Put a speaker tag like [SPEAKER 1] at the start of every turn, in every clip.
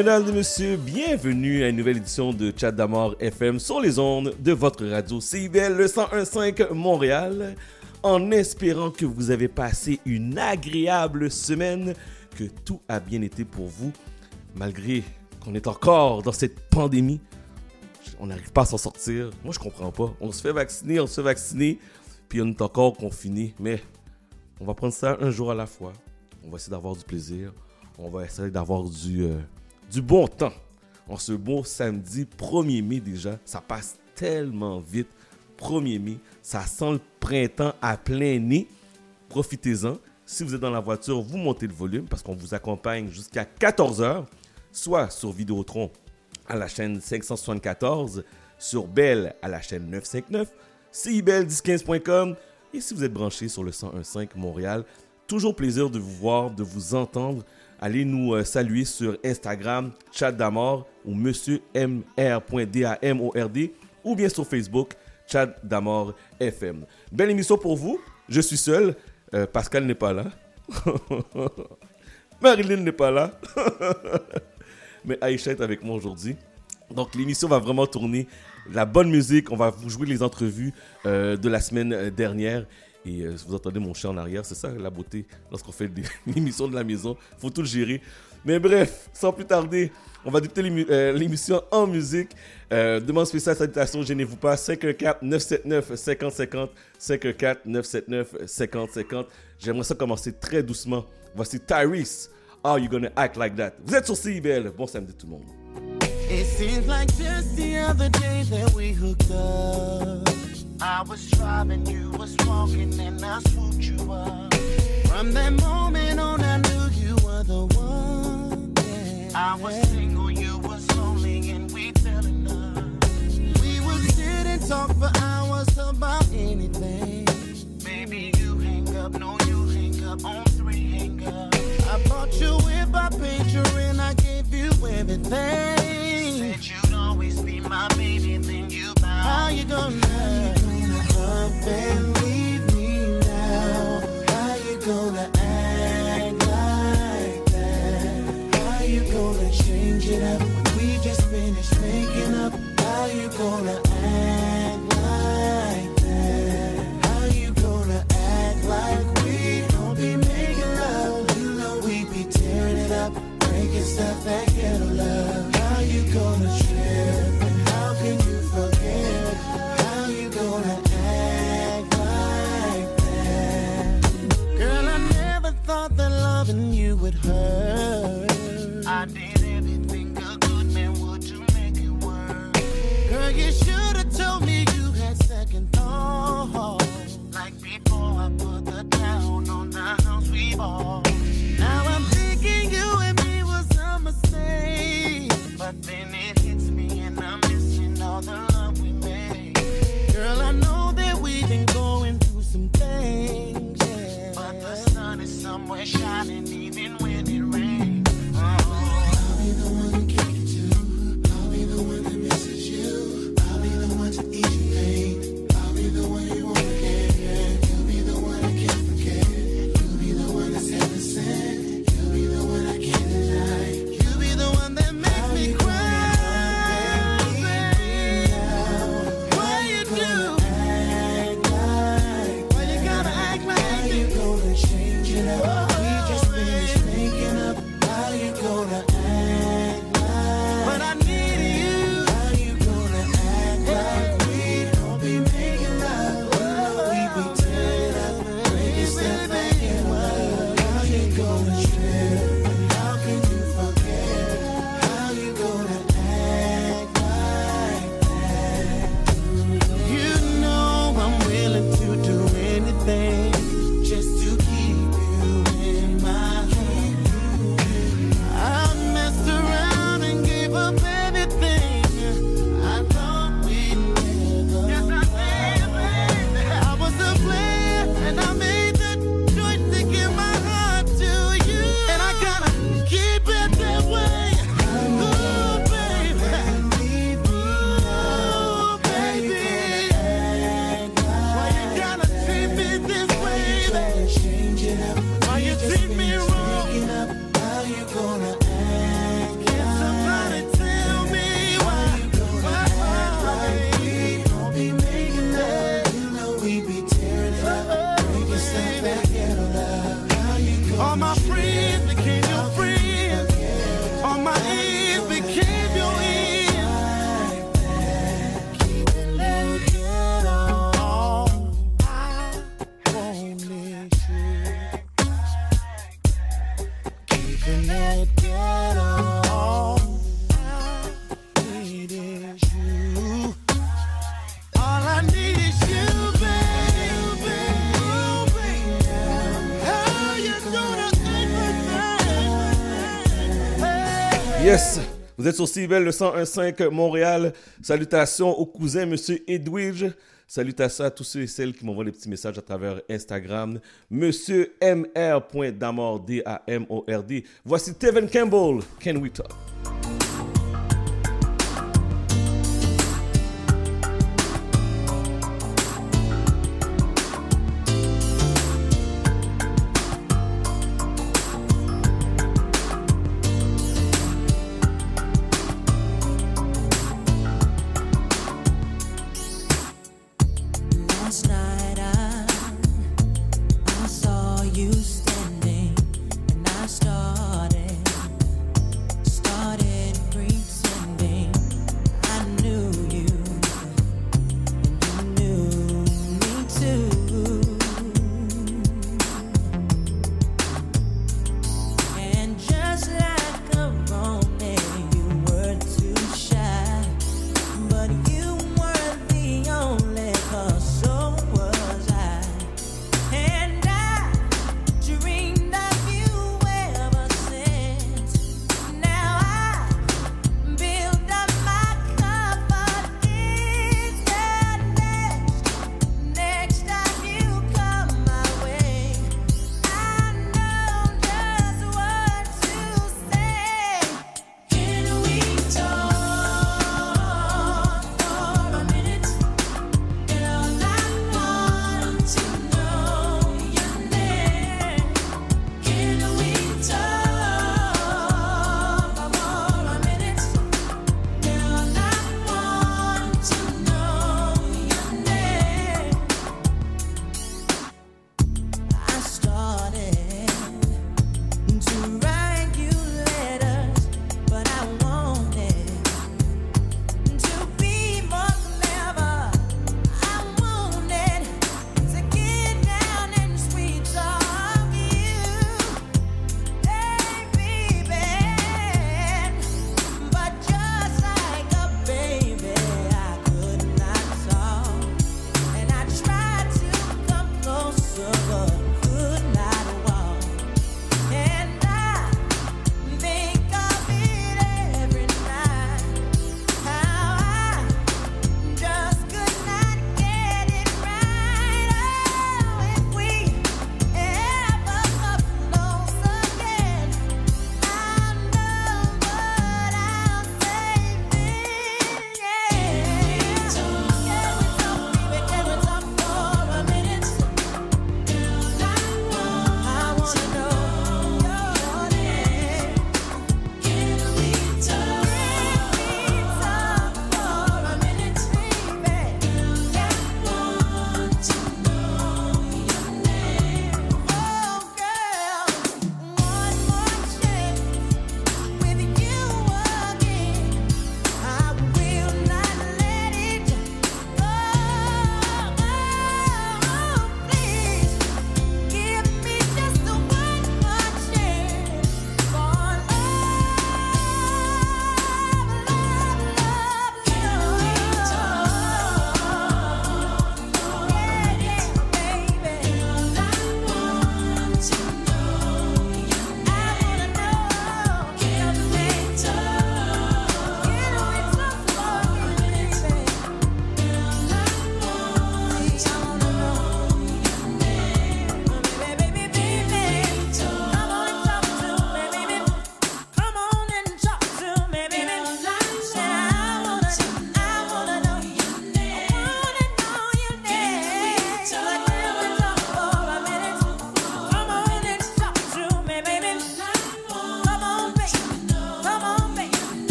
[SPEAKER 1] Mesdames et messieurs. Bienvenue à une nouvelle édition de Chat d'Amour FM sur les ondes de votre radio CIBL le 101.5 Montréal. En espérant que vous avez passé une agréable semaine, que tout a bien été pour vous, malgré qu'on est encore dans cette pandémie. On n'arrive pas à s'en sortir. Moi, je comprends pas. On se fait vacciner, on se fait vacciner, puis on est encore confiné. Mais on va prendre ça un jour à la fois. On va essayer d'avoir du plaisir. On va essayer d'avoir du, euh, du bon temps. En ce beau samedi 1er mai déjà, ça passe tellement vite. 1er mai, ça sent le printemps à plein nez. Profitez-en. Si vous êtes dans la voiture, vous montez le volume parce qu'on vous accompagne jusqu'à 14h, soit sur Vidéotron à la chaîne 574, sur Bell à la chaîne 959, CIBEL1015.com et si vous êtes branché sur le 101.5 Montréal, toujours plaisir de vous voir, de vous entendre. Allez nous euh, saluer sur Instagram, chat d'amor ou monsieur mr.damord ou bien sur Facebook, chat d'amor FM. Belle émission pour vous. Je suis seul. Euh, Pascal n'est pas là. Marilyn n'est pas là. Mais Aïcha est avec moi aujourd'hui. Donc l'émission va vraiment tourner la bonne musique. On va vous jouer les entrevues euh, de la semaine dernière. Et euh, vous entendez mon chat en arrière, c'est ça la beauté lorsqu'on fait des émissions de la maison. faut tout gérer. Mais bref, sans plus tarder, on va débuter l'émission en musique. demande spéciale salutation, gênez-vous pas. 514-979-5050. 514-979-5050. J'aimerais ça commencer très doucement. Voici Tyrese. Are you gonna act like that? Vous êtes sur CIBL. Bon samedi tout le monde.
[SPEAKER 2] It seems like just the other day that we hooked up. I was driving, you was walking, and I swooped you up. From that moment on, I knew you were the one. I was single, you was lonely, and we fell in love. We would sit and talk for hours about anything. Baby, you hang up, no, you hang up on three hang up. I bought you I paid you and I gave you everything. Said you'd always be my baby, then you. How you gonna, stuff that get love. Loving you would hurt. I did everything a good man would to make it work. Girl, you should have told me you had second thoughts. Like before I put the down on the house we bought. Now I'm thinking you and me was a mistake. But then it hits me and I'm missing all the love we made. Girl, I know somewhere shining even
[SPEAKER 1] êtes sur CIBEL, le 101.5 Montréal. Salutations au cousin, Monsieur Edwidge. Salutations à tous ceux et celles qui m'envoient des petits messages à travers Instagram. Monsieur MR.damord, D-A-M-O-R-D. Voici Tevin Campbell. Can we talk?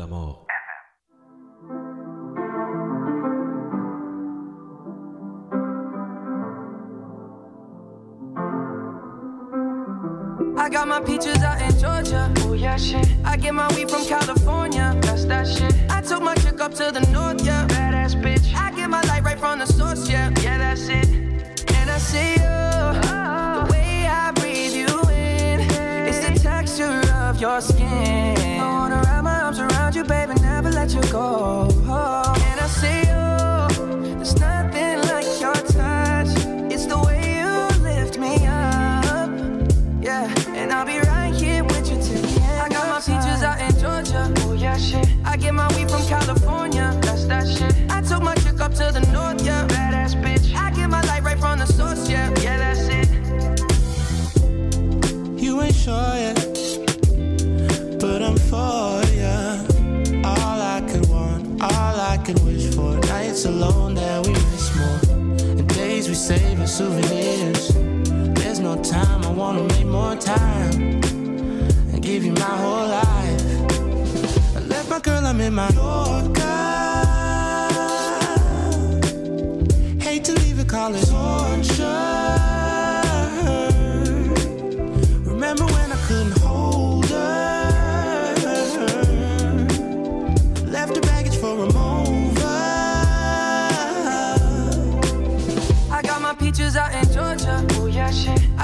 [SPEAKER 1] D'amour.
[SPEAKER 3] I got my peaches out in Georgia. Oh yeah, shit. I get my weed from California. That's that shit. I took my chick up to the north, yeah. Badass bitch. I get my light right from the source, yeah. Yeah, that's it. And I see you. The way I breathe you in. It's the texture of your skin. You go.
[SPEAKER 2] Souvenirs. There's no time, I wanna make more time and give you my whole life. I left my girl, I'm in my Yorker. Hate to leave call it torture.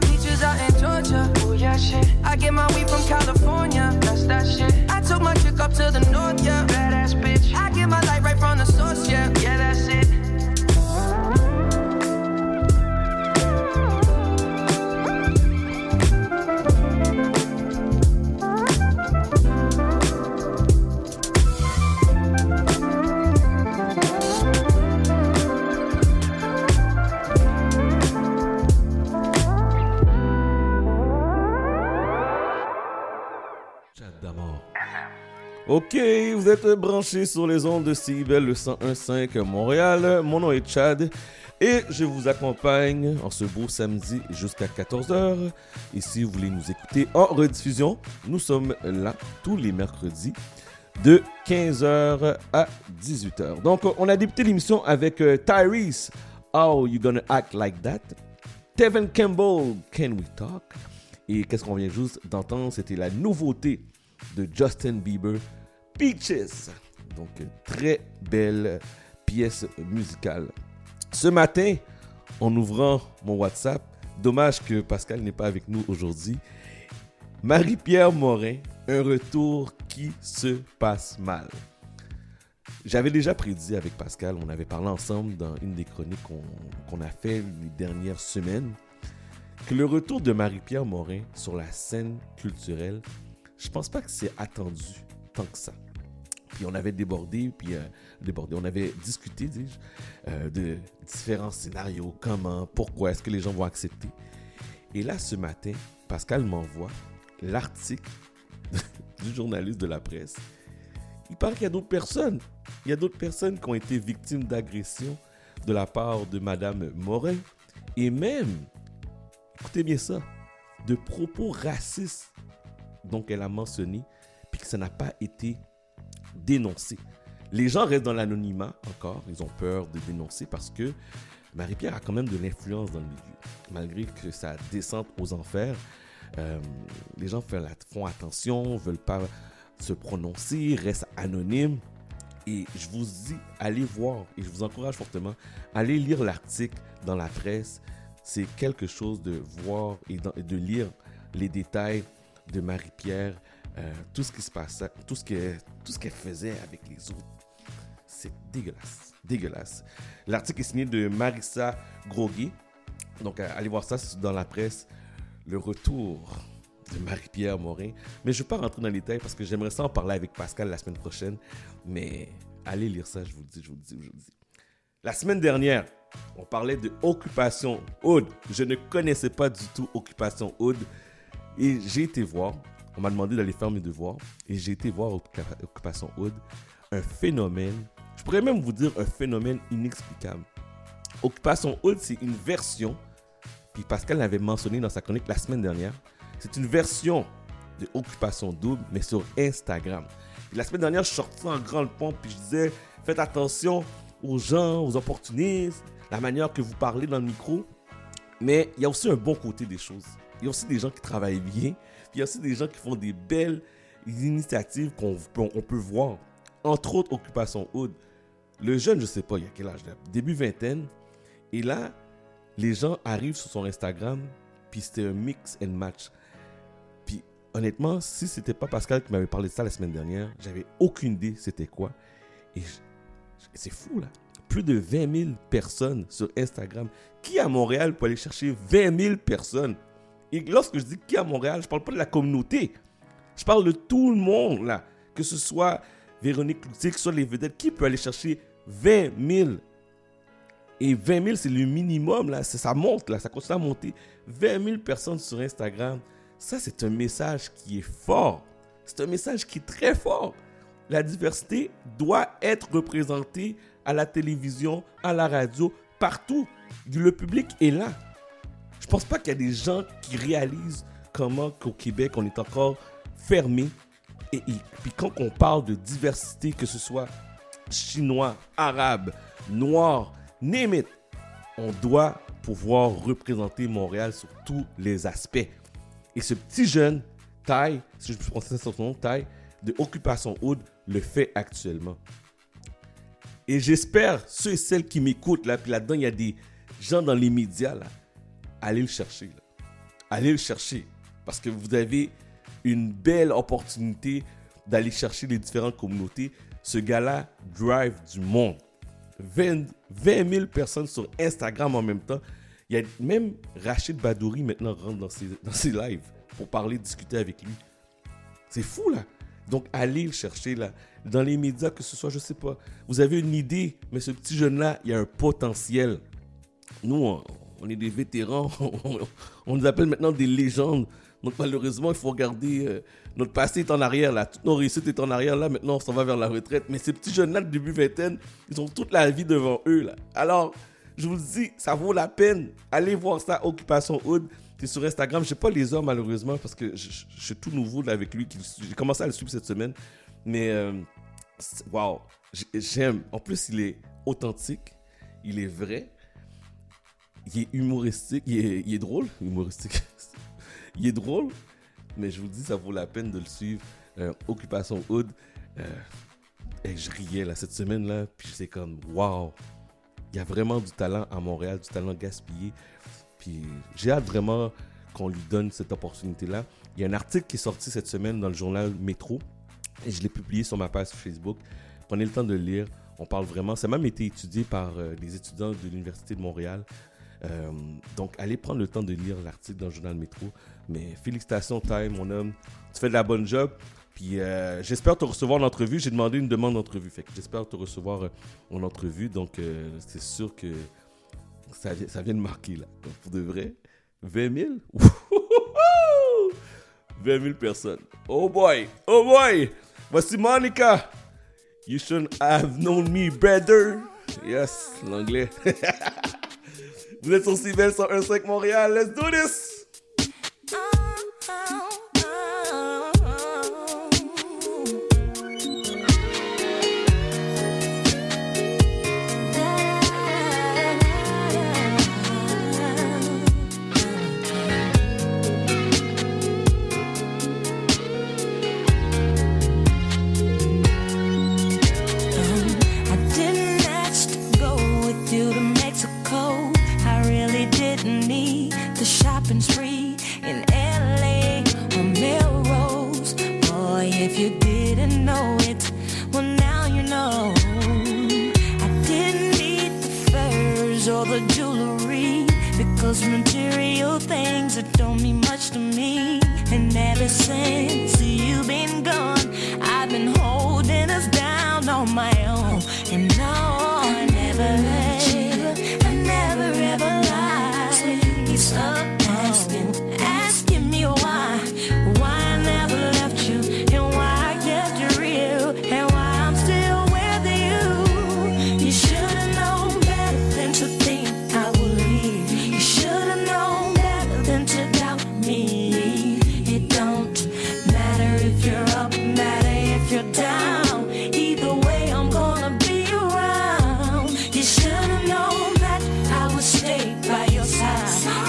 [SPEAKER 3] My peaches out in Georgia. Oh yeah, shit. I get my weed from California. That's that shit. I took my chick up to the north, yeah.
[SPEAKER 1] Ok, vous êtes branchés sur les ondes de CIBEL le 101.5 Montréal. Mon nom est Chad et je vous accompagne en ce beau samedi jusqu'à 14h. Et si vous voulez nous écouter en rediffusion, nous sommes là tous les mercredis de 15h à 18h. Donc, on a débuté l'émission avec euh, Tyrese, How You Gonna Act Like That? Tevin Campbell, Can We Talk? Et qu'est-ce qu'on vient juste d'entendre? C'était la nouveauté de Justin Bieber, Peaches. Donc, une très belle pièce musicale. Ce matin, en ouvrant mon WhatsApp, dommage que Pascal n'est pas avec nous aujourd'hui, Marie-Pierre Morin, un retour qui se passe mal. J'avais déjà prédit avec Pascal, on avait parlé ensemble dans une des chroniques qu'on a fait les dernières semaines, que le retour de Marie-Pierre Morin sur la scène culturelle, je pense pas que c'est attendu tant que ça. Puis on avait débordé, puis euh, débordé, on avait discuté, dis-je, euh, de différents scénarios, comment, pourquoi, est-ce que les gens vont accepter. Et là, ce matin, Pascal m'envoie l'article du journaliste de la presse. Il paraît qu'il y a d'autres personnes. Il y a d'autres personnes qui ont été victimes d'agressions de la part de Madame Morin. Et même, écoutez bien ça, de propos racistes donc elle a mentionné, puis que ça n'a pas été dénoncé. Les gens restent dans l'anonymat encore, ils ont peur de dénoncer parce que Marie-Pierre a quand même de l'influence dans le milieu. Malgré que ça descende aux enfers, euh, les gens font, attention, veulent pas se prononcer, reste anonyme. Et je vous dis, allez voir, et je vous encourage fortement, allez lire l'article dans la presse. C'est quelque chose de voir et de lire les détails de Marie-Pierre, euh, tout ce qui se passait, tout ce qu'elle faisait avec les autres. C'est dégueulasse, dégueulasse. L'article est signé de Marissa Grogui. Donc, euh, allez voir ça dans la presse. Le retour de Marie-Pierre Morin. Mais je ne vais pas rentrer dans les détails parce que j'aimerais ça en parler avec Pascal la semaine prochaine. Mais allez lire ça, je vous le dis, je vous le dis, je vous le dis. La semaine dernière, on parlait de Occupation Aude. Je ne connaissais pas du tout Occupation Aude. Et j'ai été voir. On m'a demandé d'aller faire mes devoirs. Et j'ai été voir Occupa- Occupation Aude. Un phénomène. Je pourrais même vous dire un phénomène inexplicable. Occupation Aude, c'est une version. Puis Pascal l'avait mentionné dans sa chronique la semaine dernière. C'est une version de Occupation Double, mais sur Instagram. La semaine dernière, je sorti en grande pompe, puis je disais faites attention aux gens, aux opportunistes, la manière que vous parlez dans le micro. Mais il y a aussi un bon côté des choses. Il y a aussi des gens qui travaillent bien, il y a aussi des gens qui font des belles initiatives qu'on peut, voir. Entre autres, Occupation Hood. Le jeune, je sais pas, il y a quel âge là? Début vingtaine. Et là, les gens arrivent sur son Instagram, puis c'était un mix and match. Puis honnêtement, si c'était pas Pascal qui m'avait parlé de ça la semaine dernière, j'avais aucune idée c'était quoi. Et c'est fou là. Plus de 20 000 personnes sur Instagram. Qui à Montréal peut aller chercher 20 000 personnes? Et lorsque je dis qui à Montréal, je parle pas de la communauté. Je parle de tout le monde là. Que ce soit Véronique Cloutier, que ce soit les vedettes. Qui peut aller chercher 20 000 et 20 000, c'est le minimum, là. C'est- Ça monte, là. Ça continue à monter. 20 000 personnes sur Instagram. Ça, c'est un message qui est fort. C'est un message qui est très fort. La diversité doit être représentée à la télévision, à la radio, partout. Le public est là. Je pense pas qu'il y a des gens qui réalisent comment qu'au Québec, on est encore fermé. Et, puis quand on parle de diversité, que ce soit chinois, arabe, noir, name on doit pouvoir représenter Montréal sur tous les aspects. Et ce petit jeune, Ty, si je peux prononcer son nom, Ty, de Occupation Hood, le fait actuellement. Et j'espère, ceux et celles qui m'écoutent, là, puis là-dedans, il y a des gens dans les médias, là, allez le chercher. là. Allez le chercher. Parce que vous avez une belle opportunité d'aller chercher les différentes communautés. Ce gars-là drive du monde. 20, 20 000 personnes sur Instagram en même temps. Il y a même Rachid Badouri maintenant rentre dans ses, lives pour parler, discuter avec lui. C'est fou là. Donc allez le chercher là. Dans les médias, que ce soit, je sais pas. Vous avez une idée, mais ce petit jeune-là, il y a un potentiel. Nous, on, on est des vétérans. On, nous appelle maintenant des légendes. Donc malheureusement, il faut regarder. euh, notre passé est en arrière là. Toutes nos réussites est en arrière là. Maintenant, on s'en va vers la retraite. Mais ces petits jeunes-là de début vingtaine, ils ont toute la vie devant eux là. Alors, je vous le dis, ça vaut la peine. Allez voir ça, Occupation Hood. C'est sur Instagram. Je sais pas les heures malheureusement parce que je, suis tout nouveau là, avec lui. J'ai commencé à le suivre cette semaine. Mais euh, waouh, J- j'aime. En plus, il est authentique, il est vrai, il est humoristique, il est, drôle, humoristique. il est drôle, mais je vous dis, ça vaut la peine de le suivre. Euh, Occupation Hood. Euh, et je riais là cette semaine là, puis c'est comme waouh, il y a vraiment du talent à Montréal, du talent gaspillé. Puis j'ai hâte vraiment qu'on lui donne cette opportunité-là. Il y a un article qui est sorti cette semaine dans le journal Métro et je l'ai publié sur ma page Facebook. Prenez le temps de le lire. On parle vraiment. Ça a même été étudié par euh, des étudiants de l'Université de Montréal. Euh, donc, allez prendre le temps de lire l'article dans le journal Métro. Mais félicitations, Ty, mon homme. Tu fais de la bonne job. Puis euh, j'espère te recevoir en entrevue. J'ai demandé une demande d'entrevue. Fait j'espère te recevoir euh, en entrevue. Donc, c'est sûr que ça, vient- de marquer, là. Donc, pour de vrai, 20 000 Wouhouhou! 20 000 personnes. Oh boy! Oh boy! Voici Monica! You shouldn't have known me better. Yes, l'anglais. Vous êtes sur CBL 101.5 Montréal. Let's do this!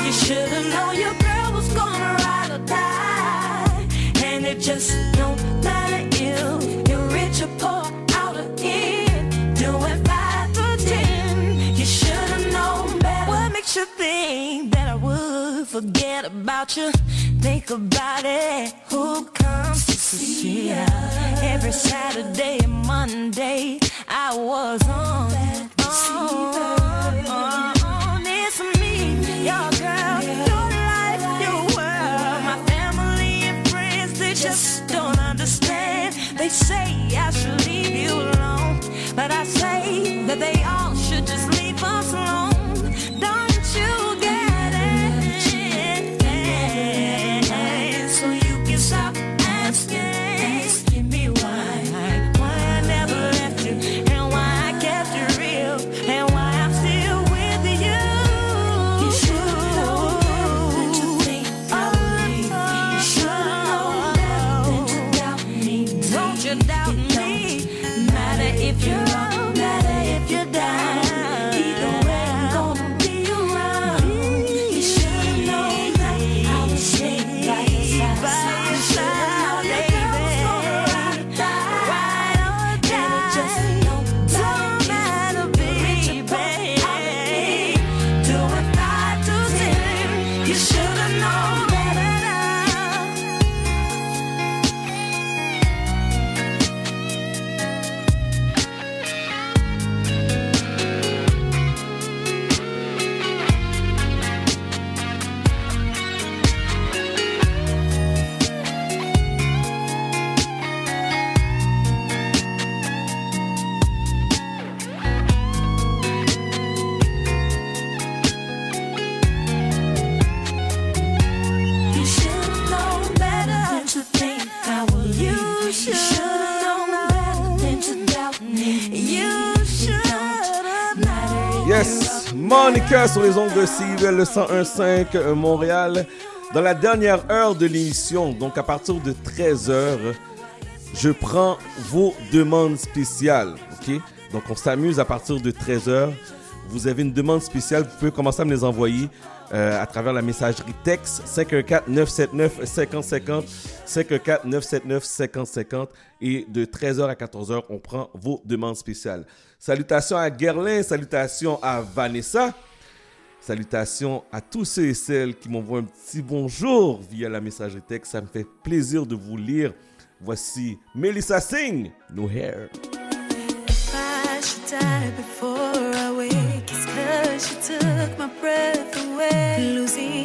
[SPEAKER 4] You should've known your girl was gonna ride or die. And it just don't matter if you're rich or poor out of. Doing five or ten. You should've known better. What makes you think that I would forget about you? Think about it. Who comes to see ya? Every Saturday and Monday, I was on. on, on. They just don't understand. They say I should leave you alone, but I say that they all should just leave us alone.
[SPEAKER 1] Monica sur les ondes de CIVL le 101.5 euh, Montréal. Dans la dernière heure de l'émission, donc à partir de 13h, je prends vos demandes spéciales. Ok, donc on s'amuse à partir de 13h. Vous avez une demande spéciale, vous pouvez commencer à me les envoyer euh, à travers la messagerie texte 514-979-5050, 514-979-5050 et de 13h à 14h, on prend vos demandes spéciales. Salutations à Gerlin, salutations à Vanessa, salutations à tous ceux et celles qui m'envoient un petit bonjour via la messagerie texte. Ça me fait plaisir de vous lire. Voici Melissa Singh, No Hair.
[SPEAKER 4] I should die before. You took my breath away. Losing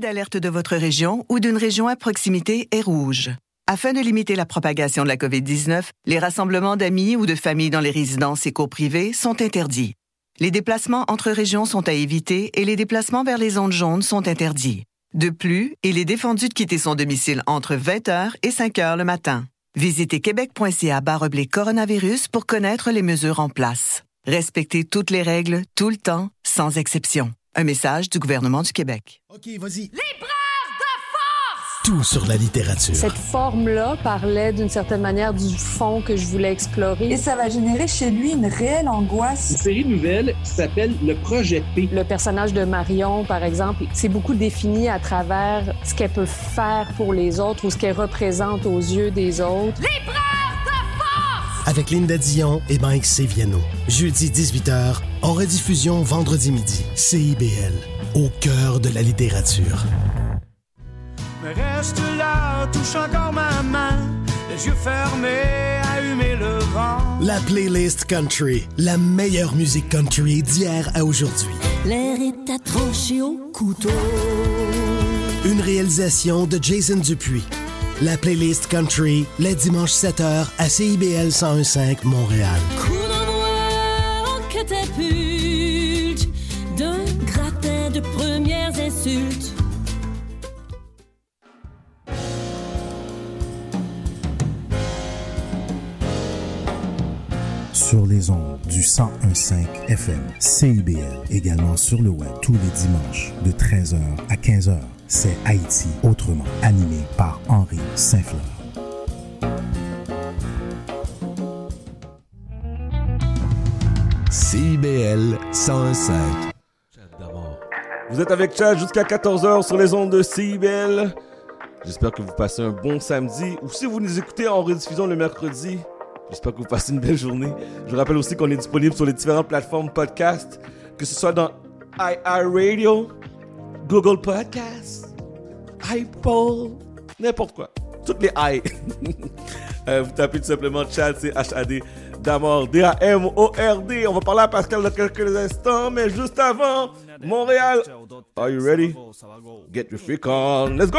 [SPEAKER 5] D'alerte de votre région ou d'une région à proximité est rouge. Afin de limiter la propagation de la COVID-19, les rassemblements d'amis ou de familles dans les résidences et cours sont interdits. Les déplacements entre régions sont à éviter et les déplacements vers les zones jaunes sont interdits. De plus, il est défendu de quitter son domicile entre 20h et 5h le matin. Visitez québec.ca baroblique coronavirus pour connaître les mesures en place. Respectez toutes les règles, tout le temps, sans exception. Un message du gouvernement du Québec.
[SPEAKER 6] OK, vas-y.
[SPEAKER 7] Libraire de force!
[SPEAKER 6] Tout sur la littérature.
[SPEAKER 8] Cette forme-là parlait d'une certaine manière du fond que je voulais explorer.
[SPEAKER 9] Et ça va générer chez lui une réelle angoisse.
[SPEAKER 10] Une série nouvelle qui s'appelle Le Projet P.
[SPEAKER 8] Le personnage de Marion, par exemple, c'est beaucoup défini à travers ce qu'elle peut faire pour les autres ou ce qu'elle représente aux yeux des autres.
[SPEAKER 6] Avec Linda Dion et Mike Seviano. Jeudi 18h, en rediffusion vendredi midi. CIBL, au cœur de la littérature.
[SPEAKER 2] Mais reste là, touche encore ma main, les yeux fermés, à humer le vent.
[SPEAKER 6] La playlist country, la meilleure musique country d'hier à aujourd'hui.
[SPEAKER 4] L'air est à trancher au couteau.
[SPEAKER 6] Une réalisation de Jason Dupuis. La playlist country, les dimanches 7h à CIBL 1015 Montréal.
[SPEAKER 4] Coup catapulte d'un gratin de premières insultes.
[SPEAKER 11] Sur les ondes du 1015 FM, CIBL, également sur le web tous les dimanches de 13h à 15h. C'est Haïti autrement, animé par Henri Saint-Fleur.
[SPEAKER 12] CIBL 105.
[SPEAKER 1] D'abord. Vous êtes avec Chad jusqu'à 14h sur les ondes de CIBL. J'espère que vous passez un bon samedi. Ou si vous nous écoutez en rediffusion le mercredi, j'espère que vous passez une belle journée. Je vous rappelle aussi qu'on est disponible sur les différentes plateformes podcast, que ce soit dans iHeartRadio, Google Podcasts, iPod, n'importe quoi. Toutes les i. Euh, vous tapez tout simplement Chad, c'est H-A-D, Damord, D-A-M-O-R-D. On va parler à Pascal dans quelques instants, mais juste avant, Montréal. Are you ready? Get your freak on. Let's go!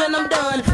[SPEAKER 3] When I'm done.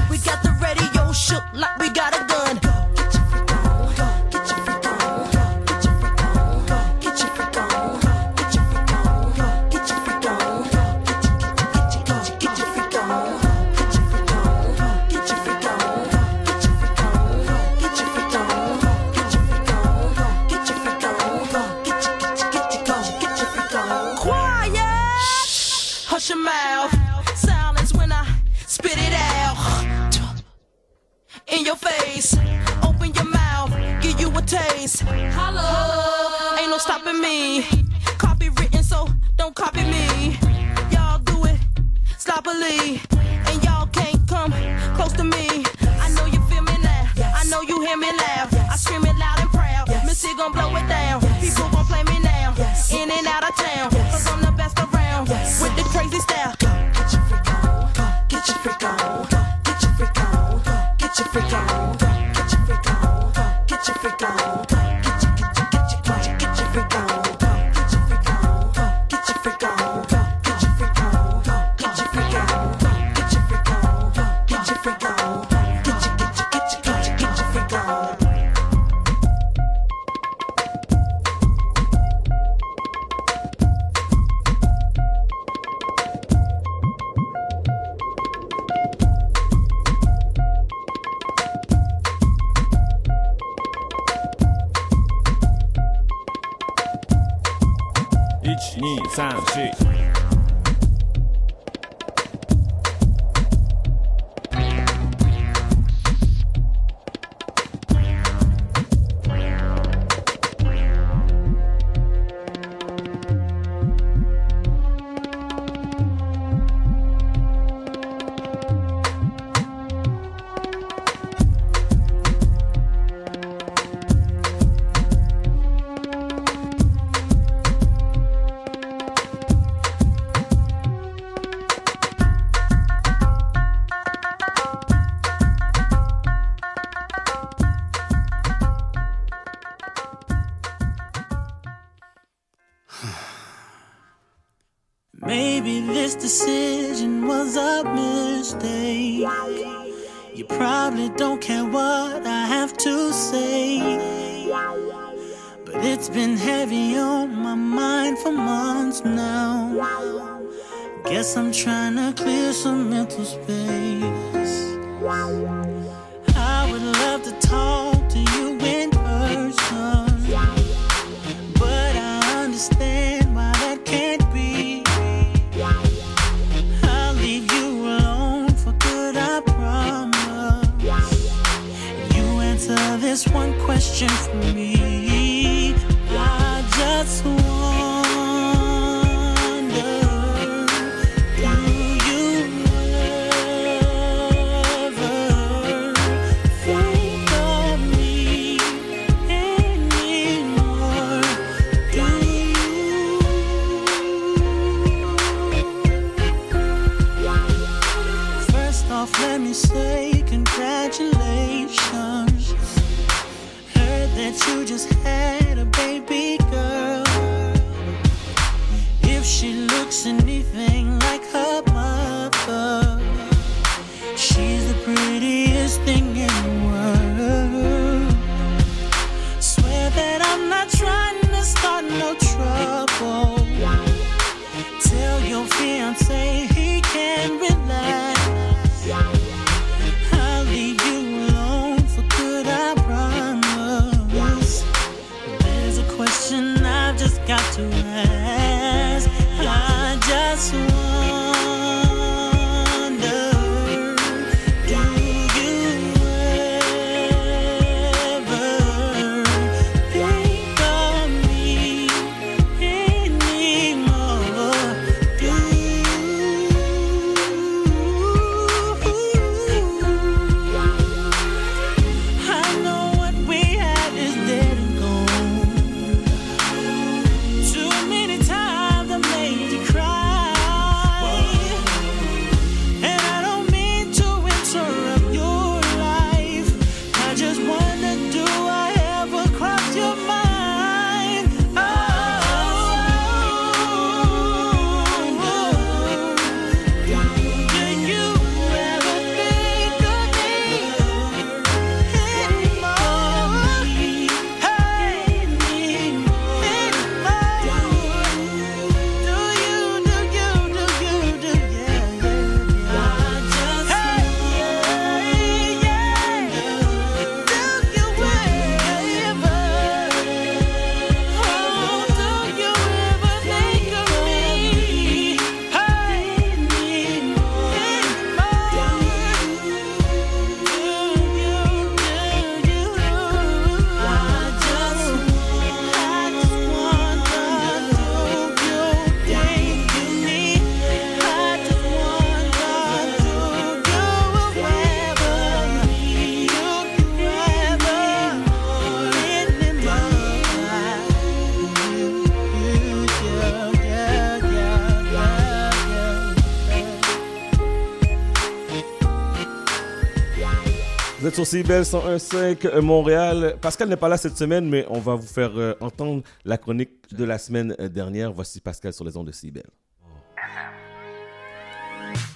[SPEAKER 1] Vous êtes sur CBL 101.5 euh, Montréal. Pascal n'est pas là cette semaine, mais on va vous faire euh, entendre la chronique de la semaine euh, dernière. Voici Pascal sur les ondes de CBL.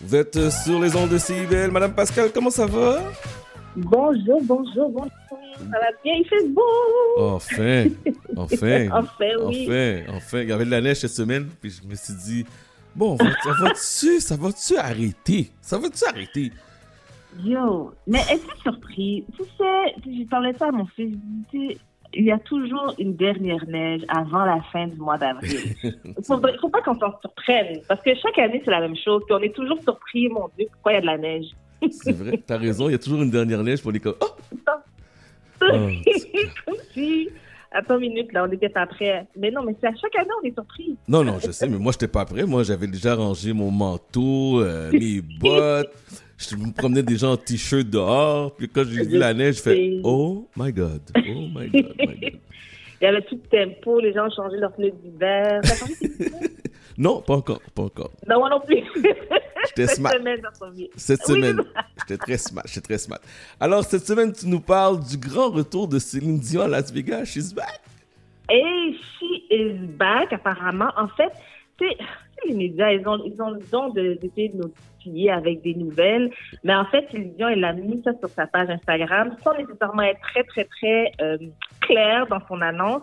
[SPEAKER 1] Vous êtes sur les ondes de CBL. Madame Pascal, comment ça va?
[SPEAKER 13] Bonjour, bonjour, bonjour. Ça va bien, il fait beau.
[SPEAKER 1] Enfin, enfin.
[SPEAKER 13] enfin, oui.
[SPEAKER 1] Enfin, enfin. Il y avait de la neige cette semaine, puis je me suis dit, bon, ça va-tu, ça va-tu arrêter? Ça va-tu arrêter?
[SPEAKER 13] Yo, mais es-tu surpris Tu sais, je parlais ça à mon fils, il y a toujours une dernière neige avant la fin du mois d'avril. Il faut, faut pas qu'on s'en surprenne, parce que chaque année, c'est la même chose, on est toujours surpris, mon Dieu, pourquoi il y a de la neige?
[SPEAKER 1] C'est vrai, t'as raison, il y a toujours une dernière neige pour les comme... Oh!
[SPEAKER 13] oh, oh Attends une minute, là, on était pas prêt. Mais non, mais c'est à chaque année, on est surpris.
[SPEAKER 1] Non, non, je sais, mais moi, je n'étais pas prêt. Moi, j'avais déjà rangé mon manteau, euh, mes bottes. Je me promenais déjà en t-shirt dehors. Puis quand j'ai vu la neige, je fais Oh my God, oh my God, my God.
[SPEAKER 13] Il y avait tout le tempo, les gens ont changé leurs pneus d'hiver.
[SPEAKER 1] Non, pas encore, pas encore.
[SPEAKER 13] Non, moi non plus.
[SPEAKER 1] J'étais
[SPEAKER 13] Cette
[SPEAKER 1] smart.
[SPEAKER 13] semaine.
[SPEAKER 1] Cette
[SPEAKER 13] Oui,
[SPEAKER 1] semaine, j'étais très smart, j'étais très smart. Alors, cette semaine, tu nous parles du grand retour de Céline Dion à Las Vegas. She's back.
[SPEAKER 13] Et she is back, apparemment. En fait, tu sais, les médias, ils ont, ils ont le don de- d'essayer de nous titiller avec des nouvelles. Mais en fait, Dion, elle a mis ça sur sa page Instagram sans nécessairement être très, très, très euh, claire dans son annonce.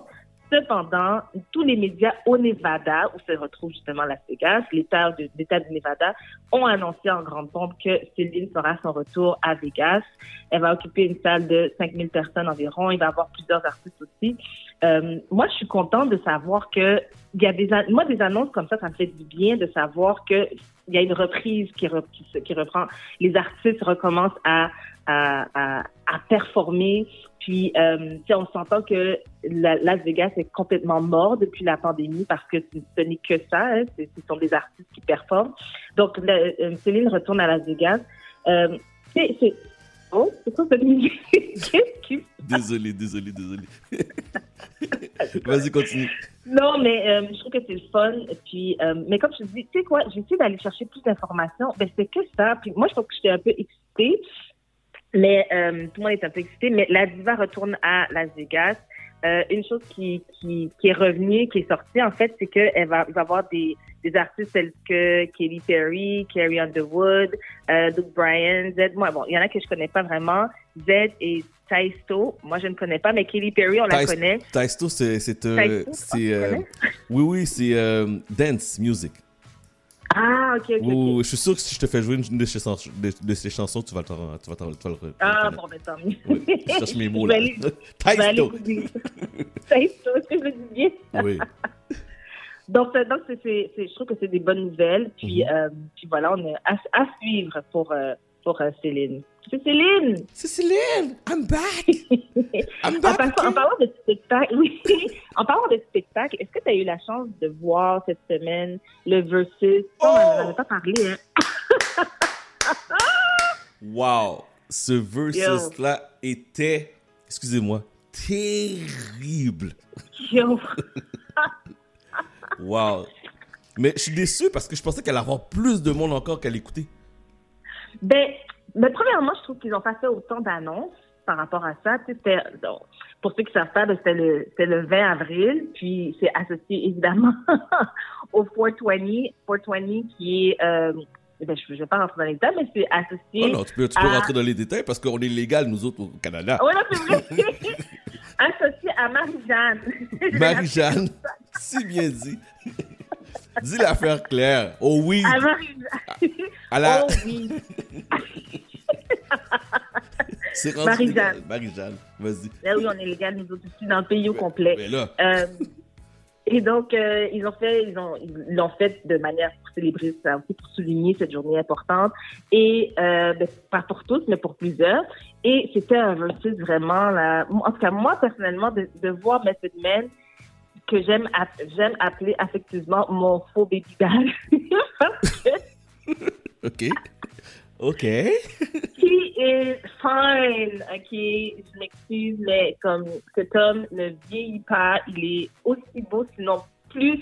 [SPEAKER 13] Cependant, tous les médias au Nevada, où se retrouve justement Las Vegas, l'État de, du Nevada, ont annoncé en grande pompe que Céline fera son retour à Vegas. Elle va occuper une salle de 5000 personnes environ. Il va y avoir plusieurs artistes aussi. Euh, moi, je suis contente de savoir que il y a des, moi, des annonces comme ça, ça me fait du bien de savoir que il y a une reprise qui, re- qui, qui reprend. Les artistes recommencent à, à, à, à performer. Puis, euh, tu sais, on s'entend que la, Las Vegas est complètement mort depuis la pandémie parce que ce n'est que ça. Hein, c'est- ce sont des artistes qui performent. Donc, le- euh, Céline retourne à Las Vegas. Euh, c'est, c'est, oh, c'est quoi cette musique? Qu'est-ce qui
[SPEAKER 1] Désolé, désolé, désolé. Vas-y, continue.
[SPEAKER 13] Non, mais euh, je trouve que c'est le fun. Puis, euh, mais comme je te dis, tu sais quoi, j'ai essayé d'aller chercher plus d'informations. Ben, c'est que ça. Puis moi, je trouve que j'étais un peu excitée. Mais euh, tout le monde est un peu excité. Mais la diva retourne à Las Vegas. Euh, une chose qui, qui, qui est revenue, qui est sortie, en fait, c'est qu'elle va, va y avoir des, des artistes tels que Katy Perry, Carrie Underwood, euh, Doug Bryan, Z. Moi, bon, il y en a que je connais pas vraiment. Z et Taisto. Moi, je ne connais pas, mais Katy Perry, on la connaît.
[SPEAKER 1] Taisto, c'est. c'est, euh, euh, oui, oui, c'est euh, dance music.
[SPEAKER 13] Ah, ok, ok.
[SPEAKER 1] Oui, je suis sûr que si je te fais jouer une de ces, chansons- de, de ces chansons, tu vas, tu vas, t'en- tu vas le
[SPEAKER 13] Ah, bon, ben tant mieux.
[SPEAKER 1] Je cherche mes mots là. Taisto.
[SPEAKER 13] Taisto, est-ce que je le dis bien?
[SPEAKER 1] Oui.
[SPEAKER 13] Donc, donc c'est, je trouve que c'est des bonnes nouvelles. Puis,
[SPEAKER 1] Mhm.
[SPEAKER 13] euh, puis voilà, on est à, à suivre pour, euh, pour euh, Céline. C'est Céline!
[SPEAKER 1] C'est Céline! I'm back! I'm
[SPEAKER 13] en,
[SPEAKER 1] back!
[SPEAKER 13] passant- en parlant de spectacle, oui, en parlant de spectacle, est-ce que tu as eu la chance de voir cette semaine le Versus? On n'en pas parlé, hein?
[SPEAKER 1] Wow! Ce versus-là était, excusez-moi, terrible.
[SPEAKER 13] Yo.
[SPEAKER 1] Wow! Mais je suis déçu parce que je pensais qu'elle allait avoir plus de monde encore qu'à l'écouter.
[SPEAKER 13] Ben, ben, premièrement, je trouve qu'ils ont pas fait autant d'annonces par rapport à ça. Donc, pour ceux qui savent pas, ben, c'était le, le 20 avril, puis c'est associé évidemment au 420, 420 qui est, euh, ben, je ne vais pas rentrer dans les détails, mais c'est associé.
[SPEAKER 1] Oh non, tu peux, tu peux
[SPEAKER 13] à-
[SPEAKER 1] rentrer dans les détails parce qu'on est légal, nous autres, au Canada.
[SPEAKER 13] Ouais, non, c'est vrai. associé à Marie-Jeanne.
[SPEAKER 1] Marie-Jeanne, si bien dit. Dis l'affaire claire. Oh oui.
[SPEAKER 13] À
[SPEAKER 1] la-
[SPEAKER 13] Oh oui.
[SPEAKER 1] C'est
[SPEAKER 13] Marie-Jeanne.
[SPEAKER 1] Marie-Jeanne, vas-y.
[SPEAKER 13] Là, oui, on est légal, nous autres aussi, dans le pays au complet.
[SPEAKER 1] Mais là,
[SPEAKER 13] Euh, et donc, euh, ils ont fait, ils ont, ils l'ont fait de manière pour célébrer ça aussi, pour souligner cette journée importante. Et euh, ben, pas pour tous, mais pour plusieurs. Et c'était un versus vraiment là. En tout cas, moi personnellement, de, de voir Method Man que j'aime, j'aime appeler affectueusement mon faux baby que
[SPEAKER 1] OK. OK.
[SPEAKER 13] He is fine, ok. Je m'excuse, mais comme cet homme ne vieillit pas, il est aussi beau, sinon plus.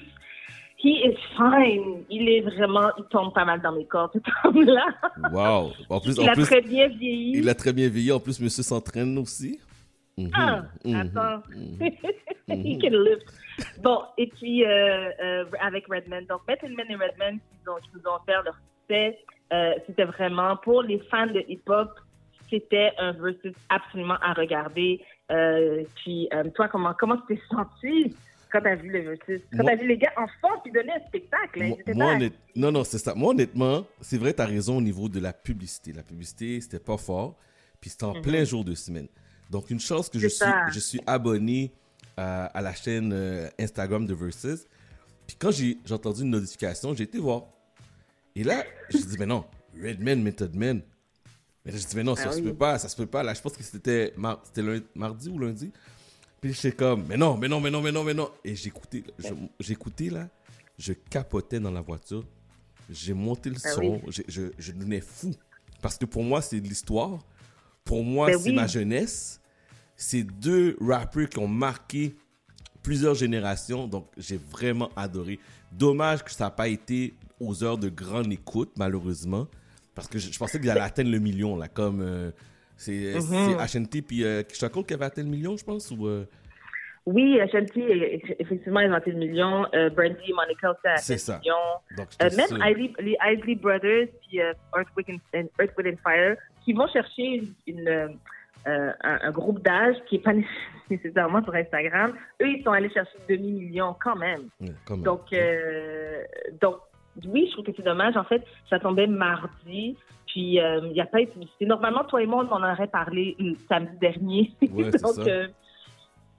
[SPEAKER 13] He is fine. Il est vraiment, il tombe pas mal dans mes cordes, cet homme-là.
[SPEAKER 1] Wow. En plus,
[SPEAKER 13] il
[SPEAKER 1] en
[SPEAKER 13] a
[SPEAKER 1] plus
[SPEAKER 13] très bien vieilli.
[SPEAKER 1] il a très bien vieilli. En plus, monsieur s'entraîne aussi.
[SPEAKER 13] Ah,
[SPEAKER 1] mhm,
[SPEAKER 13] attends.
[SPEAKER 1] mhm.
[SPEAKER 13] He can lift. Bon, et puis euh, euh, avec Redman. Donc, Method Man et Redman, ils, ont, ils nous ont offert leur succès. Euh, c'était vraiment, pour les fans de hip-hop, c'était un versus absolument à regarder. Puis, toi, comment comment tu t'es senti quand t'as vu le versus? Quand t'as vu les gars en forme qui donnaient un spectacle? hein,
[SPEAKER 1] Moi, moi, honnête- Non, non, c'est ça. Moi, honnêtement, c'est vrai, tu as raison au niveau de la publicité. La publicité, c'était pas fort. Puis c'était en
[SPEAKER 13] Mhm.
[SPEAKER 1] plein jour de semaine. Donc, une chance que je suis, je suis abonné à, à la chaîne euh, Instagram de Versus. Puis quand j'ai j'ai entendu une notification, j'ai été voir. Et là, je me dit, mais non, Redman, Method Man. Mais là, je dit, mais non, ça
[SPEAKER 13] Ah
[SPEAKER 1] se
[SPEAKER 13] oui.
[SPEAKER 1] peut pas, ça se peut pas. Là, je pense que c'était mar- mardi ou lundi. Puis j'étais comme, mais non, mais non, mais non, mais non, mais non. Et j'ai j'ai écouté là, je capotais dans la voiture. J'ai monté le
[SPEAKER 13] Ah
[SPEAKER 1] son,
[SPEAKER 13] oui.
[SPEAKER 1] j'ai- je, je devenais fou. Parce que pour moi, c'est de l'histoire. Pour moi,
[SPEAKER 13] Ben
[SPEAKER 1] c'est
[SPEAKER 13] oui.
[SPEAKER 1] ma jeunesse. C'est deux rappeurs qui ont marqué plusieurs générations. Donc, j'ai vraiment adoré. Dommage que ça n'a pas été aux heures de grande écoute, malheureusement. Parce que je, je pensais qu'il allait atteindre le million, là. Comme euh, c'est
[SPEAKER 13] Mhm.
[SPEAKER 1] c'est HNT puis euh, qui avait atteint le million, je pense. Ou, euh,
[SPEAKER 13] Oui, Shanti, effectivement, ils ont été le million. Euh, Brandy Monica aussi a le million.
[SPEAKER 1] Donc,
[SPEAKER 13] Euh, même. Isley- les Isley Brothers puis euh, Earth, Wind and, Fire qui vont chercher une, une, euh, euh, un, un groupe d'âge qui n'est pas nécessairement sur Instagram. Eux, ils sont allés chercher demi-million quand même.
[SPEAKER 1] Ouais, quand même.
[SPEAKER 13] Donc, euh, donc, oui, je trouve que c'est dommage. En fait, ça tombait mardi, puis euh, il n'y a pas eu de publicité. Normalement, toi et moi, on en aurait parlé samedi dernier.
[SPEAKER 1] Ouais,
[SPEAKER 13] donc, euh,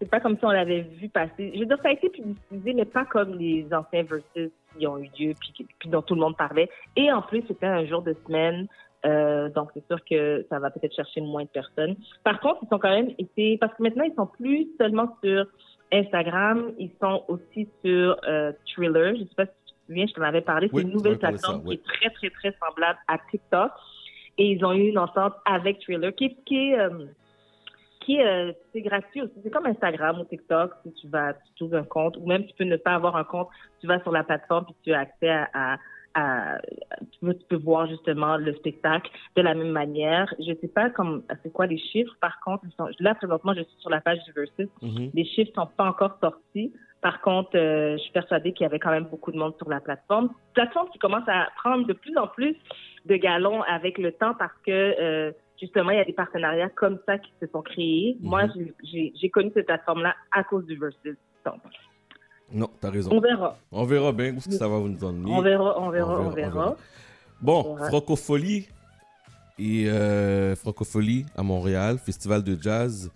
[SPEAKER 13] c'est pas comme si on l'avait vu passer. Je veux dire, ça a été publicisé, mais pas comme les anciens versus qui ont eu lieu, puis, puis dont tout le monde parlait. Et en plus, c'était un jour de semaine. Euh, donc, c'est sûr que ça va peut-être chercher moins de personnes. Par contre, ils sont quand même été, parce que maintenant, ils sont plus seulement sur Instagram, ils sont aussi sur euh, Thriller. Je sais pas si tu te souviens, je t'en avais parlé.
[SPEAKER 1] Oui,
[SPEAKER 13] c'est une nouvelle plateforme
[SPEAKER 1] oui.
[SPEAKER 13] qui est très, très, très semblable à TikTok. Et ils ont eu une entente avec Thriller qui, est- qui est, euh, qui est, euh, c'est gratuit aussi. C'est comme Instagram ou TikTok. Si tu vas, tu ouvres un compte, ou même tu peux ne pas avoir un compte, tu vas sur la plateforme puis tu as accès à, à, à- tu, peux, voir justement le spectacle de la même manière. Je sais pas comme c'est quoi les chiffres. Par contre, ils sont, là présentement, je suis sur la page du Versus.
[SPEAKER 1] Mhm.
[SPEAKER 13] Les chiffres sont pas encore sortis. Par contre, euh, je suis persuadée qu'il y avait quand même beaucoup de monde sur la plateforme. Plateforme qui commence à prendre de plus en plus de galons avec le temps parce que euh, justement, il y a des partenariats comme ça qui se sont créés. Moi, j'ai- j'ai j'ai connu cette plateforme-là à cause du Versus. Donc,
[SPEAKER 1] Non, t'as raison.
[SPEAKER 13] on verra.
[SPEAKER 1] On verra bien où que ça va nous emmener.
[SPEAKER 13] On verra, on verra, on verra.
[SPEAKER 1] Bon,
[SPEAKER 13] On verra.
[SPEAKER 1] Francophonie et euh, Francophonie à Montréal, festival de jazz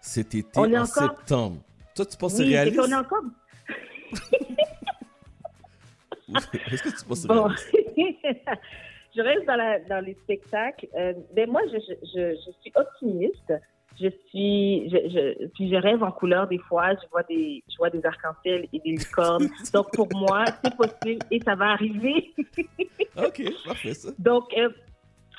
[SPEAKER 1] cet été
[SPEAKER 13] On est
[SPEAKER 1] en
[SPEAKER 13] encore-
[SPEAKER 1] septembre. Toi, tu penses
[SPEAKER 13] Oui, c'est
[SPEAKER 1] réaliste
[SPEAKER 13] qu'on est encore.
[SPEAKER 1] Est-ce que tu penses c'est
[SPEAKER 13] Bon,
[SPEAKER 1] réaliste?
[SPEAKER 13] Je reste dans, la, dans les spectacles. Euh, mais moi, je, je, je, je suis optimiste. Je suis, je, je, puis je rêve en couleur des fois. Je vois des, je vois des arcs-en-ciel et des licornes. Donc pour moi, c'est possible et ça va arriver.
[SPEAKER 1] Ok, parfait ça.
[SPEAKER 13] Donc, euh,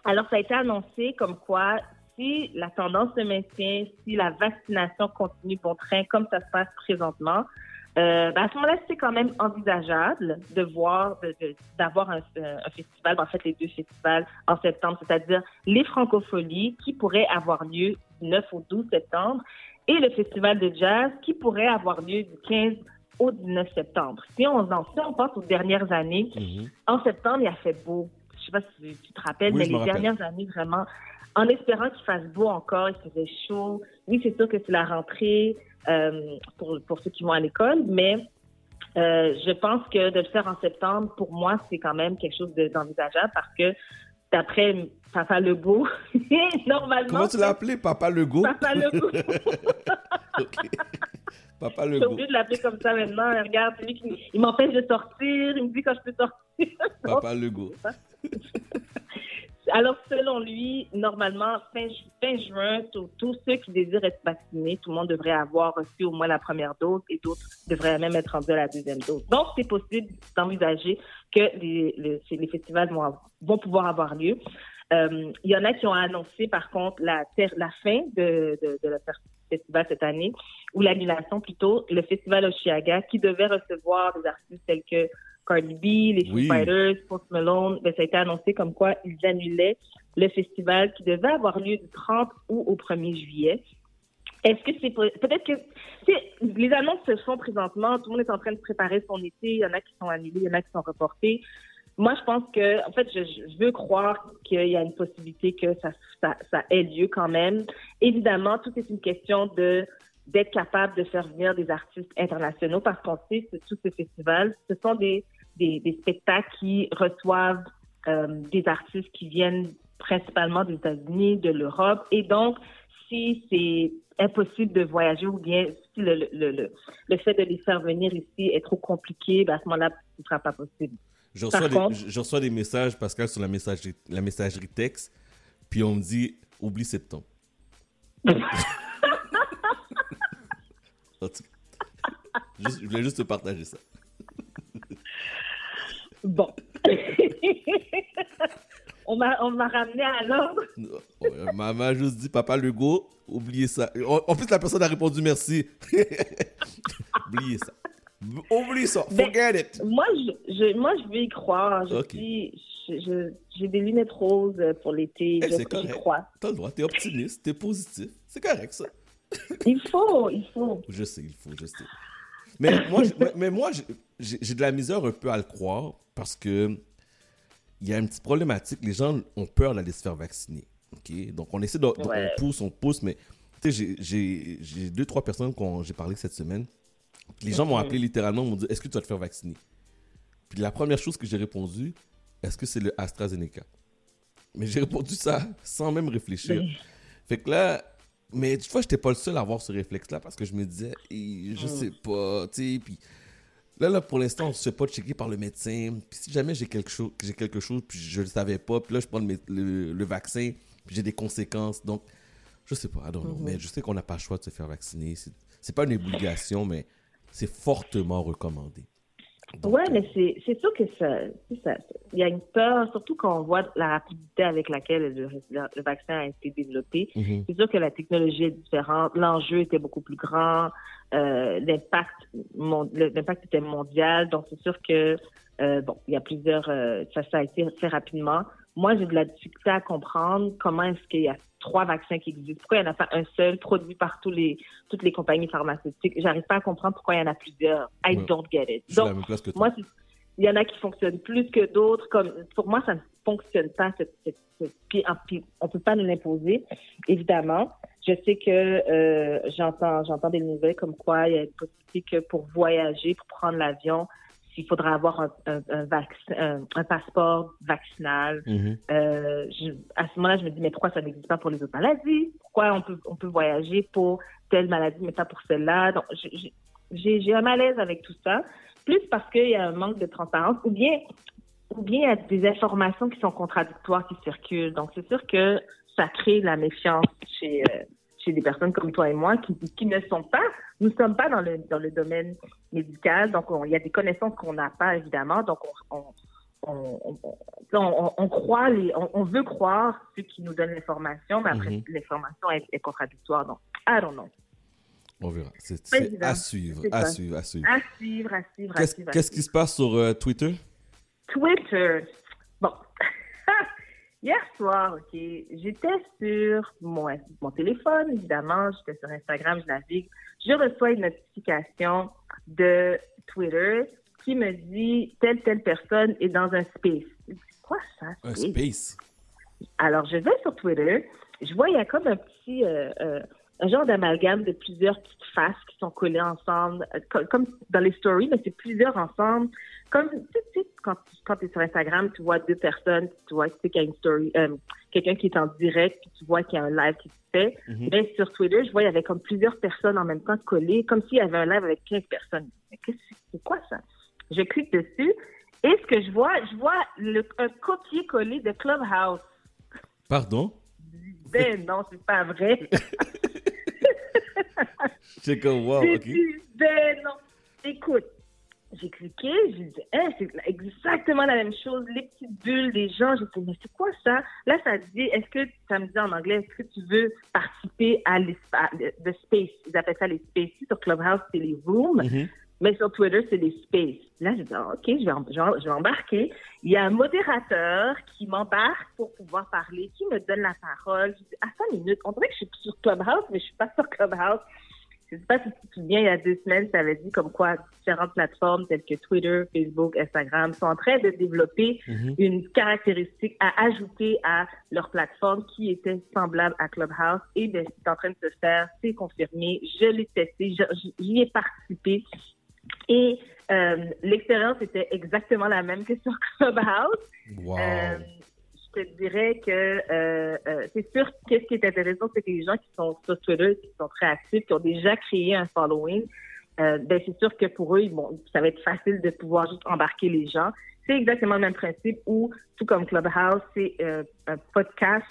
[SPEAKER 13] alors ça a été annoncé comme quoi si la tendance se maintient, si la vaccination continue bon train comme ça se passe présentement, euh, ben, à ce moment-là, c'est quand même envisageable de voir, d'avoir un, euh, un festival, en fait les deux festivals en septembre, c'est-à-dire les Francopholies qui pourraient avoir lieu du 9 au 12 septembre et le festival de jazz qui pourrait avoir lieu du 15 au 19 septembre. Si on, en- si on pense aux dernières années, en septembre, il a fait beau. Je sais pas si tu te rappelles,
[SPEAKER 1] Oui,
[SPEAKER 13] mais les
[SPEAKER 1] rappelle.
[SPEAKER 13] dernières années, vraiment, en espérant qu'il fasse beau encore, il faisait chaud. Oui, c'est sûr que c'est la rentrée euh, pour, pour ceux qui vont à l'école, mais euh, je pense que de le faire en septembre, pour moi, c'est quand même quelque chose de- d'envisageable parce que d'après Papa Legault, normalement...
[SPEAKER 1] Comment tu l'as appelé Papa Legault?
[SPEAKER 13] Papa Legault.
[SPEAKER 1] Papa
[SPEAKER 13] J'ai
[SPEAKER 1] Legault.
[SPEAKER 13] oublié de l'appeler comme ça maintenant. Regarde, lui qui il m'empêche de sortir. Il me dit quand je peux sortir.
[SPEAKER 1] Papa Legault.
[SPEAKER 13] Alors, selon lui, normalement, fin, ju- fin juin, tous ceux qui désirent être vaccinés, tout le monde devrait avoir reçu au moins la première dose et d'autres devraient même être rendus à la deuxième dose. Donc, c'est possible d'envisager que les, festivals vont, pouvoir avoir lieu. Euh, Il y en a qui ont annoncé, par contre, la, fin de, de, de le festival cette année, ou l'annulation plutôt, le festival Oshiaga, qui devait recevoir des artistes tels que Cardi B, les
[SPEAKER 1] Oui.
[SPEAKER 13] Fighters, Post Malone, ben, ça a été annoncé comme quoi ils annulaient le festival qui devait avoir lieu du 30 août au 1er juillet. Est-ce que c'est peut-être que les annonces se font présentement, tout le monde est en train de préparer son été, il y en a qui sont annulés, il y en a qui sont reportés. Moi, je pense que, en fait, je, je veux croire qu'il y a une possibilité que ça, ça, ça ait lieu quand même. Évidemment, tout est une question de d'être capable de faire venir des artistes internationaux parce qu'on sait que tous ces festivals, ce sont des, des, des spectacles qui reçoivent euh, des artistes qui viennent principalement des États-Unis, de l'Europe. Et donc, si c'est impossible de voyager ou bien si le, le, le, le fait de les faire venir ici est trop compliqué, ben à ce moment-là, ce ne sera pas possible.
[SPEAKER 1] Je
[SPEAKER 13] Par
[SPEAKER 1] reçois, des,
[SPEAKER 13] contre-
[SPEAKER 1] je- je reçois des messages, Pascal, sur la messagerie, la messagerie texte, puis on me dit oublie septembre. Je voulais juste te partager ça.
[SPEAKER 13] Bon. on m'a on m'a ramené à l'ordre.
[SPEAKER 1] Maman m'a juste dit papa Legault, oubliez ça. En plus, la personne a répondu merci. oubliez ça. Oublie ça.
[SPEAKER 13] Ben,
[SPEAKER 1] Forget it.
[SPEAKER 13] Moi, je, je- moi, je vais y croire. Je dis, j'ai des lunettes roses pour l'été.
[SPEAKER 1] Eh,
[SPEAKER 13] je,
[SPEAKER 1] correct.
[SPEAKER 13] crois.
[SPEAKER 1] T'as le droit, t'es optimiste, t'es positif. C'est correct, ça.
[SPEAKER 13] Il faut, il faut.
[SPEAKER 1] Je sais, il faut, je sais. Mais moi, mais- moi j'ai- de la misère un peu à le croire parce que il y a une petite problématique. Les gens ont peur d'aller se faire vacciner. ok? Donc, on essaie de.
[SPEAKER 13] Ouais.
[SPEAKER 1] On pousse, on pousse, mais tu sais, j'ai- deux, trois personnes qu'on j'ai parlé cette semaine. Les gens m'ont appelé littéralement, m'ont dit Est-ce que tu vas te faire vacciner? Puis la première chose que j'ai répondu Est-ce que c'est le AstraZeneca? Mais j'ai répondu ça sans même réfléchir. Fait que là, mais tu vois, j'étais pas le seul à avoir ce réflexe-là parce que je me disais, Eh, je
[SPEAKER 13] Mm.
[SPEAKER 1] sais pas, tu sais, puis là, là, pour l'instant, on se fait pas checker par le médecin. Puis si jamais j'ai quelque chose, j'ai quelque chose, puis je le savais pas, puis là, je prends le, mé- le, le vaccin, puis j'ai des conséquences. Donc, je sais pas, I don't know.
[SPEAKER 13] Mhm.
[SPEAKER 1] mais je sais qu'on n'a pas le choix de se faire vacciner. C'est pas une obligation, mais c'est fortement recommandé.
[SPEAKER 13] Ouais, mais c'est c'est sûr que ça, c'est ça. Il y a une peur, surtout quand on voit la rapidité avec laquelle le, vaccin a été développé.
[SPEAKER 1] Mhm.
[SPEAKER 13] C'est sûr que la technologie est différente, l'enjeu était beaucoup plus grand, euh, l'impact mon- était mondial, donc c'est sûr que euh, bon, il y a plusieurs, euh, ça, ça a été fait rapidement. Moi, j'ai de la difficulté à comprendre comment est-ce qu'il y a trois vaccins qui existent. Pourquoi il n'y en a pas un seul produit par tous les, toutes les compagnies pharmaceutiques? J'arrive pas à comprendre pourquoi il y en a plusieurs. I
[SPEAKER 1] Ouais.
[SPEAKER 13] don't get it.
[SPEAKER 1] Je la
[SPEAKER 13] Donc,
[SPEAKER 1] même place que toi.
[SPEAKER 13] moi, il y en a qui fonctionnent plus que d'autres. Comme pour moi, ça ne fonctionne pas. cette- cette- cette- puis, on peut pas nous l'imposer, évidemment. Je sais que euh, j'entends j'entends des nouvelles comme quoi il y a une possibilité que pour voyager, pour prendre l'avion, il faudra avoir un, un, un vaccin, un, un passeport vaccinal.
[SPEAKER 1] Mhm.
[SPEAKER 13] Euh, je- à ce moment-là, je me dis, mais pourquoi ça n'existe pas pour les autres maladies? Pourquoi on peut, on peut voyager pour telle maladie, mais pas pour celle-là? Donc, j'ai un malaise avec tout ça, plus parce qu'il y a un manque de transparence, ou bien, ou bien il y a des informations qui sont contradictoires qui circulent. Donc, c'est sûr que ça crée la méfiance chez, euh, chez des personnes comme toi et moi qui, qui ne sont pas, nous ne sommes pas dans le, dans le domaine médical. Donc, on- il y a des connaissances qu'on n'a pas, évidemment. Donc, on, on, on, on- croit les, on, veut croire ceux qui nous donnent l'information, mais après,
[SPEAKER 1] Mhm.
[SPEAKER 13] l'information est, est contradictoire. Donc, I don't know.
[SPEAKER 1] On verra. C'est à suivre, à suivre, à suivre.
[SPEAKER 13] À suivre, à suivre, à
[SPEAKER 1] Qu'est-ce
[SPEAKER 13] suivre. à
[SPEAKER 1] qu'est-ce qui se passe sur euh, Twitter?
[SPEAKER 13] Twitter. Hier soir, OK, j'étais sur mon, mon téléphone, évidemment, j'étais sur Instagram, je navigue. Je reçois une notification de Twitter qui me dit telle, telle personne est dans un space. Je dis, Quoi ça?
[SPEAKER 1] Un
[SPEAKER 13] space?
[SPEAKER 1] space.
[SPEAKER 13] Alors, je vais sur Twitter, je vois, il y a comme un petit, euh, euh, un genre d'amalgame de plusieurs petites faces qui sont collées ensemble, euh, co- comme dans les stories, mais c'est plusieurs ensemble. Comme, tu sais, quand, quand tu es sur Instagram, tu vois deux personnes, tu vois, tu sais qu'il y a une story, euh, quelqu'un qui est en direct, puis tu vois qu'il y a un live qui se fait.
[SPEAKER 14] Mhm.
[SPEAKER 13] Mais sur Twitter, je vois, il y avait comme plusieurs personnes en même temps collées, comme s'il y avait un live avec 15 personnes. Mais qu'est-ce que c'est quoi ça? Je clique dessus, et ce que je vois, je vois le, un copier-coller de Clubhouse.
[SPEAKER 1] Pardon?
[SPEAKER 13] Ben non, c'est pas vrai.
[SPEAKER 1] C'est comme, wow,
[SPEAKER 13] J'ai
[SPEAKER 1] ok.
[SPEAKER 13] dit, ben non. Écoute, j'ai cliqué, j'ai dit, hein, c'est exactement la même chose, les petites bulles des gens. J'ai dit, mais c'est quoi ça? Là, ça dit, est-ce que, ça me dit en anglais, est-ce que tu veux participer à l'espace, de space? Ils appellent ça les spaces. Sur Clubhouse, c'est les rooms.
[SPEAKER 1] Mhm.
[SPEAKER 13] Mais sur Twitter, c'est les spaces. Là, j'ai dit, ah, OK, je vais, en- je, vais, je embarquer. Il y a un modérateur qui m'embarque pour pouvoir parler, qui me donne la parole. Je dis, à 5 minutes, on dirait que je suis sur Clubhouse, mais je suis pas sur Clubhouse. Je sais pas si tu te souviens, il y a deux semaines, ça avait dit comme quoi différentes plateformes telles que Twitter, Facebook, Instagram sont en train de développer
[SPEAKER 14] Mhm.
[SPEAKER 13] une caractéristique à ajouter à leur plateforme qui était semblable à Clubhouse. Et bien, c'est en train de se faire, c'est confirmé. Je l'ai testé, je- j'y ai participé. Et euh, l'expérience était exactement la même que sur Clubhouse.
[SPEAKER 1] Wow.
[SPEAKER 13] Euh, je te dirais que euh, c'est sûr que ce qui est intéressant, c'est que les gens qui sont sur Twitter, qui sont très actifs, qui ont déjà créé un following, ben c'est sûr que pour eux, vont- ça va être facile de pouvoir juste embarquer les gens. C'est exactement le même principe où, tout comme Clubhouse, c'est un podcast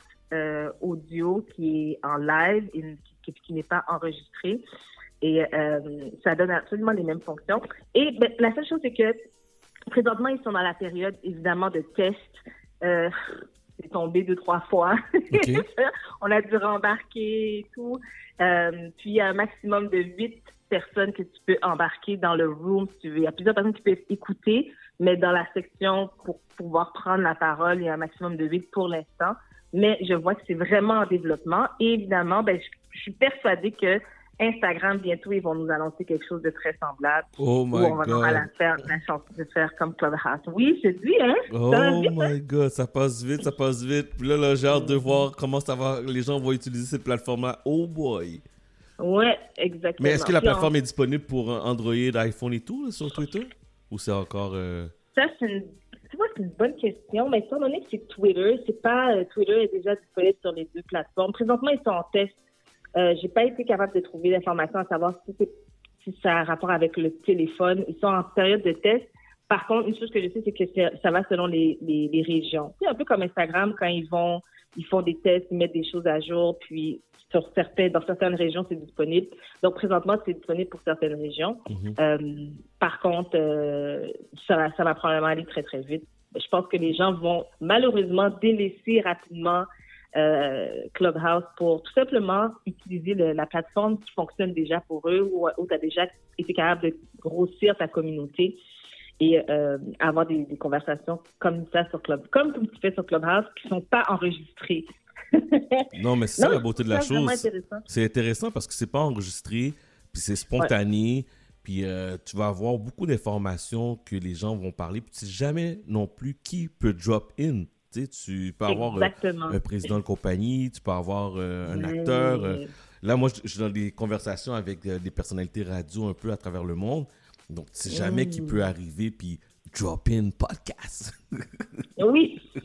[SPEAKER 13] audio qui est en live et qui, qui n'est pas enregistré. Et euh, ça donne absolument les mêmes fonctions. Et ben, la seule chose, c'est que présentement, ils sont dans la période, évidemment, de test. Euh, c'est tombé deux, trois fois. On a dû rembarquer et tout. Euh, puis, il y a un maximum de huit personnes que tu peux embarquer dans le room si tu veux. Il y a plusieurs personnes qui peuvent écouter, mais dans la section pour pouvoir prendre la parole, il y a un maximum de huit pour l'instant. Mais je vois que c'est vraiment en développement. Et évidemment, ben, je, je suis persuadée que Instagram, bientôt, ils vont nous annoncer quelque chose de très semblable.
[SPEAKER 1] Oh
[SPEAKER 13] où
[SPEAKER 1] my
[SPEAKER 13] on va
[SPEAKER 1] God.
[SPEAKER 13] la, faire, la chance de faire comme Clubhouse. Oui, je dis, hein?
[SPEAKER 1] Oh
[SPEAKER 13] vite, hein?
[SPEAKER 1] my god, ça passe vite, ça passe vite. Puis là, là j'ai hâte de voir comment ça va, les gens vont utiliser cette plateforme-là. Oh boy.
[SPEAKER 13] Ouais, exactement.
[SPEAKER 1] Mais est-ce que la
[SPEAKER 13] on-
[SPEAKER 1] plateforme est disponible pour Android, iPhone et tout là, sur Twitter? Ou c'est encore. euh,
[SPEAKER 13] Ça, c'est une, c'est une bonne question, mais étant donné que c'est Twitter, c'est pas, euh, Twitter est déjà disponible sur les deux plateformes. Présentement, ils sont en test. Euh, j'ai pas été capable de trouver l'information à savoir si, si ça a rapport avec le téléphone. Ils sont en période de test. Par contre, une chose que je sais, c'est que ça va selon les, les, les régions. C'est un peu comme Instagram quand ils vont, ils font des tests, ils mettent des choses à jour, puis sur certains, dans certaines régions, c'est disponible. Donc, présentement, c'est disponible pour certaines régions. Euh, par contre, euh, ça, va, ça va probablement aller très, très vite. Je pense que les gens vont malheureusement délaisser rapidement euh, Clubhouse pour tout simplement utiliser le- la plateforme qui fonctionne déjà pour eux, où, où tu as déjà été capable de grossir ta communauté et euh, avoir des, des conversations comme ça sur Club, comme tu fais sur Clubhouse, qui sont pas enregistrées.
[SPEAKER 1] Non, mais c'est ça la beauté de la chose.
[SPEAKER 13] intéressant.
[SPEAKER 1] C'est intéressant parce que c'est pas enregistré, puis c'est spontané, puis euh, tu vas avoir beaucoup d'informations que les gens vont parler, puis tu sais jamais non plus qui peut drop in. Tu peux avoir euh, un président de compagnie, tu peux avoir euh, un acteur. euh, là, moi, je suis dans des conversations avec des personnalités radio un peu à travers le monde. Donc, tu sais jamais qui
[SPEAKER 13] Mm.
[SPEAKER 1] peut arriver puis drop in podcast.
[SPEAKER 13] Oui.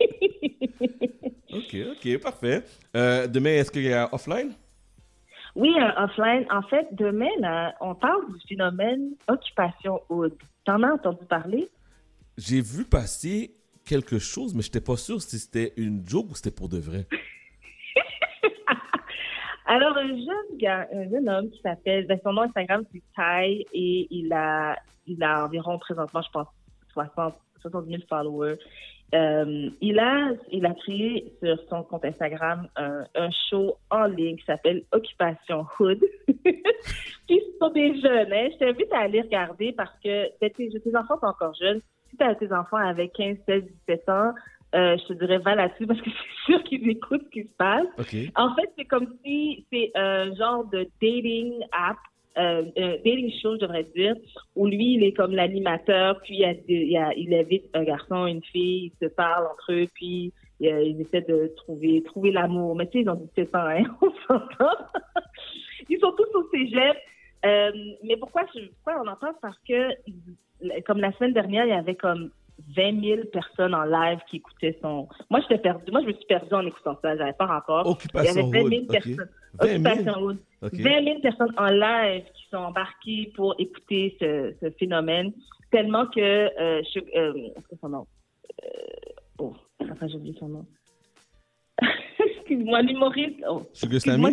[SPEAKER 1] ok, ok, parfait. Demain, est-ce qu'il y a offline?
[SPEAKER 13] Oui, un offline. En fait, demain, là, on parle du phénomène occupation Hood. T'en as entendu parler?
[SPEAKER 1] J'ai vu passer quelque chose, mais je n'étais pas sûr si c'était une joke ou c'était pour de vrai.
[SPEAKER 13] Alors, un jeune gars, un jeune homme qui s'appelle, ben, son nom Instagram, c'est Ty, et il a, il a environ, présentement, je pense, 60, 70 000 followers. Euh, il a, il a créé sur son compte Instagram un, show en ligne qui s'appelle Occupation Hood. Ce sont des jeunes, hein. Je t'invite à aller regarder parce que ben, tes enfants sont encore jeunes. Si tu as tes enfants avec 15, 16, 17 ans, euh, je te dirais va là-dessus parce que c'est sûr qu'ils écoutent ce qui se passe. En fait, c'est comme si c'est un genre de dating app, euh, dating show, je devrais dire, où lui, il est comme l'animateur, puis il, a, il, y a- il invite un garçon, une fille, ils se parlent entre eux, puis euh, ils essaient de trouver, trouver l'amour. Mais tu sais, ils ont 17 ans, hein, on s'entend. ils sont tous au cégep. Euh, mais pourquoi, je- pourquoi on en parle? Parce que, comme la semaine dernière, il y avait comme 20 000 personnes en live qui écoutaient son. Moi, j'étais perdu. Moi, je me suis perdue en écoutant ça. J'avais pas rapport.
[SPEAKER 1] Occupation
[SPEAKER 13] Il y avait 20 000
[SPEAKER 1] Hood, ok.
[SPEAKER 13] personnes.
[SPEAKER 1] 20 000?
[SPEAKER 13] Occupation Hood.
[SPEAKER 1] Ok.
[SPEAKER 13] 20 000 personnes en live qui sont embarquées pour écouter ce, ce phénomène. Tellement que. Euh, je, euh, c'est son nom? Euh, oh, enfin, j'ai oublié son nom. Excuse-moi, l'humoriste. Oh, excuse-moi,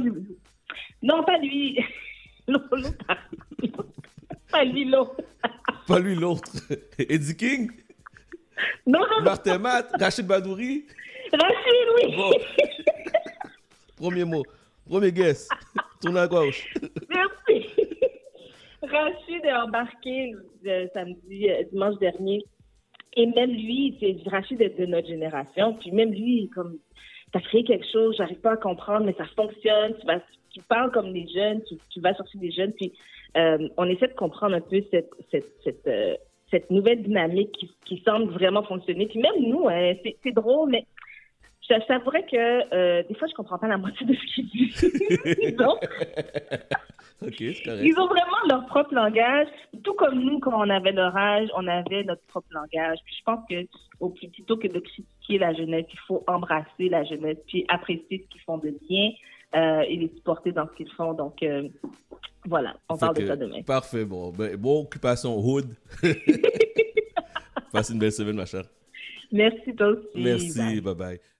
[SPEAKER 13] Non, pas lui. L'autre. Pas lui, l'autre.
[SPEAKER 1] Pas lui, l'autre. Eddie King?
[SPEAKER 13] Non, non, non.
[SPEAKER 1] Martin Matt? Rachid Badouri?
[SPEAKER 13] Rachid, oui.
[SPEAKER 1] Bon. Premier mot. Premier guess. Tourne à gauche.
[SPEAKER 13] Merci. Rachid est embarqué euh, samedi, euh, dimanche dernier. Et même lui, c'est Rachid est de notre génération. Puis même lui, comme, t'as créé quelque chose, j'arrive pas à comprendre, mais ça fonctionne. Tu, vas, tu parles comme les jeunes, tu, vas chercher des jeunes. Puis euh, on essaie de comprendre un peu cette, cette, cette, euh, cette nouvelle dynamique qui, qui semble vraiment fonctionner. Puis même nous, hein, c'est drôle, mais je t'avouerais que euh, des fois, je comprends pas la moitié de ce qu'il dit. Ils ont-
[SPEAKER 1] ok, c'est correct.
[SPEAKER 13] ils ont vraiment leur propre langage. tout comme nous, quand on avait leur âge, on avait notre propre langage. Puis je pense que au plus plutôt que de critiquer la jeunesse, il faut embrasser la jeunesse, puis apprécier ce qu'ils font de bien euh, et les supporter dans ce qu'ils font. Donc euh, voilà, on parle de ça demain.
[SPEAKER 1] Parfait, bon. Ben, bon occupation hood. Passe une belle semaine, ma chère.
[SPEAKER 13] Merci toi aussi.
[SPEAKER 1] Merci, bye bye.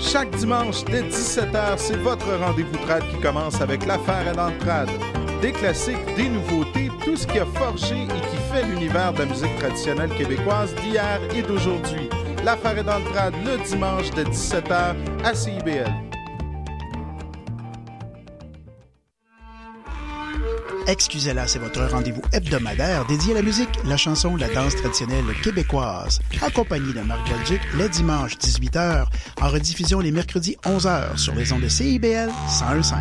[SPEAKER 15] Chaque dimanche dès 17h, c'est votre rendez-vous trad qui commence avec l'affaire à l'entrade. Des classiques, des nouveautés, tout ce qui a forgé et qui fait l'univers de la musique traditionnelle québécoise d'hier et d'aujourd'hui. L'affaire est dans le trad le dimanche de 17h à CIBL.
[SPEAKER 16] Excusez-la, c'est votre rendez-vous hebdomadaire dédié à la musique, la chanson, la danse traditionnelle québécoise. Accompagné de Marc Belgique, les dimanches 18h, en rediffusion les mercredis 11h sur les ondes de CIBL 101.5.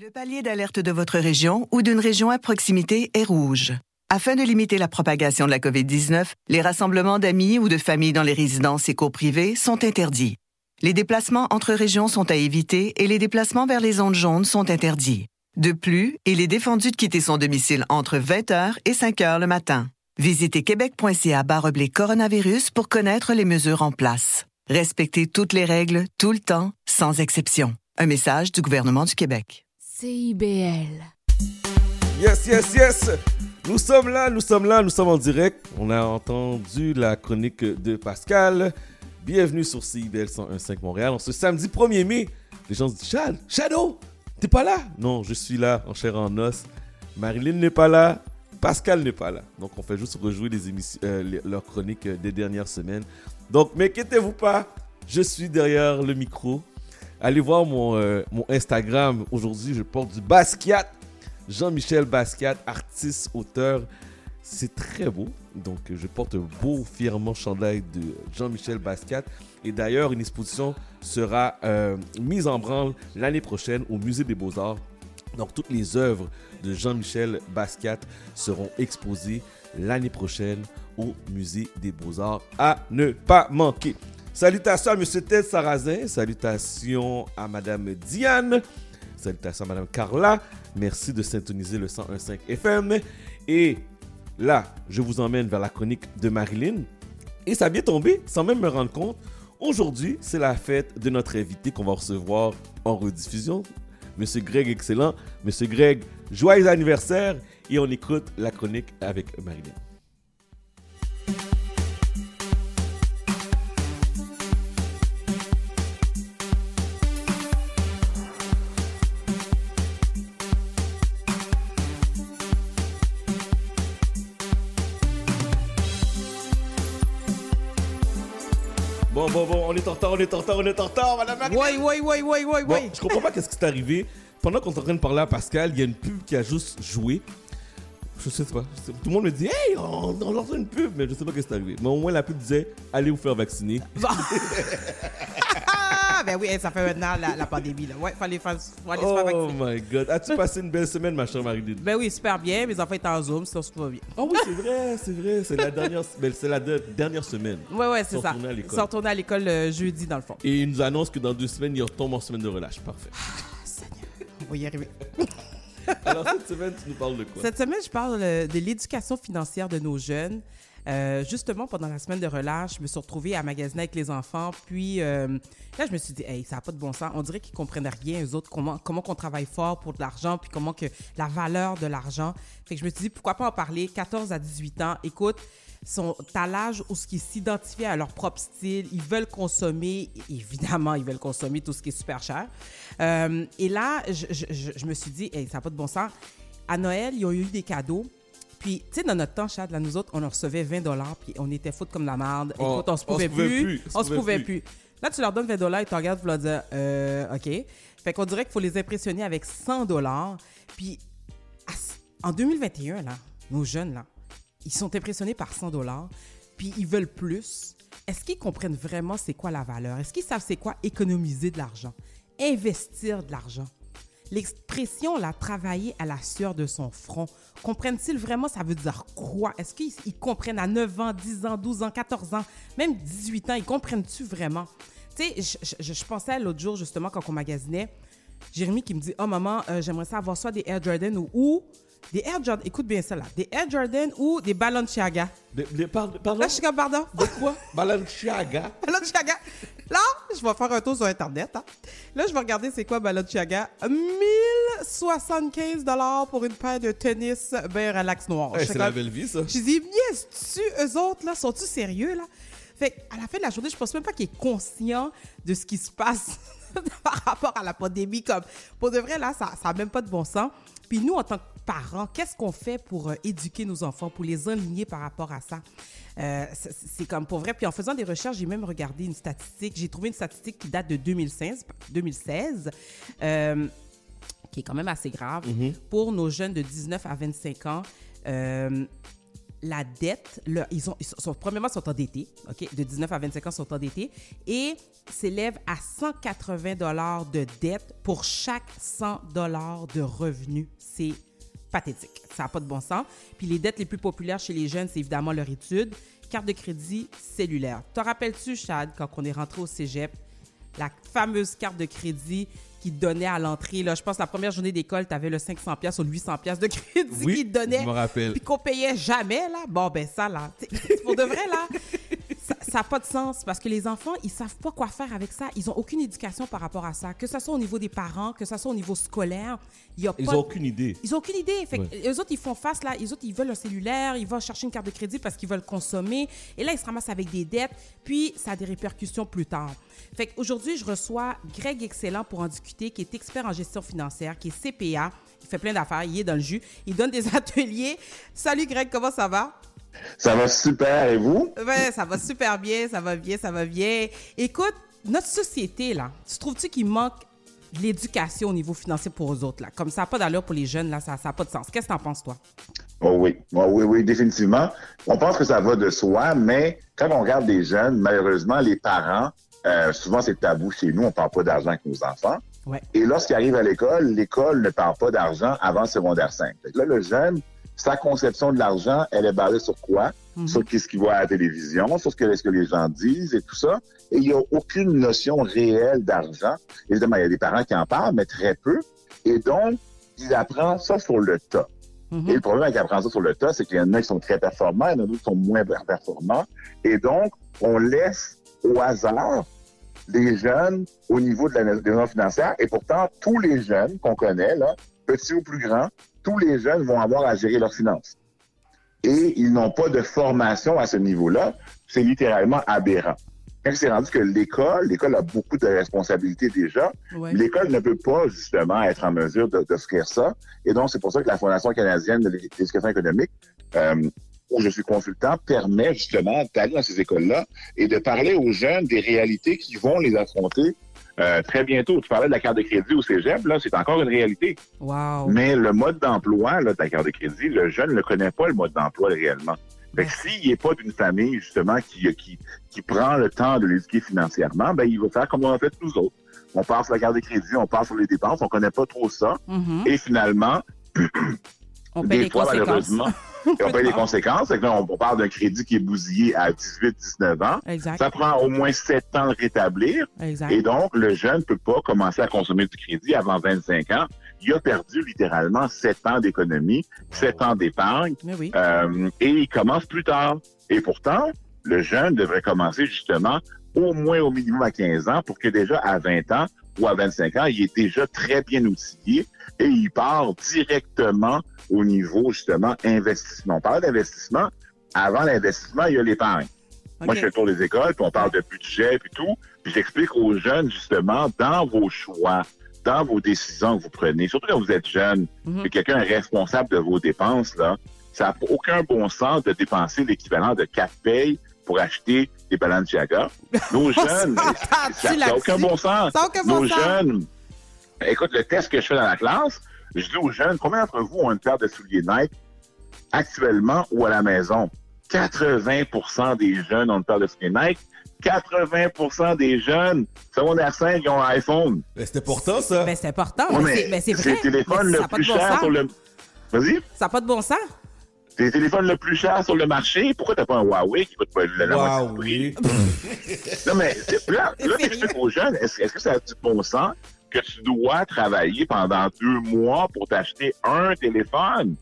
[SPEAKER 5] Le palier d'alerte de votre région ou d'une région à proximité est rouge. Afin de limiter la propagation de la COVID-19, les rassemblements d'amis ou de familles dans les résidences et cours privées sont interdits. Les déplacements entre régions sont à éviter et les déplacements vers les zones jaunes sont interdits. De plus, il est défendu de quitter son domicile entre 20h et 5h le matin. Visitez québec.ca baroblique coronavirus pour connaître les mesures en place. Respectez toutes les règles, tout le temps, sans exception. Un message du gouvernement du Québec.
[SPEAKER 8] CIBL.
[SPEAKER 1] Yes, yes, yes! Nous sommes là, nous sommes là, nous sommes en direct. On a entendu la chronique de Pascal. Bienvenue sur CIBL 101.5 Montréal. En ce samedi 1er mai, les gens se disent Chad, Shadow, t'es pas là? Non, je suis là, en chair en os. Marilyn n'est pas là, Pascal n'est pas là. Donc, on fait juste rejouer les émissions, euh, leurs chroniques euh, des dernières semaines. Donc, m'inquiétez-vous pas, je suis derrière le micro. Allez voir mon, euh, mon Instagram. Aujourd'hui, je porte du Basquiat. Jean-Michel Basquiat, artiste, auteur. C'est très beau. Donc, je porte un beau, fièrement chandail de Jean-Michel Basquiat. Et d'ailleurs, une exposition sera euh, mise en branle l'année prochaine au Musée des Beaux-Arts. Donc, toutes les œuvres de Jean-Michel Basquiat seront exposées l'année prochaine au Musée des Beaux-Arts à ne pas manquer. Salutations à M. Ted Sarrazin. Salutations à Mme Diane. Salutations à Mme Carla. Merci de syntoniser le 101.5 FM. Et là, je vous emmène vers la chronique de Marilyn. Et ça a bien tombé, sans même me rendre compte. Aujourd'hui, c'est la fête de notre invité qu'on va recevoir en rediffusion. Monsieur Greg Excellent. Monsieur Greg, joyeux anniversaire. Et on écoute la chronique avec Marilyn. Bon, on est en retard, on est en retard, on est en retard, madame
[SPEAKER 17] oui, oui, oui, oui,
[SPEAKER 1] Bon,
[SPEAKER 17] oui.
[SPEAKER 1] je comprends pas qu'est-ce qui est arrivé. Pendant qu'on est en train de parler à Pascal, il y a une pub qui a juste joué. Je sais pas. Tout le monde me dit Hey, on, on lance une pub, mais je sais pas qu'est-ce qui est arrivé. Mais au moins, la pub disait Allez vous faire vacciner.
[SPEAKER 17] Ah, ben oui, ça fait maintenant la, la pandémie. Là. Ouais, fallait faire, faut aller se faire
[SPEAKER 1] oh
[SPEAKER 17] vacciner.
[SPEAKER 1] my god. As-tu passé une belle semaine, ma chère Marilyn
[SPEAKER 17] Ben oui, super bien. Mes enfants étaient en Zoom, ça se trouve bien.
[SPEAKER 1] Ah oui, c'est vrai, c'est vrai. C'est la dernière, ben, c'est la de- dernière semaine.
[SPEAKER 17] Ouais, ouais, c'est ça.
[SPEAKER 1] retournés à
[SPEAKER 17] Ils
[SPEAKER 1] l'école.
[SPEAKER 17] sont retournés à l'école euh, jeudi, dans le fond.
[SPEAKER 1] Et ils nous annoncent que dans deux semaines, ils retombent en semaine de relâche. Parfait.
[SPEAKER 17] On va y arriver.
[SPEAKER 1] Alors, cette semaine, tu nous parles de quoi?
[SPEAKER 17] Cette semaine, je parle euh, de l'éducation financière de nos jeunes. Euh, justement, pendant la semaine de relâche, je me suis retrouvée à magasiner avec les enfants. Puis euh, là, je me suis dit, hey, ça n'a pas de bon sens. On dirait qu'ils comprennent rien, eux autres, comment, comment qu'on travaille fort pour de l'argent, puis comment que la valeur de l'argent. Fait que je me suis dit, pourquoi pas en parler 14 à 18 ans. Écoute, sont à l'âge où ce qui s'identifient à leur propre style, ils veulent consommer, évidemment, ils veulent consommer tout ce qui est super cher. Euh, et là, je, je- me suis dit, hey, ça n'a pas de bon sens. À Noël, ils ont eu des cadeaux. Puis, tu sais, dans notre temps, Chad, là, nous autres, on en recevait 20 puis on était foutre comme la merde.
[SPEAKER 1] On-
[SPEAKER 17] Écoute, on se pouvait plus.
[SPEAKER 1] plus,
[SPEAKER 17] On se pouvait plus. Là, tu leur donnes 20 ils te regardent pour leur euh, OK. Fait qu'on dirait qu'il faut les impressionner avec 100 Puis, en 2021, là, nos jeunes, là, ils sont impressionnés par 100 dollars, puis ils veulent plus. Est-ce qu'ils comprennent vraiment c'est quoi la valeur? Est-ce qu'ils savent c'est quoi économiser de l'argent? Investir de l'argent? L'expression, là, travailler à la sueur de son front, comprennent-ils vraiment ça veut dire quoi? Est-ce qu'ils ils comprennent à 9 ans, 10 ans, 12 ans, 14 ans, même 18 ans, ils comprennent-tu vraiment? Tu sais, je, je- je pensais l'autre jour, justement, quand on magasinait, Jérémy qui me dit Oh maman, euh, j'aimerais ça avoir soit des Air Jordan ou, ou des Air Jordan, écoute bien ça là, des Air Jordan ou des Balenciaga.
[SPEAKER 1] pardon?
[SPEAKER 17] Là, je suis comme, pardon?
[SPEAKER 1] De quoi? Balenciaga.
[SPEAKER 17] Balenciaga. Là, je vais faire un tour sur Internet. hein. Là, je vais regarder c'est quoi Balenciaga. 1075 pour une paire de tennis ben relax noir. Je
[SPEAKER 1] c'est la belle vie, ça.
[SPEAKER 17] Je dis, yes, tu eux autres, là, sont-tu sérieux, là? Fait à la fin de la journée, je pense même pas qu'il est conscient de ce qui se passe par rapport à la pandémie. Comme, pour de vrai, là, ça n'a même pas de bon sens. Puis nous, en tant que parents, qu'est-ce qu'on fait pour euh, éduquer nos enfants, pour les aligner par rapport à ça? Euh, c'est comme pour vrai. Puis en faisant des recherches, j'ai même regardé une statistique. J'ai trouvé une statistique qui date de 2016, 2016 euh, qui est quand même assez grave.
[SPEAKER 1] Mhm.
[SPEAKER 17] Pour nos jeunes de 19 à 25 ans, euh, la dette, le- ils, ont, ils sont, premièrement, sont endettés, OK? De 19 à 25 ans, sont endettés et s'élèvent à 180 dollars de dette pour chaque 100 dollars de revenus. C'est pathétique. Ça n'a pas de bon sens. Puis les dettes les plus populaires chez les jeunes, c'est évidemment leur étude, carte de crédit cellulaire. Te rappelles-tu, Chad, quand on est rentré au cégep, la fameuse carte de crédit qui te donnait à l'entrée? Là, je pense que la première journée d'école, tu avais le 500 pièces ou le 800 pièces de crédit
[SPEAKER 1] Oui,
[SPEAKER 17] qui te donnait.
[SPEAKER 1] je me rappelle.
[SPEAKER 17] Puis qu'on payait jamais, là. Bon, ben ça, là. Pour de vrai, là, ça n'a pas de sens parce que les enfants, ils savent pas quoi faire avec ça. Ils ont aucune éducation par rapport à ça. Que ce soit au niveau des parents, que ce soit au niveau scolaire, il y a
[SPEAKER 1] Ils n'ont aucune idée.
[SPEAKER 17] ils ont aucune idée. Fait
[SPEAKER 1] Ouais.
[SPEAKER 17] eux autres, ils font face là. Les autres, ils veulent un cellulaire, ils vont chercher une carte de crédit parce qu'ils veulent consommer. Et là, ils se ramassent avec des dettes. Puis, ça a des répercussions plus tard. Fait qu'aujourd'hui, je reçois Greg Excellent pour en discuter, qui est expert en gestion financière, qui est CPA. Il fait plein d'affaires, il est dans le jus. Il donne des ateliers. Salut Greg, comment ça va?
[SPEAKER 18] Ça va super, et vous?
[SPEAKER 17] Ouais, ça va super bien, ça va bien, ça va bien. Écoute, notre société, là, tu trouves-tu qu'il manque de l'éducation au niveau financier pour eux autres, là? Comme ça n'a pas d'allure pour les jeunes, là, ça n'a pas de sens. Qu'est-ce que t'en penses, toi?
[SPEAKER 18] Oh oui, Oh oui, oui, définitivement. On pense que ça va de soi, mais quand on regarde des jeunes, malheureusement, les parents, euh, souvent c'est tabou chez nous, on ne parle pas d'argent avec nos enfants.
[SPEAKER 17] Ouais.
[SPEAKER 18] Et lorsqu'ils arrivent à l'école, l'école ne parle pas d'argent avant le secondaire 5. Fait que là, le jeune, sa conception de l'argent, elle est basée sur quoi?
[SPEAKER 17] Mhm.
[SPEAKER 18] Sur ce qu'il voit à la télévision, sur ce que, ce que les gens disent et tout ça. Et il n'y a aucune notion réelle d'argent. Évidemment, il y a des parents qui en parlent, mais très peu. Et donc, il apprend ça sur le tas. Et le problème avec apprendre ça sur le tas, c'est qu'il y en a qui sont très performants, il y en a d'autres qui sont moins performants. Et donc, on laisse au hasard les jeunes au niveau de la maison financière. Et pourtant, tous les jeunes qu'on connaît, là, petits ou plus grands, tous les jeunes vont avoir à gérer leurs finances. Et ils n'ont pas de formation à ce niveau-là. C'est littéralement aberrant. Quand c'est rendu que l'école, l'école a beaucoup de responsabilités déjà,
[SPEAKER 17] Ouais.
[SPEAKER 18] l'école ne peut pas justement être en mesure d'offrir ça. Et donc, c'est pour ça que la Fondation canadienne de l'éducation économique, euh, où je suis consultant, permet justement d'aller dans ces écoles-là et de parler aux jeunes des réalités qui vont les affronter euh, très bientôt. Tu parlais de la carte de crédit au cégep, là, c'est encore une réalité.
[SPEAKER 17] Wow.
[SPEAKER 18] Mais le mode d'emploi là, de la carte de crédit, le jeune ne connaît pas le mode d'emploi réellement. Fait que s'il n'est pas d'une famille, justement, qui, qui, qui prend le temps de l'éduquer financièrement, ben, il va faire comme on a fait nous autres. On part sur la carte de crédit, on part sur les dépenses, on connaît pas trop ça.
[SPEAKER 17] Mhm.
[SPEAKER 18] Et finalement,
[SPEAKER 17] On paye
[SPEAKER 18] des fois,
[SPEAKER 17] conséquences.
[SPEAKER 18] malheureusement, on paye les conséquences. Que là, on, on parle d'un crédit qui est bousillé à 18-19 ans.
[SPEAKER 17] Exact.
[SPEAKER 18] Ça prend au moins 7 ans de rétablir.
[SPEAKER 17] Exact.
[SPEAKER 18] Et donc, le jeune ne peut pas commencer à consommer du crédit avant 25 ans. Il a perdu littéralement 7 ans d'économie, 7 ans d'épargne.
[SPEAKER 17] Oui.
[SPEAKER 18] Euh, et il commence plus tard. Et pourtant, le jeune devrait commencer justement au moins au minimum à 15 ans pour que déjà à 20 ans ou à 25 ans, il est déjà très bien outillé et il part directement au niveau justement investissement. On parle d'investissement. Avant l'investissement, il y a l'épargne. Moi, je fais le tour des écoles, puis on parle de budget, puis tout. Puis j'explique aux jeunes, justement, dans vos choix, dans vos décisions que vous prenez, surtout quand vous êtes jeune, que quelqu'un est responsable de vos dépenses, là, ça n'a aucun bon sens de dépenser l'équivalent de quatre payes pour acheter des Balenciaga. Nos jeunes, ça n'a aucun bon sens.
[SPEAKER 17] Bon
[SPEAKER 18] Nos
[SPEAKER 17] sens.
[SPEAKER 18] jeunes, écoute, le test que je fais dans la classe, Je dis aux jeunes, combien d'entre vous ont une paire de souliers Nike actuellement ou à la maison? 80% des jeunes ont une paire de souliers Nike. 80% des jeunes, secondaire 5, ils ont un iPhone.
[SPEAKER 1] Ben, c'est important, ça.
[SPEAKER 17] Ben, c'est important.
[SPEAKER 18] Ouais,
[SPEAKER 17] mais
[SPEAKER 18] mais
[SPEAKER 17] c'est- mais
[SPEAKER 18] le téléphone
[SPEAKER 17] Mais
[SPEAKER 18] le plus
[SPEAKER 17] bon
[SPEAKER 18] cher
[SPEAKER 17] sens.
[SPEAKER 18] sur le... Vas-y.
[SPEAKER 17] Ça n'a pas de bon sens.
[SPEAKER 18] C'est le téléphone le plus cher sur le marché. Pourquoi t'as pas un Huawei qui coûte pas la la moitié du prix? non, mais c'est- là, là t'expliques aux jeunes, est-ce que ça a du bon sens que tu dois travailler pendant deux mois pour t'acheter un téléphone?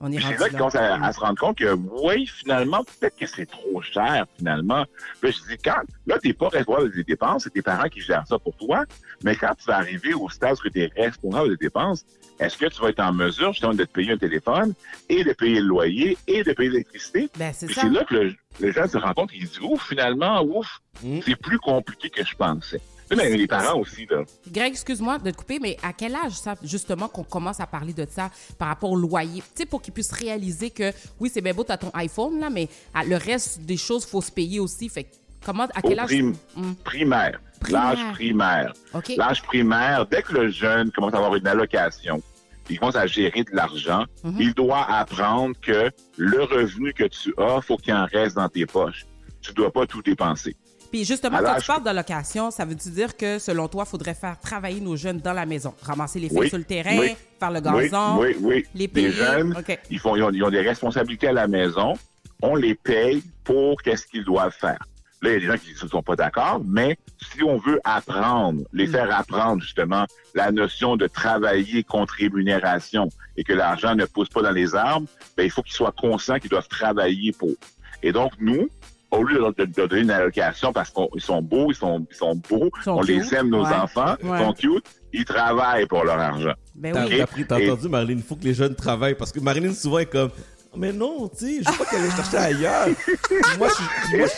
[SPEAKER 17] On est
[SPEAKER 18] C'est là qu'ils commencent à, à se rendre compte que, oui, finalement, peut-être que c'est trop cher, finalement. Puis je dis, quand, là, t'es pas responsable des dépenses, c'est tes parents qui gèrent ça pour toi. Mais quand tu vas arriver au stade où tu es responsable des dépenses, est-ce que tu vas être en mesure, justement, de te payer un téléphone et de payer le loyer et de payer l'électricité?
[SPEAKER 17] Ben, c'est
[SPEAKER 18] Puis
[SPEAKER 17] ça.
[SPEAKER 18] c'est là que le, le jeune se rend compte, il dit, ouf, finalement, ouf, c'est plus compliqué que je pensais. Mais les parents aussi, là.
[SPEAKER 17] Greg, excuse-moi de te couper, mais à quel âge, ça, justement, qu'on commence à parler de ça par rapport au loyer? Tu sais, pour qu'ils puissent réaliser que, oui, c'est bien beau, t'as ton iPhone, là, mais à- le reste des choses, faut se payer aussi. Fait comment, à quel âge?
[SPEAKER 18] prim-
[SPEAKER 17] Hmm.
[SPEAKER 18] primaire. L'âge primaire. L'âge primaire, dès que le jeune commence à avoir une allocation, il commence à gérer de l'argent,
[SPEAKER 17] Mhm.
[SPEAKER 18] il doit apprendre que le revenu que tu as, faut qu'il en reste dans tes poches. Tu dois pas tout dépenser.
[SPEAKER 17] Puis justement, quand tu parles d'allocation, ça veut-tu dire que, selon toi, il faudrait faire travailler nos jeunes dans la maison? Ramasser les feuilles
[SPEAKER 18] Oui.
[SPEAKER 17] sur le terrain,
[SPEAKER 18] Oui.
[SPEAKER 17] faire le gazon,
[SPEAKER 18] oui, oui.
[SPEAKER 17] les payer?
[SPEAKER 18] jeunes, ils, font, ils, ont, ils ont des responsabilités à la maison. On les paye pour qu'est-ce qu'ils doivent faire. Là, il y a des gens qui ne sont pas d'accord, mais si on veut apprendre, les faire apprendre justement la notion de travailler contre rémunération et que l'argent ne pousse pas dans les arbres, ben, il faut qu'ils soient conscients qu'ils doivent travailler pour. Et donc, nous, au lieu de, de- de donner une allocation parce qu'ils sont beaux, ils sont, ils sont beaux,
[SPEAKER 1] sont
[SPEAKER 18] on les aime, nos
[SPEAKER 1] Ouais.
[SPEAKER 18] enfants,
[SPEAKER 1] Ouais.
[SPEAKER 18] ils sont cute, ils travaillent pour leur argent.
[SPEAKER 17] Ben
[SPEAKER 1] T'as
[SPEAKER 18] OK?
[SPEAKER 1] t'as
[SPEAKER 18] Et-
[SPEAKER 1] entendu, Marilyn, il faut que les jeunes travaillent parce que Marilyn, souvent, est comme Mais non, tu sais, je veux pas qu'elle aille chercher ailleurs. moi, je moi,
[SPEAKER 17] Oui,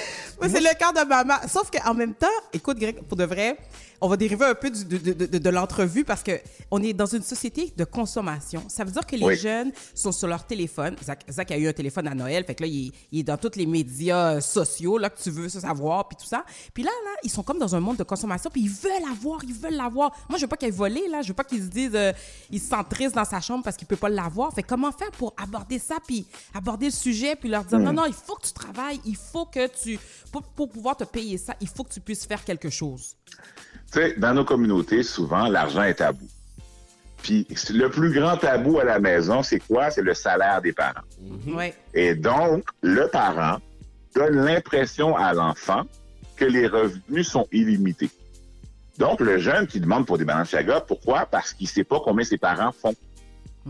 [SPEAKER 17] c'est le cas de maman. Sauf qu'en même temps, écoute, Greg, pour de vrai, on va dériver un peu du- de, de- de- de l'entrevue parce que on est dans une société de consommation. Ça veut dire que les
[SPEAKER 18] Oui.
[SPEAKER 17] jeunes sont sur leur téléphone. Zach, Zach a eu un téléphone à Noël, fait que là, il, est- il est dans tous les médias euh, sociaux là, que tu veux savoir, puis tout ça. Puis là, là, ils sont comme dans un monde de consommation, puis ils veulent l'avoir, ils veulent l'avoir. Moi, je veux pas qu'ils volent, là. Je veux pas qu'ils se disent, euh, ils se sentent tristes dans sa chambre parce qu'il peut pas l'avoir. Fait comment faire pour aborder ça, puis aborder le sujet, puis leur dire,
[SPEAKER 18] Mm.
[SPEAKER 17] non, non, il faut que tu travailles, il faut que tu, pour, pour pouvoir te payer ça, il faut que tu puisses faire quelque chose.
[SPEAKER 18] Tu sais, dans nos communautés, souvent, l'argent est tabou. Puis le plus grand tabou à la maison, c'est quoi? C'est le salaire des parents.
[SPEAKER 17] Ouais.
[SPEAKER 18] Et donc, le parent donne l'impression à l'enfant que les revenus sont illimités. Donc, le jeune qui demande pour des balances chaga, pourquoi? Parce qu'il sait pas combien ses parents font.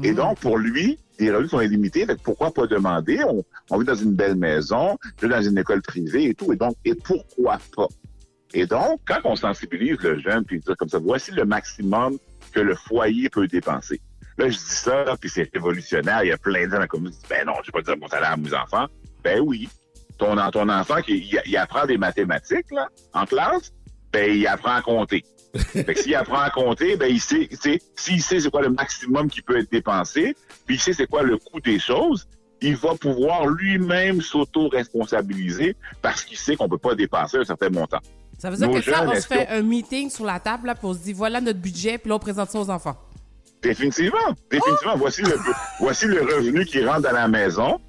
[SPEAKER 18] Et donc, pour lui, les revenus sont illimités. Fait que pourquoi pas demander? On, on vit dans une belle maison, je vais dans une école privée et tout. Et donc, et pourquoi pas? Et donc, quand on sensibilise le jeune, puis dire comme ça, voici le maximum que le foyer peut dépenser. Là, je dis ça, puis c'est révolutionnaire. Il y a plein de gens dans la communauté qui disent, ben non, je vais pas dire mon salaire à mes enfants. Ben oui. Ton, ton enfant, qui, il, il apprend des mathématiques, là, en classe, ben il apprend à compter. fait que s'il apprend à compter, ben il sait, tu sais, s'il sait c'est quoi le maximum qui peut être dépensé, puis il sait c'est quoi le coût des choses, il va pouvoir lui-même s'auto-responsabiliser parce qu'il sait qu'on peut pas dépasser un certain montant.
[SPEAKER 17] Ça veut dire
[SPEAKER 18] Nos
[SPEAKER 17] que ça, on se fait un meeting sur la table, là, puis on se dit, voilà notre budget, puis là, on présente ça aux enfants.
[SPEAKER 18] Définitivement. Définitivement. Voici, le, voici le revenu qui rentre dans la maison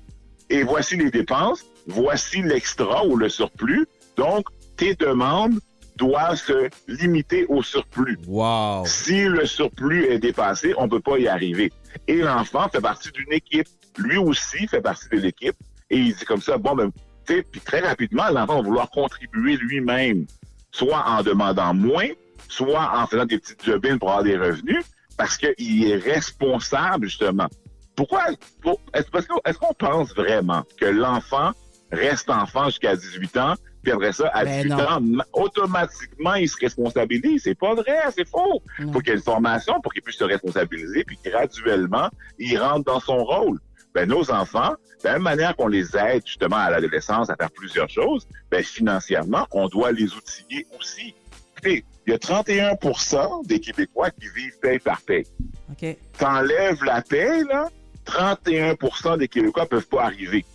[SPEAKER 18] et voici les dépenses. Voici l'extra ou le surplus. Donc, tes demandes doivent se limiter au surplus.
[SPEAKER 1] Wow.
[SPEAKER 18] Si le surplus est dépassé, on ne peut pas y arriver. Et l'enfant fait partie d'une équipe. Lui aussi fait partie de l'équipe. Et il dit comme ça, bon, ben, tu sais, puis très rapidement, l'enfant va vouloir contribuer lui-même, soit en demandant moins, soit en faisant des petites jobines pour avoir des revenus, parce qu'il est responsable, justement. Pourquoi? pour- Est-ce parce qu'on- pense vraiment que l'enfant reste enfant jusqu'à 18 ans, puis après ça, à
[SPEAKER 17] Ben
[SPEAKER 18] 18
[SPEAKER 17] non.
[SPEAKER 18] ans, ma- automatiquement, il se responsabilise? C'est pas vrai, c'est faux. Il faut qu'il y ait une formation pour qu'il puisse se responsabiliser, puis graduellement, il rentre dans son rôle. Ben, nos enfants, de la même manière qu'on les aide justement à l'adolescence à faire plusieurs choses, ben, financièrement, on doit les outiller aussi. Écoutez, il y a 31% des Québécois qui vivent paye par paye.
[SPEAKER 17] OK.
[SPEAKER 18] T'enlèves la paye, là, 31% des Québécois peuvent pas arriver.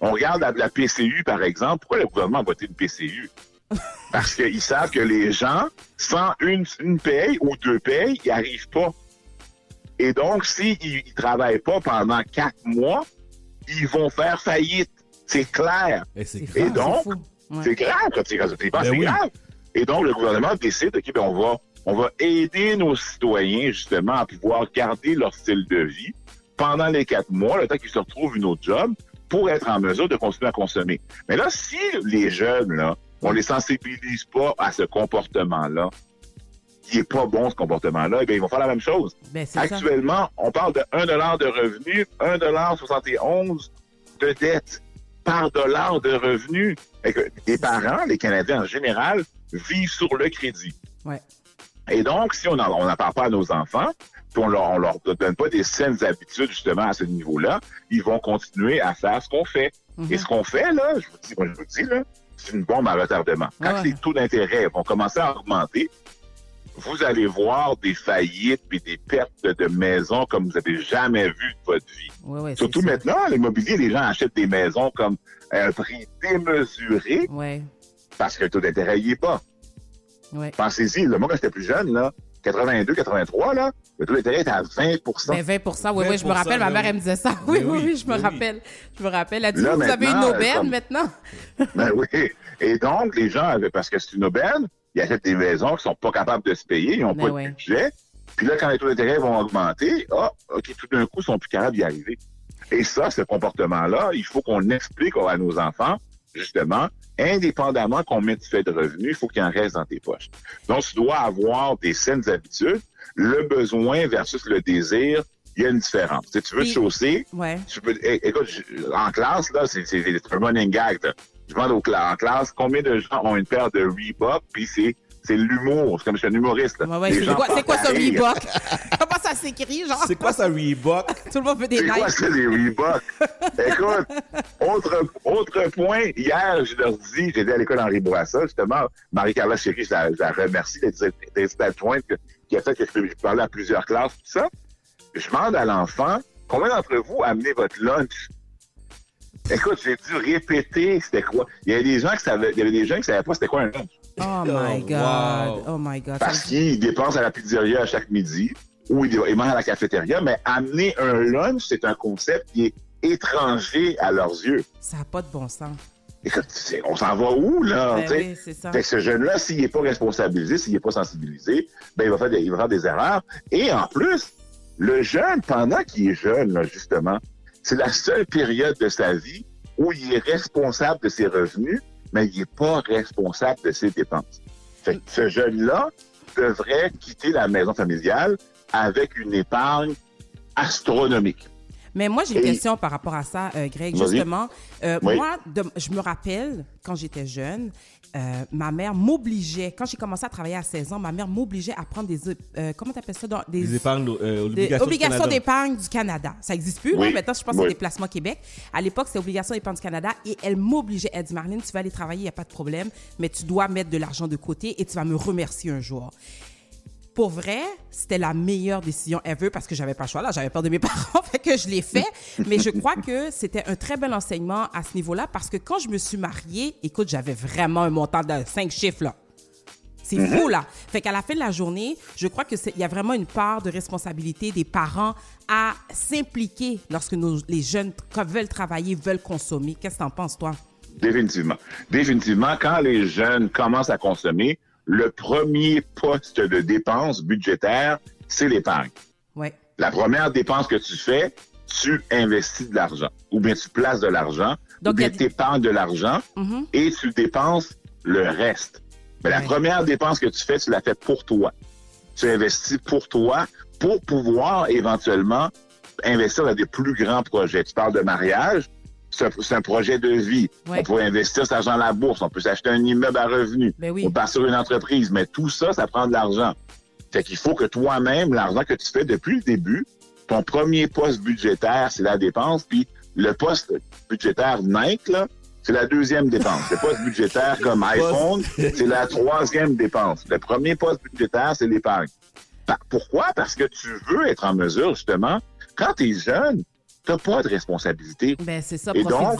[SPEAKER 18] On regarde la, la PCU, par exemple. Pourquoi le gouvernement a voté une PCU? Parce qu'ils savent que les gens, sans une, une paye ou deux payes, ils arrivent pas. Et donc, s'ils ne travaillent pas pendant quatre mois, ils vont faire faillite. C'est clair.
[SPEAKER 1] Et c'est
[SPEAKER 18] Et donc,
[SPEAKER 17] fou. Ouais.
[SPEAKER 18] c'est grave quand tu penses,
[SPEAKER 1] Ben
[SPEAKER 18] c'est
[SPEAKER 1] oui.
[SPEAKER 18] grave. Et donc, le gouvernement décide, OK, ben, on va, on va aider nos citoyens, justement, à pouvoir garder leur style de vie pendant les quatre mois, le temps qu'ils se retrouvent une autre job, pour être en mesure de continuer à consommer. Mais là, si les jeunes, là, on les sensibilise pas à ce comportement-là, qui est pas bon, ce comportement-là, eh bien, ils vont faire la même chose.
[SPEAKER 17] Ben, ça.
[SPEAKER 18] Actuellement, on parle de 1 de revenu, 1,71 de dette par dollar de revenu. Les parents, les Canadiens en général, vivent sur le crédit.
[SPEAKER 17] Ouais.
[SPEAKER 18] Et donc, si on n'en parle pas à nos enfants, puis on leur, on leur donne pas des saines habitudes justement à ce niveau-là, ils vont continuer à faire ce qu'on fait.
[SPEAKER 17] Mhm.
[SPEAKER 18] Et ce qu'on fait, là, je vous dis, moi, je vous dis, là, c'est une bombe à retardement. Quand
[SPEAKER 17] Ouais.
[SPEAKER 18] les taux d'intérêt vont commencer à augmenter, vous allez voir des faillites puis des pertes de maisons comme vous n'avez jamais vu de votre vie.
[SPEAKER 17] Ouais, c'est
[SPEAKER 18] Surtout maintenant, l'immobilier, les gens achètent des maisons comme à un prix démesuré parce que le taux d'intérêt n'y est pas. Pensez-y, moi, quand j'étais plus jeune, là, 82, 83, là, le taux d'intérêt était à 20
[SPEAKER 17] Ben 20 oui, oui, je me
[SPEAKER 1] 20%,
[SPEAKER 17] rappelle, ma mère,
[SPEAKER 1] oui.
[SPEAKER 17] elle me disait ça. Oui,
[SPEAKER 1] Ben
[SPEAKER 17] oui,
[SPEAKER 1] oui,
[SPEAKER 17] oui, je me
[SPEAKER 1] ben oui.
[SPEAKER 17] rappelle. Je me rappelle. Elle a dit,
[SPEAKER 18] Là,
[SPEAKER 17] vous avez une aubaine
[SPEAKER 18] comme-
[SPEAKER 17] maintenant?
[SPEAKER 18] Ben oui. Et donc, les gens, avaient- parce que c'est une aubaine, ils achètent des maisons qui sont pas capables de se payer, ils n'ont
[SPEAKER 17] Ben
[SPEAKER 18] pas
[SPEAKER 17] ouais.
[SPEAKER 18] de budget. Puis là, quand les taux d'intérêt vont augmenter, ah, OK, tout d'un coup, ils sont plus capables d'y arriver. Et ça, ce comportement-là, il faut qu'on explique à nos enfants, justement, indépendamment combien tu fais de revenus, il faut qu'il en reste dans tes poches. Donc, tu dois avoir des saines habitudes. Le besoin versus le désir, il y a une différence. Si tu veux te chausser,
[SPEAKER 17] Ouais.
[SPEAKER 18] tu peux, écoute, en classe, là, c'est c'est- c'est un running gag. là. Je demande aux cla- en classe combien de gens ont une paire de Reebok, puis c'est c'est l'humour. C'est comme je suis un humoriste. là.
[SPEAKER 17] Ouais, ouais,
[SPEAKER 18] Les
[SPEAKER 17] c'est quoi, c'est quoi
[SPEAKER 18] rire.
[SPEAKER 17] Reebok? Comment ça s'écrit, genre?
[SPEAKER 1] C'est quoi ça, Reebok?
[SPEAKER 17] Tout le monde veut des
[SPEAKER 18] C'est quoi ça, les Reebok? Écoute, autre, autre point, hier, je leur dis, j'étais à l'école Henri Bourassa, justement, Marie-Carla Chéry, je la, je la remercie d'être adjointe qui a fait que je peux parler à plusieurs classes, tout ça. Je demande à l'enfant, combien d'entre vous amenez votre lunch? Écoute, j'ai dû répéter c'était quoi. Il y avait des gens qui savaient, il y avait des gens qui savaient pas c'était quoi un lunch.
[SPEAKER 17] Oh my
[SPEAKER 1] Oh,
[SPEAKER 17] God.
[SPEAKER 1] wow.
[SPEAKER 17] Oh my God.
[SPEAKER 18] Parce qu'ils dépensent à la pizzeria à chaque midi ou ils, ils mangent à la cafétéria, mais amener un lunch, c'est un concept qui est étranger à leurs yeux.
[SPEAKER 17] Ça n'a pas de bon sens.
[SPEAKER 18] Écoute, on s'en va où, là?
[SPEAKER 17] Ben
[SPEAKER 18] tu sais?
[SPEAKER 17] oui, c'est ça.
[SPEAKER 18] Fait que ce jeune-là, s'il n'est pas responsabilisé, s'il n'est pas sensibilisé, ben, il va, faire des, il va faire des erreurs. Et en plus, le jeune, pendant qu'il est jeune, là, justement, c'est la seule période de sa vie où il est responsable de ses revenus, mais il n'est pas responsable de ses dépenses. Ce jeune-là devrait quitter la maison familiale avec une épargne astronomique.
[SPEAKER 17] Mais moi, j'ai une question par rapport à ça, euh, Greg. Justement, euh,
[SPEAKER 18] Oui.
[SPEAKER 17] moi, de- je me rappelle, quand j'étais jeune, euh, ma mère m'obligeait, quand j'ai commencé à travailler à 16 ans, ma mère m'obligeait à prendre des... euh, comment tu appelles ça? dans-
[SPEAKER 1] Des euh, obligations
[SPEAKER 17] d'épargne du Canada. Ça n'existe plus.
[SPEAKER 18] Oui.
[SPEAKER 17] là. Maintenant, je pense que
[SPEAKER 18] Oui.
[SPEAKER 17] c'est des placements Québec. À l'époque, c'était obligation d'épargne du Canada et elle m'obligeait. Elle dit, Marlène, tu vas aller travailler, il n'y a pas de problème, mais tu dois mettre de l'argent de côté et tu vas me remercier un jour. Pour vrai, c'était la meilleure décision ever parce que j'avais pas le choix là, j'avais peur de mes parents, fait que je l'ai fait. Mais je crois que c'était un très bel enseignement à ce niveau-là parce que quand je me suis mariée, écoute, j'avais vraiment un montant de cinq chiffres là. C'est
[SPEAKER 18] Mhm.
[SPEAKER 17] fou, là. Fait qu'à la fin de la journée, je crois qu'il y a vraiment une part de responsabilité des parents à s'impliquer lorsque nos- les jeunes veulent travailler, veulent consommer. Qu'est-ce que t'en penses, toi?
[SPEAKER 18] Définitivement. Définitivement, quand les jeunes commencent à consommer, le premier poste de dépense budgétaire, c'est l'épargne.
[SPEAKER 17] Ouais.
[SPEAKER 18] La première dépense que tu fais, tu investis de l'argent. Ou bien tu places de l'argent. Ou bien
[SPEAKER 17] a
[SPEAKER 18] tu épargnes de l'argent
[SPEAKER 17] Mhm.
[SPEAKER 18] et tu dépenses le reste. Mais la première dépense que tu fais, tu la fais pour toi. Tu investis pour toi pour pouvoir éventuellement investir dans des plus grands projets. Tu parles de mariage, c'est un, projet de vie.
[SPEAKER 17] Ouais.
[SPEAKER 18] On peut investir cet argent à la bourse, on peut s'acheter un immeuble à revenu,
[SPEAKER 17] Ben oui.
[SPEAKER 18] on part sur une entreprise, mais tout ça, ça prend de l'argent. Fait qu'il faut que toi-même, l'argent que tu fais depuis le début, ton premier poste budgétaire, c'est la dépense, puis le poste budgétaire Nike, là, c'est la deuxième dépense. Le poste budgétaire comme iPhone, c'est la troisième dépense. Le premier poste budgétaire, c'est l'épargne. Pa- Pourquoi? Parce que tu veux être en mesure, justement, quand tu es jeune, pas de responsabilité.
[SPEAKER 17] Ben, c'est ça,
[SPEAKER 18] Et donc,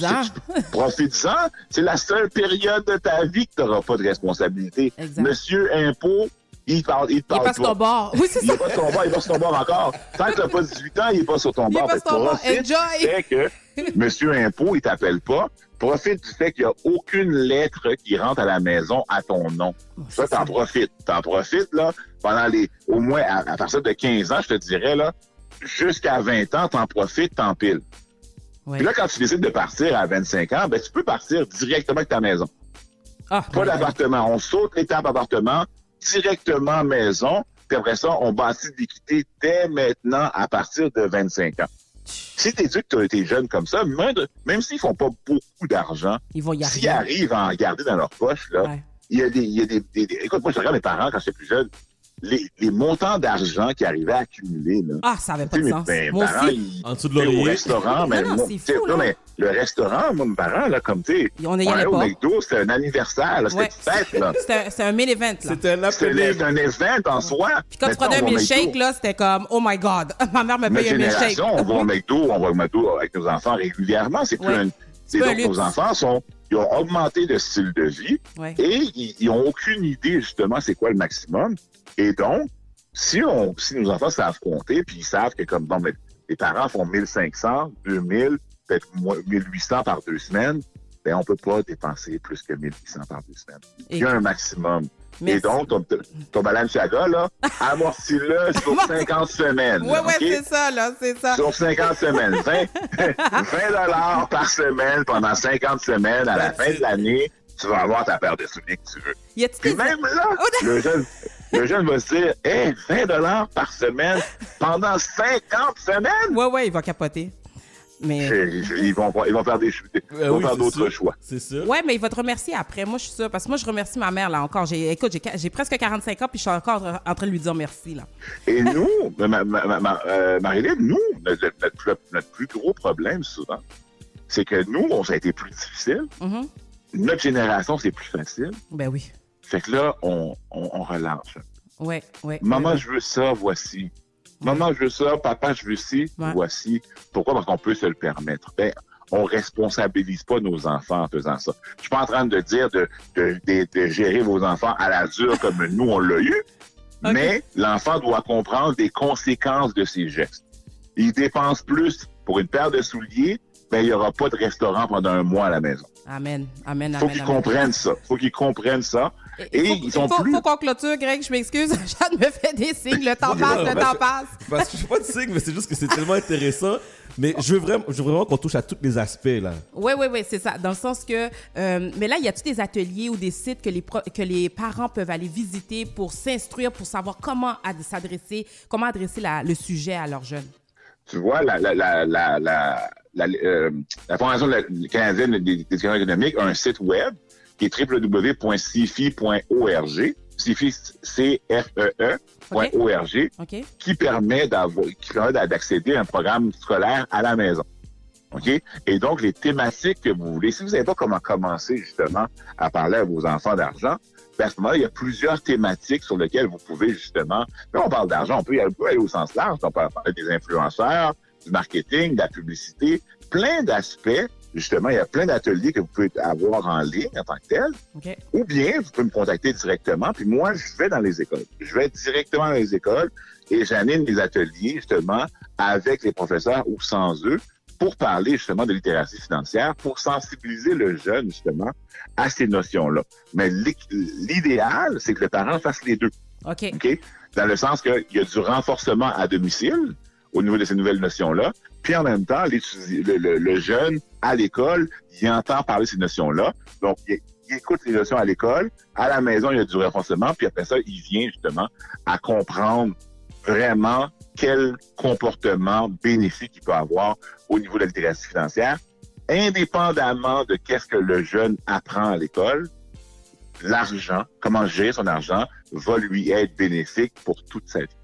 [SPEAKER 17] profites-en.
[SPEAKER 18] c'est- la seule période de ta vie que tu n'auras pas de responsabilité.
[SPEAKER 17] Exact.
[SPEAKER 18] Monsieur Impôt, il parle, il
[SPEAKER 17] Il
[SPEAKER 18] parle
[SPEAKER 17] pas sur ton bord. Oui, c'est
[SPEAKER 18] il
[SPEAKER 17] ça.
[SPEAKER 18] est pas sur ton bord, il est pas sur ton bord encore. Tant que t'as pas 18 ans, il est pas sur ton
[SPEAKER 17] Il
[SPEAKER 18] bord.
[SPEAKER 17] pas
[SPEAKER 18] Fait
[SPEAKER 17] sur ton
[SPEAKER 18] que
[SPEAKER 17] bord.
[SPEAKER 18] profite
[SPEAKER 17] Enjoy.
[SPEAKER 18] du fait que Monsieur Impôt, il t'appelle pas. Profite du fait qu'il n'y a aucune lettre qui rentre à la maison à ton nom. Ça, t'en profites. T'en profites, là, pendant les, au moins, à, à partir de 15 ans, je te dirais, là, jusqu'à 20 ans, t'en profites, t'en piles. Puis là, quand tu décides de partir à 25 ans, ben, tu peux partir directement avec ta maison.
[SPEAKER 17] Ah,
[SPEAKER 18] Pas d'appartement. On saute l'étape appartement, directement maison, puis après ça, on bâtit de l'équité dès maintenant à partir de 25 ans. Si tu éduques tes jeunes comme ça, même, même s'ils font pas beaucoup d'argent,
[SPEAKER 17] Ils vont y
[SPEAKER 18] s'ils arrivent à en garder dans leur poche, là,
[SPEAKER 17] Ouais.
[SPEAKER 18] il y a des, il y a des, des- des- Écoute, moi, je regarde mes parents quand j'étais plus jeune, les, les montants d'argent qu'ils arrivaient à accumuler, là.
[SPEAKER 17] Ah, ça avait pas de sens.
[SPEAKER 18] mes-
[SPEAKER 17] Moi
[SPEAKER 18] parents,
[SPEAKER 17] aussi.
[SPEAKER 18] ils-
[SPEAKER 1] En dessous de
[SPEAKER 18] Au restaurant, mais,
[SPEAKER 17] Non, fou, là.
[SPEAKER 18] mais le restaurant, moi, mes parents, là, comme tu sais,
[SPEAKER 17] On y allait
[SPEAKER 18] au
[SPEAKER 17] pas.
[SPEAKER 18] McDo, c'était un anniversaire, c'était
[SPEAKER 17] Ouais.
[SPEAKER 18] une fête, là.
[SPEAKER 17] C'était un- c'était un mail event, là.
[SPEAKER 1] C'était un
[SPEAKER 18] C'était un, event en soi.
[SPEAKER 17] Puis quand tu prenais un milkshake, là, c'était comme, oh my God, ma mère me paye un milkshake.
[SPEAKER 18] génération, on va au McDo, on va au McDo avec nos enfants régulièrement. C'est plus
[SPEAKER 17] Ouais.
[SPEAKER 18] un...
[SPEAKER 17] C'est
[SPEAKER 18] donc, nos enfants sont, ils ont augmenté de style de vie
[SPEAKER 17] Ouais.
[SPEAKER 18] et ils, ils ont aucune idée, justement, c'est quoi le maximum. Et donc, si on, si nos enfants savent compter, puis ils savent que comme, bon, mais les parents font 1500, 2000, peut-être moins- 1800 par deux semaines, ben, on peut pas dépenser plus que 1800 par deux semaines. Il y a un maximum.
[SPEAKER 17] Merci.
[SPEAKER 18] Et donc, ton, ton Balenciaga, là, amortis-le sur 50 semaines.
[SPEAKER 17] Ouais,
[SPEAKER 18] OK?
[SPEAKER 17] c'est ça, là, c'est ça.
[SPEAKER 18] Sur 50 semaines. 20, 20 dollars par semaine pendant 50 semaines. À la fin de l'année, tu vas avoir ta paire de souliers que tu veux.
[SPEAKER 17] Y
[SPEAKER 18] Puis
[SPEAKER 17] des-
[SPEAKER 18] même là,
[SPEAKER 17] Oh,
[SPEAKER 18] le jeune, le jeune va se dire, hey, 20 dollars par semaine pendant 50 semaines?
[SPEAKER 17] Ouais, ouais, il va capoter. Mais.
[SPEAKER 18] Ils vont, ils vont faire des choix- ils
[SPEAKER 1] Euh,
[SPEAKER 18] vont
[SPEAKER 1] oui,
[SPEAKER 18] faire
[SPEAKER 1] c'est
[SPEAKER 18] d'autres
[SPEAKER 1] sûr.
[SPEAKER 18] choix.
[SPEAKER 1] C'est ça.
[SPEAKER 17] Ouais, mais il va te remercier après. Moi, je suis sûre. Parce que moi, je remercie ma mère, là, encore. J'ai, écoute, j'ai, presque 45 ans, puis je suis encore en train de lui dire merci, là.
[SPEAKER 18] Et nous, ma, ma, ma, ma- euh, Marilyn, nous, notre, notre- notre- notre plus gros problème souvent, c'est que nous, on, ça a été plus difficile.
[SPEAKER 17] Mhm.
[SPEAKER 18] Notre génération, c'est plus facile.
[SPEAKER 17] Ben oui.
[SPEAKER 18] Fait que là, on, on, on relâche.
[SPEAKER 17] Ouais, ouais.
[SPEAKER 18] Maman,
[SPEAKER 17] ouais,
[SPEAKER 18] je veux ça, voici. Maman, je veux ça, papa, je veux ci,
[SPEAKER 17] Ouais.
[SPEAKER 18] voici. Pourquoi? Parce qu'on peut se le permettre. Ben, on responsabilise pas nos enfants en faisant ça. Je suis pas en train de dire de, de, de, de gérer vos enfants à la dure comme nous, on l'a eu, mais l'enfant doit comprendre des conséquences de ses gestes. Il dépense plus pour une paire de souliers, ben, il y aura pas de restaurant pendant un mois à la maison.
[SPEAKER 17] Amen, amen,
[SPEAKER 18] Faut
[SPEAKER 17] amen.
[SPEAKER 18] qu'ils
[SPEAKER 17] amen.
[SPEAKER 18] comprennent ça. Faut qu'ils comprennent ça. Et
[SPEAKER 17] faut,
[SPEAKER 18] ils sont
[SPEAKER 17] faut,
[SPEAKER 18] plus...
[SPEAKER 17] faut qu'on clôture, Greg, je m'excuse. Jeanne me fait des signes. Le temps passe, le temps passe.
[SPEAKER 1] Parce que je fais pas de signe, mais c'est juste que c'est tellement intéressant. Mais je veux vraiment, je veux vraiment qu'on touche à tous les aspects, là.
[SPEAKER 17] Oui, oui, oui, c'est ça. Dans le sens que. euh, mais là, y a-tu des ateliers ou des sites que les, pro- que les parents peuvent aller visiter pour s'instruire, pour savoir comment ad- s'adresser, comment adresser la- le sujet à leurs jeunes?
[SPEAKER 18] tu vois, la, la, la, la, la, la, euh, la Fondation de la- canadienne des étudiants économiques a un site web qui est www.cifi.org. CIFI,
[SPEAKER 17] OK?
[SPEAKER 18] qui permet qui d'accéder à un programme scolaire à la maison. OK? Et donc, les thématiques que vous voulez, si vous savez pas comment commencer, justement, à parler à vos enfants d'argent, ben à ce moment-là, il y a plusieurs thématiques sur lesquelles vous pouvez, justement, quand on parle d'argent, on peut on peut aller au sens large, on peut parler des influenceurs, du marketing, de la publicité, plein d'aspects. Justement, il y a plein d'ateliers que vous pouvez avoir en ligne en tant que tel.
[SPEAKER 17] OK.
[SPEAKER 18] Ou bien, vous pouvez me contacter directement. Puis moi, je vais dans les écoles. Je vais directement dans les écoles et j'anime des ateliers, justement, avec les professeurs ou sans eux pour parler, justement, de littératie financière, pour sensibiliser le jeune, justement, à ces notions-là. Mais l'idéal, c'est que le parent fasse les deux.
[SPEAKER 17] OK.
[SPEAKER 18] OK? Dans le sens qu'il y a du renforcement à domicile au niveau de ces nouvelles notions-là. Puis en même temps, le, jeune à l'école, il entend parler ces notions-là. Donc, il, écoute les notions à l'école. À la maison, il y a du renforcement. Puis après ça, il vient justement à comprendre vraiment quel comportement bénéfique il peut avoir au niveau de la littératie financière, indépendamment de qu'est-ce que le jeune apprend à l'école l'argent, comment gérer son argent, va lui être bénéfique pour toute sa vie.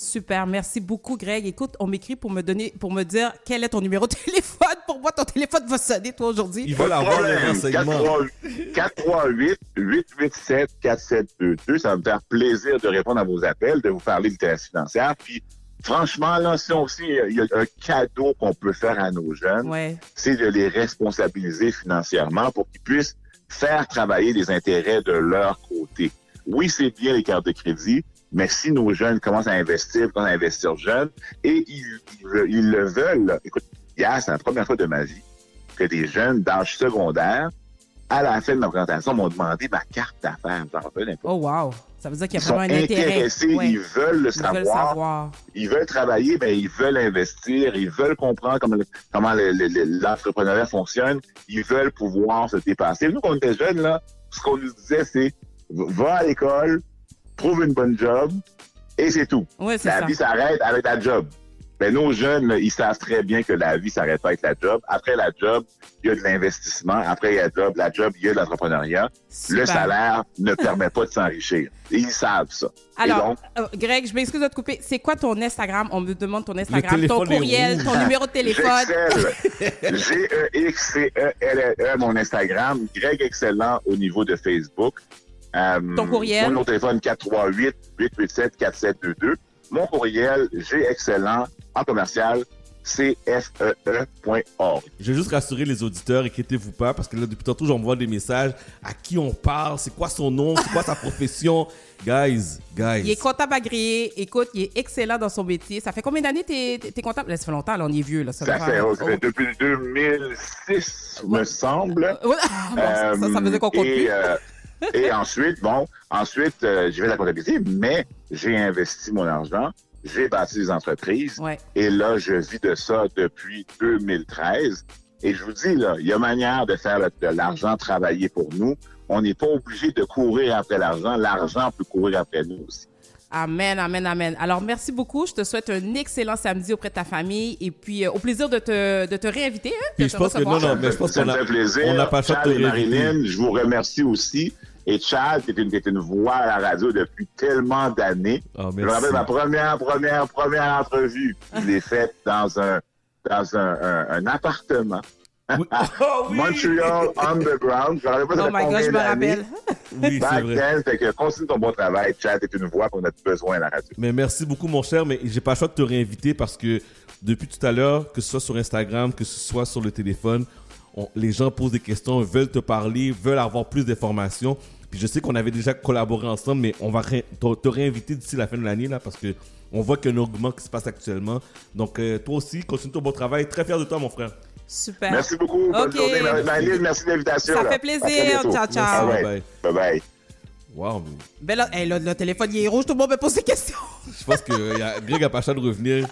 [SPEAKER 17] Super, merci beaucoup, Greg. Écoute, on m'écrit pour me donner, pour me dire quel est ton numéro de téléphone. Pour moi, ton téléphone va sonner, toi, aujourd'hui.
[SPEAKER 1] Ils veulent avoir les renseignements.
[SPEAKER 18] 438-887-4722. Ça va me faire plaisir de répondre à vos appels, de vous parler de littératie financière. Puis, franchement, là, si aussi, il y a un cadeau qu'on peut faire à nos jeunes,
[SPEAKER 17] Ouais.
[SPEAKER 18] c'est de les responsabiliser financièrement pour qu'ils puissent faire travailler les intérêts de leur côté. oui, c'est bien les cartes de crédit, mais si nos jeunes commencent à investir, commencent à investir jeunes, et ils, le veulent, là. écoute, hier, c'est la première fois de ma vie que des jeunes d'âge secondaire, à la fin de ma présentation, m'ont demandé ma carte d'affaires. J'en revenais pas.
[SPEAKER 17] Oh, wow. Ça veut dire qu'il y a vraiment un intérêt.
[SPEAKER 18] intéressés,
[SPEAKER 17] Ouais.
[SPEAKER 18] ils veulent le
[SPEAKER 17] Ils veulent
[SPEAKER 18] savoir, ils veulent travailler, mais ils veulent investir, ils veulent comprendre comment, le- comment le- le- le- l'entrepreneuriat fonctionne, ils veulent pouvoir se dépasser. Nous, quand on était jeunes, là, ce qu'on nous disait, c'est va à l'école, trouve une bonne job, et c'est tout.
[SPEAKER 17] Ouais,
[SPEAKER 18] la
[SPEAKER 17] ça.
[SPEAKER 18] vie s'arrête avec ta job. Mais nos jeunes, ils savent très bien que la vie s'arrête pas avec la job. Après la job, il y a de l'investissement. Après la job, la job, il y a de l'entrepreneuriat. Le salaire ne permet pas de s'enrichir. Ils savent ça.
[SPEAKER 17] Alors,
[SPEAKER 18] donc,
[SPEAKER 17] euh, Greg, je m'excuse de te couper. C'est quoi ton Instagram? On me demande ton Instagram, ton courriel, ton numéro de téléphone.
[SPEAKER 18] G-E-X-C-E-L-L-E, mon Instagram. Greg Excellent au niveau de Facebook. Euh,
[SPEAKER 17] Ton courriel?
[SPEAKER 18] Mon numéro de téléphone 438-887-4722. Mon courriel, G Excellent en commercial, cfee.org.
[SPEAKER 1] Je vais juste rassurer les auditeurs, inquiétez-vous pas, parce que là, depuis tantôt, j'envoie des messages. À qui on parle? C'est quoi son nom? C'est quoi sa profession? Guys, guys.
[SPEAKER 17] Il est comptable agréé. Écoute, il est excellent dans son métier. Ça fait combien d'années t'es t'es comptable? Là, ça fait longtemps, là, on est vieux. Là, ça,
[SPEAKER 18] Ça fait,
[SPEAKER 17] faire-
[SPEAKER 18] oh, ça fait depuis 2006, me semble.
[SPEAKER 17] Ouais, ah, bon, ça, ça, ça veut dire qu'on compte
[SPEAKER 18] et,
[SPEAKER 17] plus.
[SPEAKER 18] euh, et ensuite, bon, ensuite, euh, j'ai fait la comptabilité, mais j'ai investi mon argent, j'ai bâti des entreprises,
[SPEAKER 17] Ouais.
[SPEAKER 18] et là, je vis de ça depuis 2013. Et je vous dis, là, il y a manière de faire le- de l'argent travailler pour nous. On n'est pas obligé de courir après l'argent. L'argent peut courir après nous aussi.
[SPEAKER 17] Amen, amen, amen. Alors, merci beaucoup. Je te souhaite un excellent samedi auprès de ta famille et puis euh, au plaisir de te, de te réinviter. Hein, de
[SPEAKER 1] Puis
[SPEAKER 17] te
[SPEAKER 1] je pense que
[SPEAKER 17] recevoir.
[SPEAKER 1] non, non, mais je pense
[SPEAKER 18] ça
[SPEAKER 1] qu'on
[SPEAKER 18] me
[SPEAKER 1] a,
[SPEAKER 18] fait plaisir.
[SPEAKER 1] on n'a pas choix de
[SPEAKER 18] Chad
[SPEAKER 1] te
[SPEAKER 18] et
[SPEAKER 1] réinviter.
[SPEAKER 18] Marilyn, je vous remercie aussi. Et Chad, qui est une, qui est une voix à la radio depuis tellement d'années. je me rappelle ma première, première, première entrevue. Je l'ai faite dans un, dans un, un, un appartement. Montreal Underground. Je pas ça
[SPEAKER 17] Oh my God, je me rappelle.
[SPEAKER 1] Oui, c'est
[SPEAKER 18] Back
[SPEAKER 1] vrai.
[SPEAKER 18] then, fait que continue ton bon travail. Chad est une voix qu'on a besoin à la radio.
[SPEAKER 1] Mais merci beaucoup, mon cher. Mais j'ai pas le choix de te réinviter parce que depuis tout à l'heure, que ce soit sur Instagram, que ce soit sur le téléphone, on- les gens posent des questions, veulent te parler, veulent avoir plus d'informations. Puis je sais qu'on avait déjà collaboré ensemble, mais on va ré- te, te réinviter d'ici la fin de l'année là parce que on voit qu'il y a un augment qui se passe actuellement. Donc euh, toi aussi, continue ton bon travail. Très fier de toi, mon frère.
[SPEAKER 17] Super.
[SPEAKER 18] Merci beaucoup. Bonne
[SPEAKER 17] Ok.
[SPEAKER 18] journée. Merci de l'invitation.
[SPEAKER 17] Ça
[SPEAKER 18] là.
[SPEAKER 17] fait plaisir. Ciao, ciao.
[SPEAKER 18] Ah ouais.
[SPEAKER 1] Bye.
[SPEAKER 18] Bye bye.
[SPEAKER 1] Wow.
[SPEAKER 17] Ben là, hey, là, le téléphone il est rouge, tout le monde me pose des questions.
[SPEAKER 1] Je pense que euh, y a, Greg a pas le choix de revenir.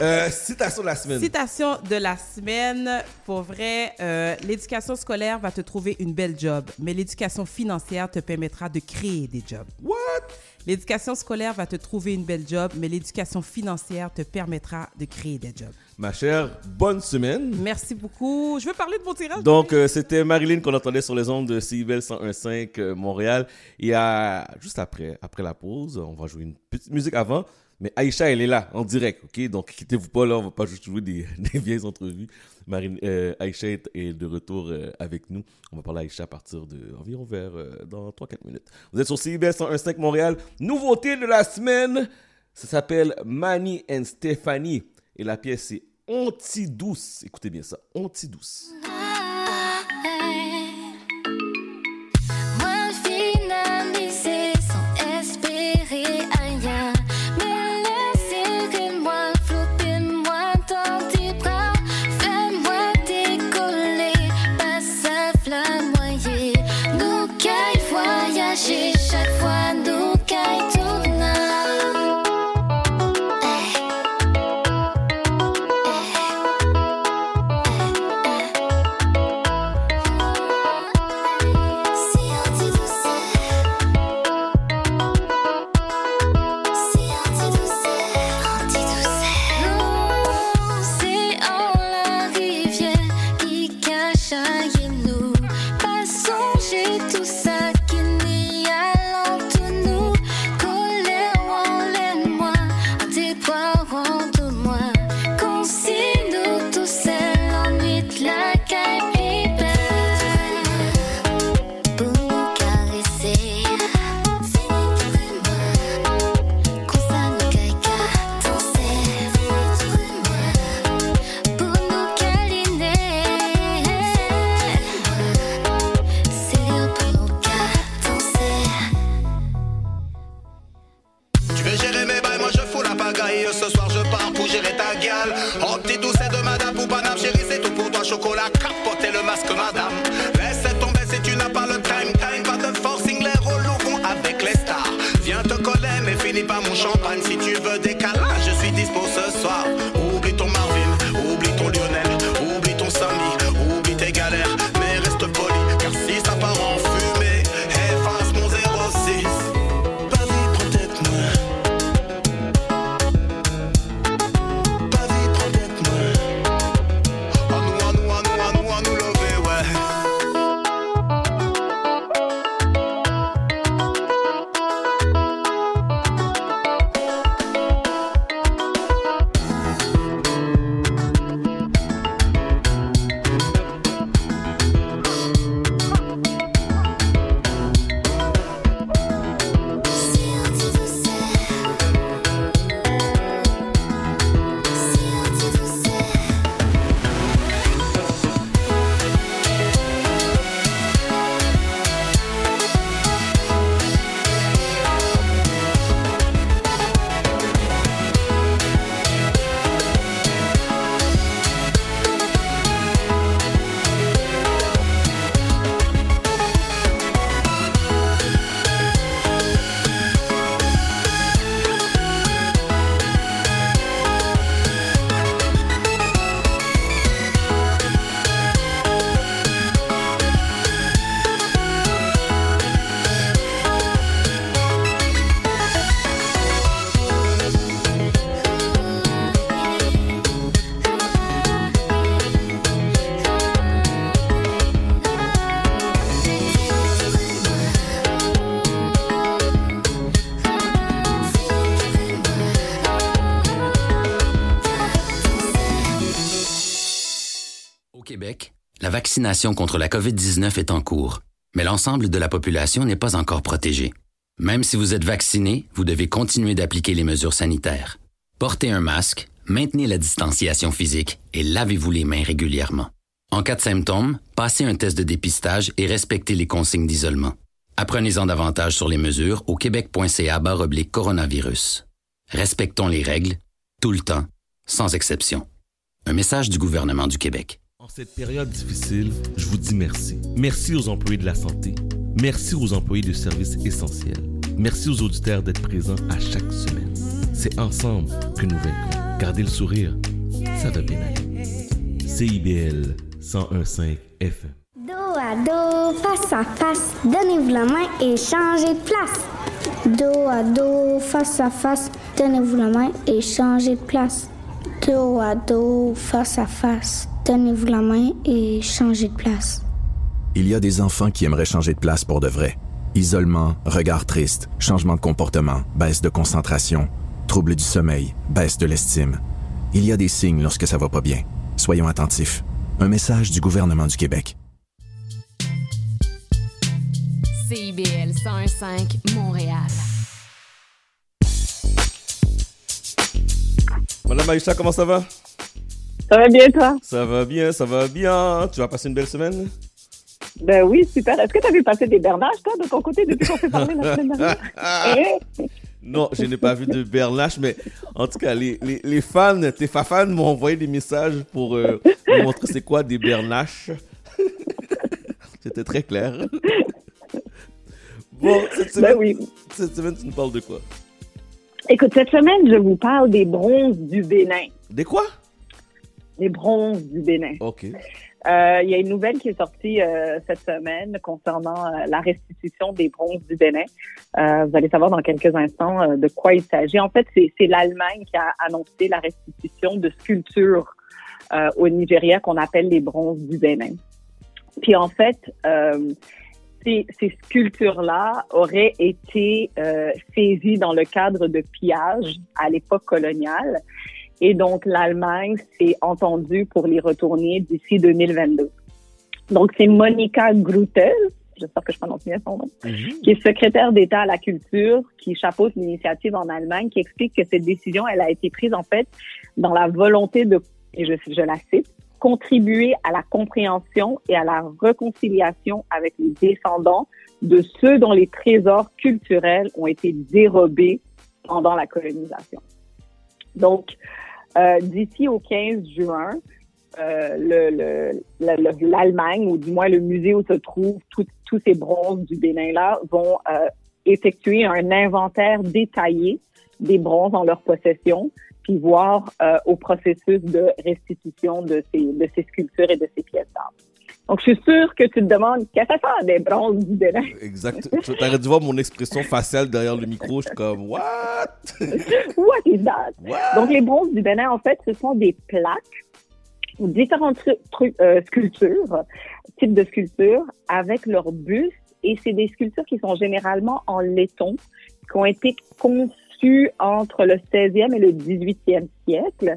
[SPEAKER 1] Euh, citation de la semaine.
[SPEAKER 17] Citation de la semaine. Pour vrai, euh, l'éducation scolaire va te trouver une belle job, mais l'éducation financière te permettra de créer des jobs.
[SPEAKER 1] What?
[SPEAKER 17] L'éducation scolaire va te trouver une belle job, mais l'éducation financière te permettra de créer des jobs.
[SPEAKER 1] Ma chère, bonne semaine.
[SPEAKER 17] Merci beaucoup. Je veux parler de mon tirage.
[SPEAKER 1] Donc, euh, c'était Marilyn qu'on entendait sur les ondes de CIBEL 101.5 euh, Montréal. Et à, juste après, après la pause, on va jouer une petite musique avant. Mais Aïcha, elle est là, en direct, ok? Donc, quittez-vous pas là, on va pas juste jouer des, vieilles entrevues. Marine, euh, Aïcha est, de retour euh, avec nous. On va parler à Aïcha à partir de environ vers euh, dans 3-4 minutes. Vous êtes sur CIBEL 101.5 Montréal. Nouveauté de la semaine, ça s'appelle Manny and Stephanie. Et la pièce, c'est Anti-douce. Écoutez bien ça, Anti-douce.
[SPEAKER 4] Moi
[SPEAKER 19] Si tu veux câlins,
[SPEAKER 20] vaccination contre la COVID-19 est en cours, mais l'ensemble de la population n'est pas encore protégée. Même si vous êtes vacciné, vous devez continuer d'appliquer les mesures sanitaires. Portez un masque, maintenez la distanciation physique et lavez-vous les mains régulièrement. En cas de symptômes, passez un test de dépistage et respectez les consignes d'isolement. Apprenez-en davantage sur les mesures au québec.ca coronavirus. Respectons les règles, tout le temps, sans exception. Un message du gouvernement du Québec.
[SPEAKER 1] Cette période difficile, je vous dis merci. Merci aux employés de la santé. Merci aux employés de services essentiels. Merci aux auditeurs d'être présents à chaque semaine. C'est ensemble que nous vaincrons. Gardez le sourire, ça va bien aller. CIBL 101.5 FM.
[SPEAKER 14] Dos à dos, face à face, donnez-vous la main et changez de place. Dos à dos, face à face, donnez-vous la main et changez de place. Dos à dos, face à face, donnez-vous la main et changez de place.
[SPEAKER 21] Il y a des enfants qui aimeraient changer de place pour de vrai. Isolement, regard triste, changement de comportement, baisse de concentration, trouble du sommeil, baisse de l'estime. Il y a des signes lorsque ça va pas bien. Soyons attentifs. Un message du gouvernement du Québec.
[SPEAKER 22] CIBL 101.5 Montréal.
[SPEAKER 1] Madame Maïcha, comment ça va?
[SPEAKER 23] Ça va bien, toi?
[SPEAKER 1] Ça va bien, ça va bien. Tu vas passer une belle semaine?
[SPEAKER 23] Ben oui, super. Est-ce que tu as vu passer des bernaches, toi, de ton côté, depuis qu'on s'est parlé la semaine dernière? Eh?
[SPEAKER 1] Non, je n'ai pas vu de bernache, mais en tout cas, les, les, les fans, tes fans m'ont envoyé des messages pour euh, me montrer c'est quoi des bernaches. C'était très clair. Bon, cette semaine,
[SPEAKER 23] Ben oui.
[SPEAKER 1] cette semaine, tu nous parles de quoi?
[SPEAKER 23] Écoute, cette semaine, je vous parle des bronzes du Bénin.
[SPEAKER 1] Des quoi?
[SPEAKER 23] Les bronzes du Bénin.
[SPEAKER 1] OK.
[SPEAKER 23] Euh, Il y a une nouvelle qui est sortie euh, cette semaine concernant euh, la restitution des bronzes du Bénin. Vous allez savoir dans quelques instants de quoi il s'agit. En fait, c'est l'Allemagne qui a annoncé la restitution de sculptures au Nigeria qu'on appelle les bronzes du Bénin. Puis en fait, ces, ces sculptures-là auraient été saisies dans le cadre de pillages à l'époque coloniale. Et donc, l'Allemagne s'est entendue pour les retourner d'ici 2022. Donc, c'est Monica Grutel, j'espère que je prononce bien son nom, qui est secrétaire d'État à la culture, qui chapeaute l'initiative en Allemagne, qui explique que cette décision, elle a été prise, en fait, dans la volonté de, et je, je la cite, contribuer à la compréhension et à la réconciliation avec les descendants de ceux dont les trésors culturels ont été dérobés pendant la colonisation. Donc, euh, d'ici au 15 juin, euh, le- le- le- l'Allemagne, ou du moins le musée où se trouvent tous ces bronzes du Bénin-là, vont euh, effectuer un inventaire détaillé des bronzes en leur possession, puis voir euh, au processus de restitution de ces, de ces sculptures et de ces pièces d'art. Donc, je suis sûre que tu te demandes qu'est-ce que ça fait des bronzes du Bénin?
[SPEAKER 1] Exact. Tu aurais dû voir mon expression faciale derrière le micro. Je suis comme, what?
[SPEAKER 23] What is that? Donc, les bronzes du Bénin, en fait, ce sont des plaques ou différentes euh, sculptures, types de sculptures, avec leur buste. Et c'est des sculptures qui sont généralement en laiton, qui ont été conçues entre le 16e et le 18e siècle.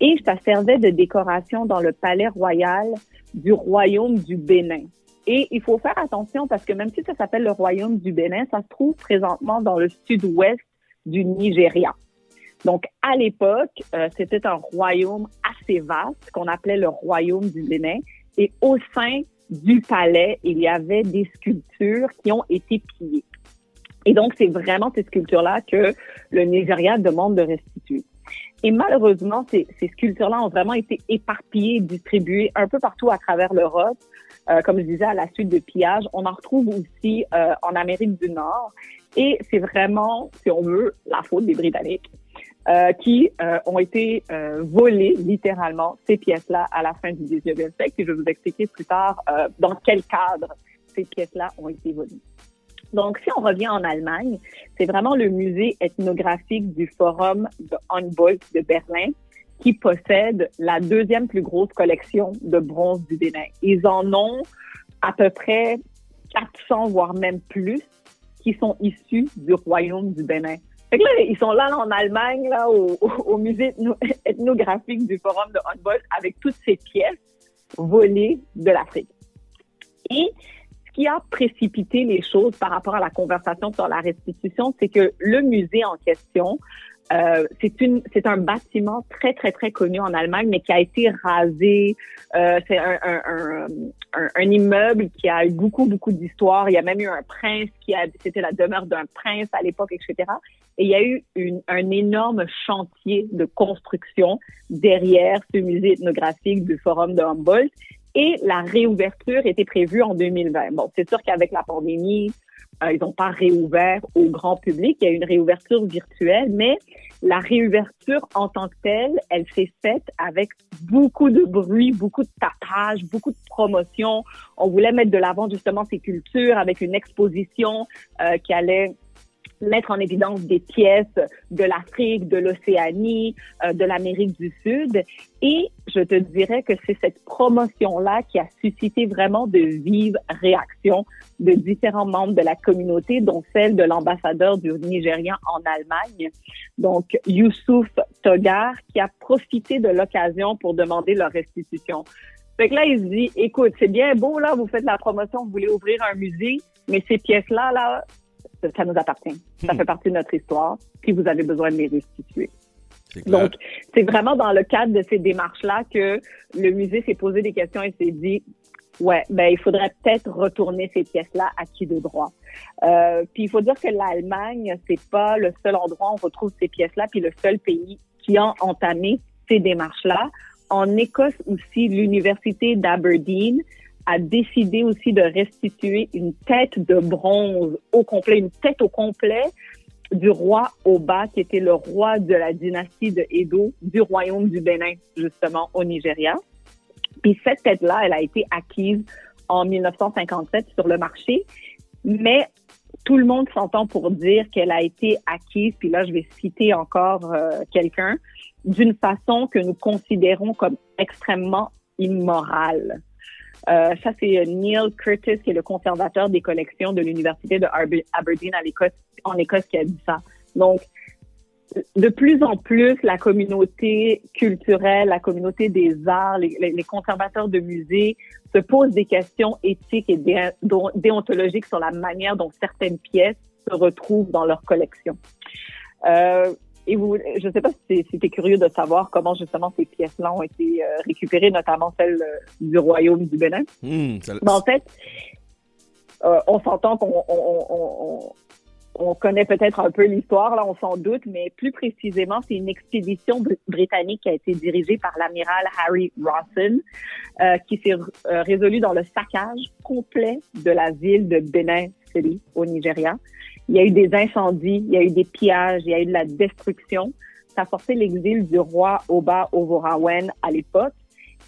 [SPEAKER 23] Et ça servait de décoration dans le palais royal du royaume du Bénin. Et il faut faire attention parce que même si ça s'appelle le royaume du Bénin, ça se trouve présentement dans le sud-ouest du Nigeria. Donc, à l'époque, euh, c'était un royaume assez vaste qu'on appelait le royaume du Bénin. Et au sein du palais, il y avait des sculptures qui ont été pillées. Et donc, c'est vraiment ces sculptures-là que le Nigeria demande de restituer. Et malheureusement, ces, ces sculptures-là ont vraiment été éparpillées, distribuées un peu partout à travers l'Europe. Euh, comme je disais, à la suite de pillages. On en retrouve aussi euh, en Amérique du Nord. Et c'est vraiment, si on veut, la faute des Britanniques euh, qui euh, ont été euh, volées littéralement ces pièces-là à la fin du 19e siècle. Et je vais vous expliquer plus tard euh, dans quel cadre ces pièces-là ont été volées. Donc, si on revient en Allemagne, c'est vraiment le musée ethnographique du Forum de Humboldt de Berlin qui possède la deuxième plus grosse collection de bronze du Bénin. Ils en ont à peu près 400, voire même plus, qui sont issus du royaume du Bénin. Fait que là, ils sont là en Allemagne, là, au, musée ethno- ethnographique du Forum de Humboldt, avec toutes ces pièces volées de l'Afrique. Et qui a précipité les choses par rapport à la conversation sur la restitution, c'est que le musée en question, euh, c'est un bâtiment très très très connu en Allemagne, mais qui a été rasé. Euh, c'est un, un, un, un, un immeuble qui a eu beaucoup beaucoup d'histoire. Il y a même eu un prince qui a, c'était la demeure d'un prince à l'époque, etc. Et il y a eu une, un énorme chantier de construction derrière ce musée ethnographique du Forum de Humboldt. Et la réouverture était prévue en 2020. Bon, c'est sûr qu'avec la pandémie, euh, ils n'ont pas réouvert au grand public. Il y a une réouverture virtuelle, mais la réouverture en tant que telle, elle s'est faite avec beaucoup de bruit, beaucoup de tapage, beaucoup de promotion. On voulait mettre de l'avant justement ces cultures avec une exposition euh, qui allait mettre en évidence des pièces de l'Afrique, de l'Océanie, euh, de l'Amérique du Sud. Et je te dirais que c'est cette promotion-là qui a suscité vraiment de vives réactions de différents membres de la communauté, dont celle de l'ambassadeur du Nigérian en Allemagne, donc Youssouf Togar, qui a profité de l'occasion pour demander leur restitution. Fait que là, il se dit, écoute, c'est bien beau, là, vous faites la promotion, vous voulez ouvrir un musée, mais ces pièces-là, là, ça nous appartient. Ça fait partie de notre histoire, puis vous avez besoin de les restituer. Donc, c'est vraiment dans le cadre de ces démarches-là que le musée s'est posé des questions et s'est dit, ouais, ben il faudrait peut-être retourner ces pièces-là à qui de droit? Euh, puis il faut dire que l'Allemagne, c'est pas le seul endroit où on retrouve ces pièces-là, puis le seul pays qui a entamé ces démarches-là. En Écosse aussi, l'université d'Aberdeen a décidé aussi de restituer une tête de bronze au complet, une tête au complet du roi Oba, qui était le roi de la dynastie de Edo du royaume du Bénin, justement, au Nigeria. Puis cette tête-là, elle a été acquise en 1957 sur le marché, mais tout le monde s'entend pour dire qu'elle a été acquise, puis là, je vais citer encore euh, quelqu'un, d'une façon que nous considérons comme extrêmement immorale. Euh, ça, c'est Neil Curtis, qui est le conservateur des collections de l'Université de Aberdeen à en Écosse, qui a dit ça. Donc, de plus en plus, la communauté culturelle, la communauté des arts, les, conservateurs de musées se posent des questions éthiques et déontologiques sur la manière dont certaines pièces se retrouvent dans leur collection. Euh, et vous, je ne sais pas si es curieux de savoir comment justement ces pièces-là ont été euh, récupérées, notamment celles euh, du Royaume du Bénin.
[SPEAKER 1] Hmm, ça-
[SPEAKER 23] Ben, en fait, euh, on s'entend qu'on on, on- on- on connaît peut-être un peu l'histoire, là, on s'en doute, mais plus précisément, c'est une expédition br- britannique qui a été dirigée par l'amiral Harry Rawson, euh, qui s'est résolue dans le saccage complet de la ville de Benin City, au Nigeria. Il y a eu des incendies, il y a eu des pillages, il y a eu de la destruction. Ça a forcé l'exil du roi Oba Ovorawen à l'époque.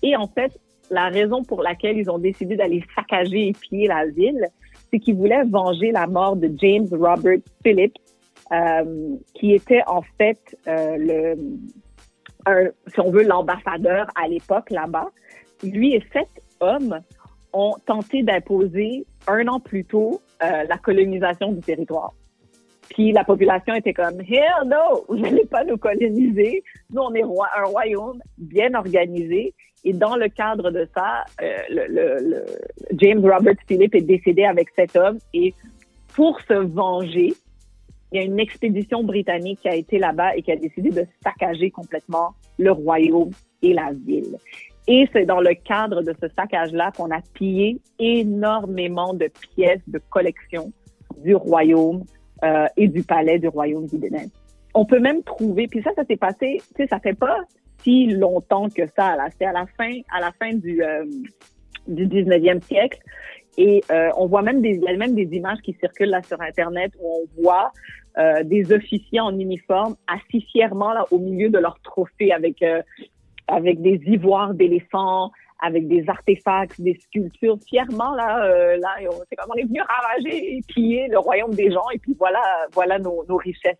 [SPEAKER 23] Et en fait, la raison pour laquelle ils ont décidé d'aller saccager et piller la ville, c'est qu'ils voulaient venger la mort de James Robert Phillips, euh, qui était en fait euh, le, un- si on veut, l'ambassadeur à l'époque là-bas. Lui et sept hommes ont tenté d'imposer un an plus tôt euh, la colonisation du territoire. Puis la population était comme Hell no, vous n'allez pas nous coloniser. Nous, on est un royaume bien organisé. Et dans le cadre de ça, euh, James Robert Philip est décédé avec cet homme. Et pour se venger, il y a une expédition britannique qui a été là-bas et qui a décidé de saccager complètement le royaume et la ville. Et c'est dans le cadre de ce saccage-là qu'on a pillé énormément de pièces de collection du royaume euh, et du palais du royaume du Bénin. On peut même trouver, puis ça, ça s'est passé, tu sais, ça fait pas si longtemps que ça. Là, c'est à la fin, à la fin du euh, du 19e siècle. Et euh, on voit même des, il y a même des images qui circulent là sur Internet où on voit euh, des officiers en uniforme assis fièrement là au milieu de leurs trophées avec euh, avec des ivoires d'éléphants, avec des artefacts, des sculptures, fièrement là, euh, là, c'est comme on est venu ravager et piller le royaume des gens et puis voilà, voilà nos richesses.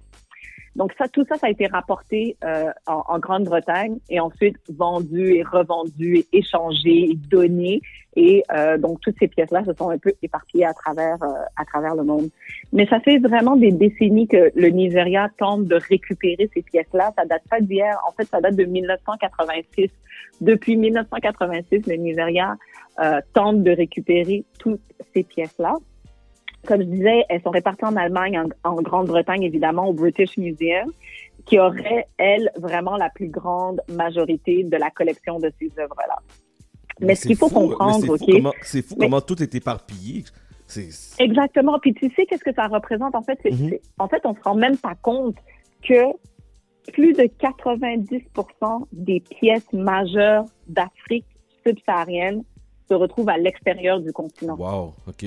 [SPEAKER 23] Donc ça, tout ça, ça a été rapporté euh, en, en Grande-Bretagne et ensuite vendu et revendu et échangé et donné. Et euh, donc toutes ces pièces-là se sont un peu éparpillées à travers euh, à travers le monde. Mais ça fait vraiment des décennies que le Nigeria tente de récupérer ces pièces-là. Ça date pas d'hier. En fait, ça date de 1986. Depuis 1986, le Nigeria euh, tente de récupérer toutes ces pièces-là. Comme je disais, elles sont réparties en Allemagne, en, en Grande-Bretagne, évidemment, au British Museum, qui aurait, elle, vraiment la plus grande majorité de la collection de ces œuvres-là. Mais, ce
[SPEAKER 1] fou, mais
[SPEAKER 23] comprendre,
[SPEAKER 1] c'est fou comment- C'est fou
[SPEAKER 23] Mais-
[SPEAKER 1] comment tout est éparpillé. C'est
[SPEAKER 23] Exactement. Puis tu sais qu'est-ce que ça représente? En fait c'est-
[SPEAKER 1] Mhm.
[SPEAKER 23] c'est- En fait, on se rend même pas compte que plus de 90% des pièces majeures d'Afrique subsaharienne se retrouvent à l'extérieur du continent.
[SPEAKER 1] Wow, OK.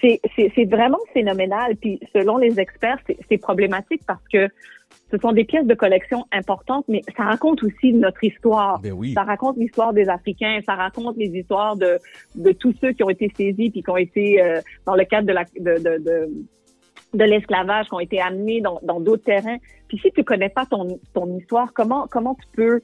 [SPEAKER 23] C'est- vraiment phénoménal. Puis selon les experts, c'est problématique parce que ce sont des pièces de collection importantes, mais ça raconte aussi notre histoire.
[SPEAKER 1] Ben oui.
[SPEAKER 23] Ça raconte l'histoire des Africains, ça raconte les histoires de, de tous ceux qui ont été saisis puis qui ont été euh, dans le cadre de la de, de, de, de l'esclavage, qui ont été amenés dans dans d'autres terrains. Puis si tu connais pas ton ton histoire, comment comment tu peux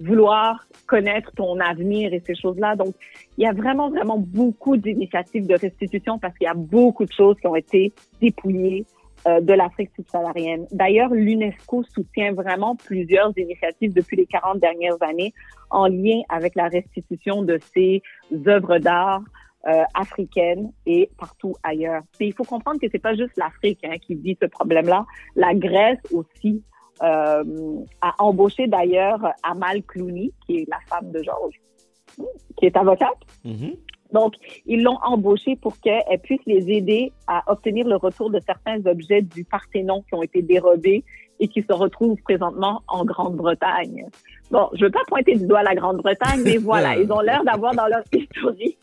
[SPEAKER 23] vouloir connaître ton avenir et ces choses-là. Donc, il y a vraiment, vraiment beaucoup d'initiatives de restitution parce qu'il y a beaucoup de choses qui ont été dépouillées euh, de l'Afrique subsaharienne. D'ailleurs, l'UNESCO soutient vraiment plusieurs initiatives depuis les 40 dernières années en lien avec la restitution de ces œuvres d'art euh, africaines et partout ailleurs. Et il faut comprendre que c'est pas juste l'Afrique hein, qui vit ce problème-là. La Grèce aussi euh, a embauché d'ailleurs Amal Clooney, qui est la femme de Georges, qui est avocate.
[SPEAKER 1] Mhm.
[SPEAKER 23] Donc, ils l'ont embauchée pour qu'elle puisse les aider à obtenir le retour de certains objets du Parthénon qui ont été dérobés et qui se retrouvent présentement en Grande-Bretagne. Bon, je veux pas pointer du doigt la Grande-Bretagne, mais voilà, ils ont l'air d'avoir dans leur historique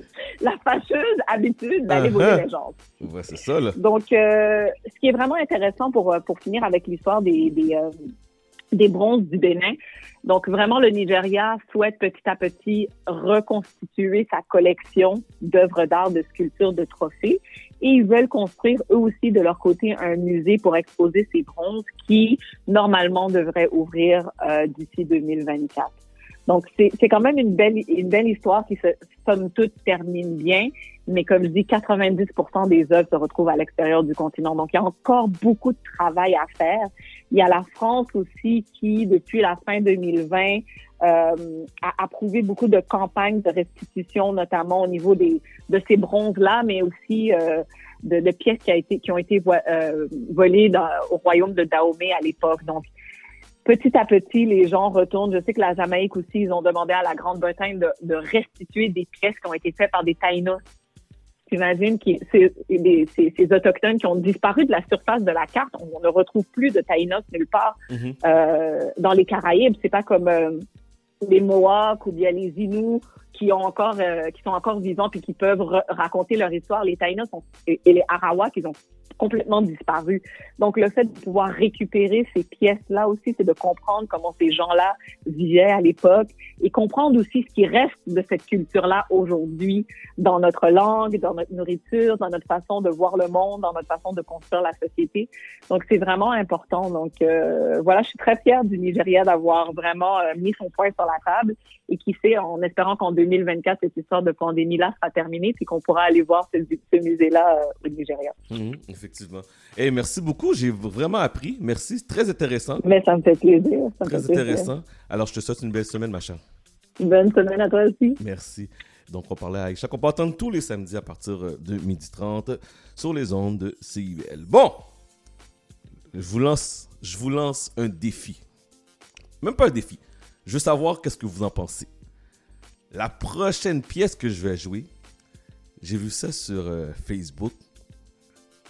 [SPEAKER 23] la fâcheuse habitude d'aller voler
[SPEAKER 1] Uh-huh.
[SPEAKER 23] les gens.
[SPEAKER 1] Ouais, c'est ça, là.
[SPEAKER 23] Donc, euh, ce qui est vraiment intéressant pour, euh, pour finir avec l'histoire des, des, euh, des bronzes du Bénin. Donc, vraiment, le Nigeria souhaite petit à petit reconstituer sa collection d'œuvres d'art, de sculptures, de trophées. Et ils veulent construire eux aussi de leur côté un musée pour exposer ces bronzes qui, normalement, devrait ouvrir euh, d'ici 2024. Donc, c'est quand même une belle, une belle histoire qui, se, somme toute, termine bien. Mais comme je dis, 90 des œuvres se retrouvent à l'extérieur du continent. Donc, il y a encore beaucoup de travail à faire. Il y a la France aussi qui, depuis la fin 2020, euh, a approuvé beaucoup de campagnes de restitution, notamment au niveau des de ces bronzes-là, mais aussi euh, de, de pièces qui, a été, qui ont été euh, volées dans, au royaume de Dahomey à l'époque. Donc, petit à petit, les gens retournent. Je sais que la Jamaïque aussi, ils ont demandé à la Grande-Bretagne de, de restituer des pièces qui ont été faites par des Taïnos. t'imagines que ces, les- ces, ces autochtones qui ont disparu de la surface de la carte, on, ne retrouve plus de taïnos nulle part
[SPEAKER 1] Mhm.
[SPEAKER 23] euh, dans les Caraïbes. C'est pas comme euh, les Mohawks ou bien les Inuits qui ont encore, euh, qui sont encore vivants puis qui peuvent ra- raconter leur histoire. Les Taïnos sont- et, et les Arawaks, ils ont complètement disparu. Donc, le fait de pouvoir récupérer ces pièces-là aussi, c'est de comprendre comment ces gens-là vivaient à l'époque et comprendre aussi ce qui reste de cette culture-là aujourd'hui dans notre langue, dans notre nourriture, dans notre façon de voir le monde, dans notre façon de construire la société. Donc, c'est vraiment important. Donc, euh, voilà, je suis très fière du Nigeria d'avoir vraiment euh, mis son point sur la table et qui sait, en espérant qu'en 2024, cette histoire de pandémie-là sera terminée puis qu'on pourra aller voir ce, ce musée-là euh, au Nigeria.
[SPEAKER 1] Mhm, effectivement. Et merci beaucoup, j'ai vraiment appris. Merci, très intéressant.
[SPEAKER 23] Mais ça me fait plaisir. Ça
[SPEAKER 1] Très
[SPEAKER 23] fait plaisir.
[SPEAKER 1] intéressant. Alors, je te souhaite une belle semaine, ma chère.
[SPEAKER 23] Bonne semaine à toi aussi.
[SPEAKER 1] Merci. Donc, on parlait à Aïcha, qu'on peut entendre tous les samedis à partir euh, de 12h30 sur les ondes de CIBL. Bon, je vous lance, je vous lance un défi. Même pas un défi. Je veux savoir qu'est-ce que vous en pensez. La prochaine pièce que je vais jouer, j'ai vu ça sur euh, Facebook.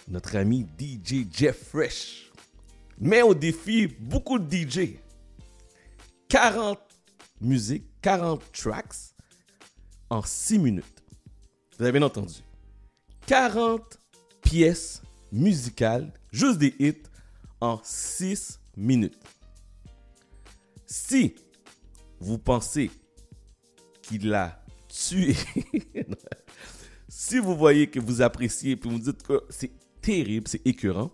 [SPEAKER 1] Notre ami DJ Jeff Fresh met au défi beaucoup de DJ. 40 musiques, 40 tracks en 6 minutes. Vous avez bien entendu. 40 pièces musicales, juste des hits, en 6 minutes. Si vous pensez qu'il a tué, si vous voyez que vous appréciez, puis vous dites que c'est terrible, c'est écœurant,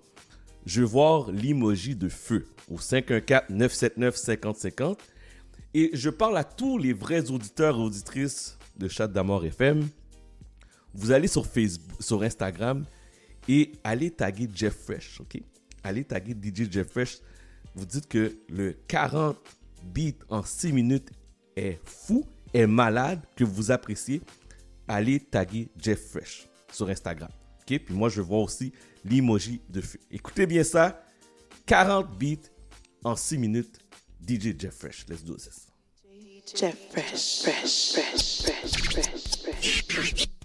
[SPEAKER 1] je vais voir l'emoji de feu au 514-979-5050 et je parle à tous les vrais auditeurs et auditrices de Chat d'Amour FM. Vous allez sur Facebook, sur Instagram et allez taguer Jeff Fresh, ok? Allez taguer DJ Jeff Fresh. Vous dites que le 40 beats en 6 minutes est fou, est malade, que vous appréciez. Allez taguer Jeff Fresh sur Instagram. Ok? Puis moi, je vois aussi l'emoji de feu. Écoutez bien ça. 40 beats en 6 minutes. DJ Jeff Fresh. Let's do this.
[SPEAKER 24] Jeff Fresh, fresh, fresh, fresh, fresh, fresh.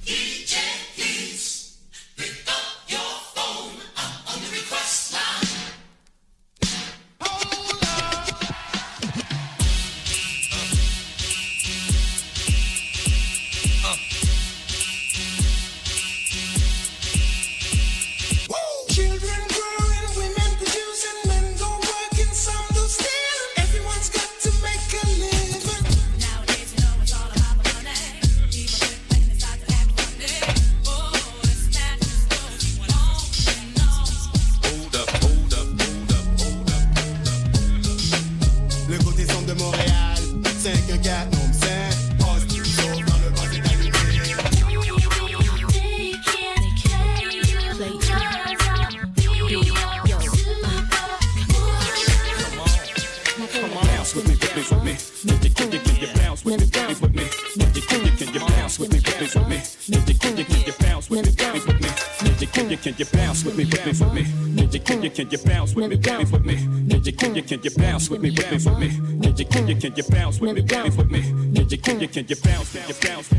[SPEAKER 2] Bounce with me? Can you, can you, can you bounce?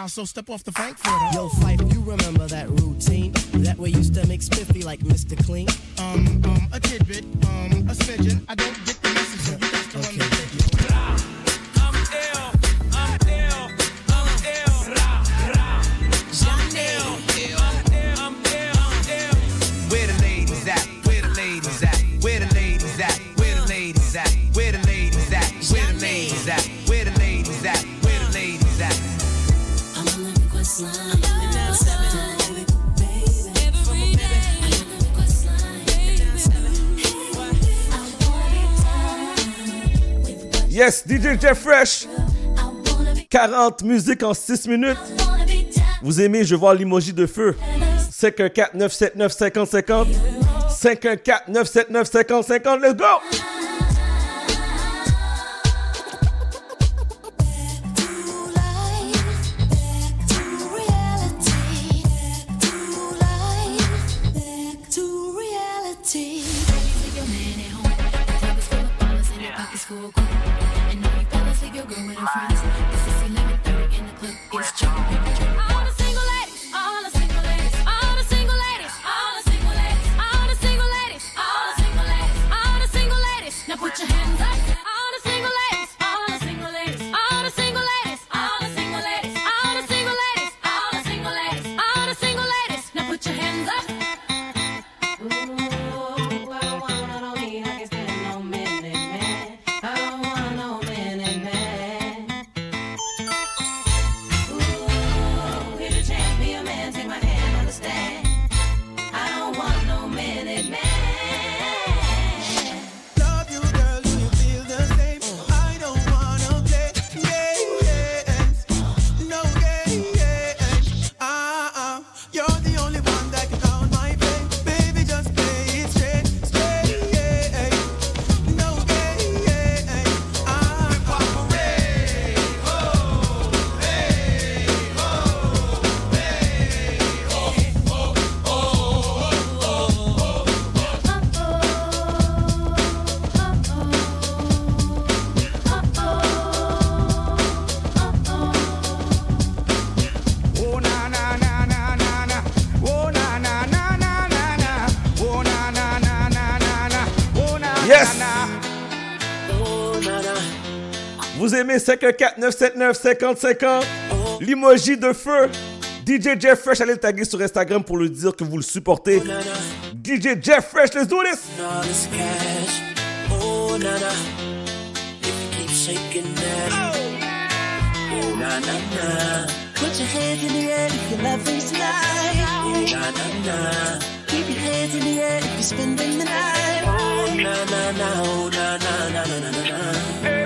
[SPEAKER 19] Style, so step off the Frankfurter.
[SPEAKER 25] Yo, Fife, you remember that routine? That we used to make spiffy like Mr. Clean?
[SPEAKER 1] 40 musiques en 6 minutes. Vous aimez, je vois l'emoji de feu. 514 979 5050. 514 979 5050. Let's go! 979-479-5050. L'emoji de feu. DJ Jeff Fresh, allez le taguer sur Instagram pour lui dire que vous le supportez. Oh, DJ Jeff Fresh, let's do this!
[SPEAKER 26] Put your hands in the air if you love me tonight. Ooh, na na na. Keep your hands in the air if you're spending the night. Oh, na na na. Oh, na na na na na na.
[SPEAKER 27] Hey.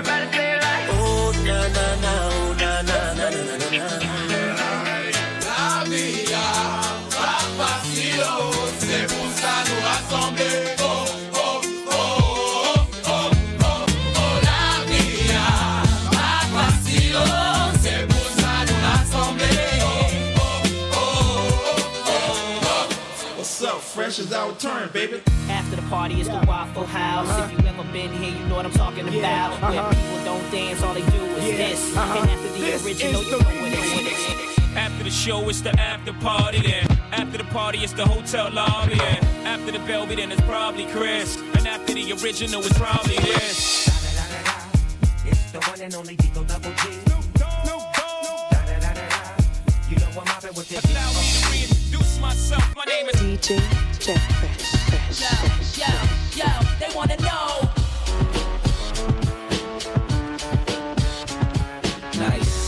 [SPEAKER 25] What's up, fresh is our turn, baby.
[SPEAKER 28] After the party is the Waffle House. If you ever been here, you know what I'm talking
[SPEAKER 25] Yeah,
[SPEAKER 28] about. Where
[SPEAKER 25] uh-huh.
[SPEAKER 28] people don't dance, all they do is
[SPEAKER 25] Yeah,
[SPEAKER 28] this.
[SPEAKER 25] uh-huh.
[SPEAKER 28] And after the
[SPEAKER 25] This
[SPEAKER 28] original,
[SPEAKER 25] is
[SPEAKER 28] you
[SPEAKER 25] the
[SPEAKER 28] know what it is.
[SPEAKER 24] After the show, it's the after party. Then after the party, it's the hotel lobby. And after the Belby, then it's probably Chris. And after the original, it's probably this.
[SPEAKER 27] It's the one and only Digo Double G. You know I'm mobbing with this.
[SPEAKER 24] Allow me to reintroduce myself. My name is
[SPEAKER 29] DJ Jeff Fresh.
[SPEAKER 28] Yo, yo, yo, they wanna know.
[SPEAKER 27] Nice.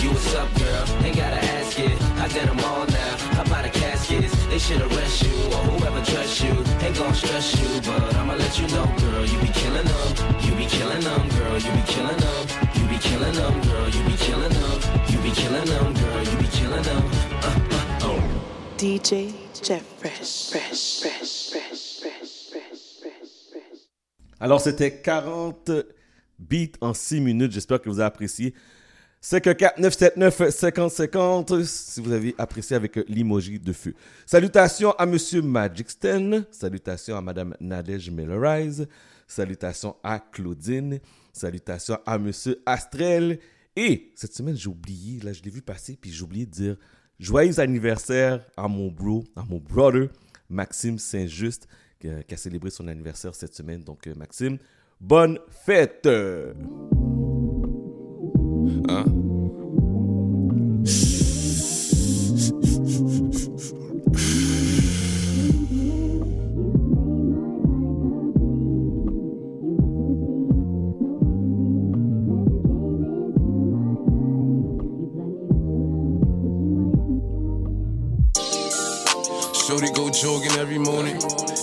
[SPEAKER 26] You what's up, girl? Ain't gotta ask it. I did them all now. How about the caskets? They should arrest you gon' stress you, but I'ma let you know, girl. You be killing them. You be killing them, girl. You be killing them. You be killing them, girl. You be killing them. You be killing them, girl. You be killing them. Uh, uh, oh.
[SPEAKER 29] DJ Jeff Fresh. Fresh. Fresh. Fresh. Fresh. Fresh.
[SPEAKER 1] Alors, c'était 40 beats en 6 minutes. J'espère que vous avez apprécié. 514 979 5050 si vous avez apprécié avec l'emoji de feu. Salutations à Monsieur Magic Sten. Salutations à Madame Nadège Mellerize. Salutations à Claudine. Salutations à Monsieur Astrel. Et cette semaine, j'ai oublié, là, je l'ai vu passer, puis j'ai oublié de dire joyeux anniversaire à mon bro, à mon brother, Maxime Saint-Just, qui a, qui a célébré son anniversaire cette semaine. Donc, euh, Maxime, bonne fête! Huh?
[SPEAKER 30] Shorty go jogging every morning.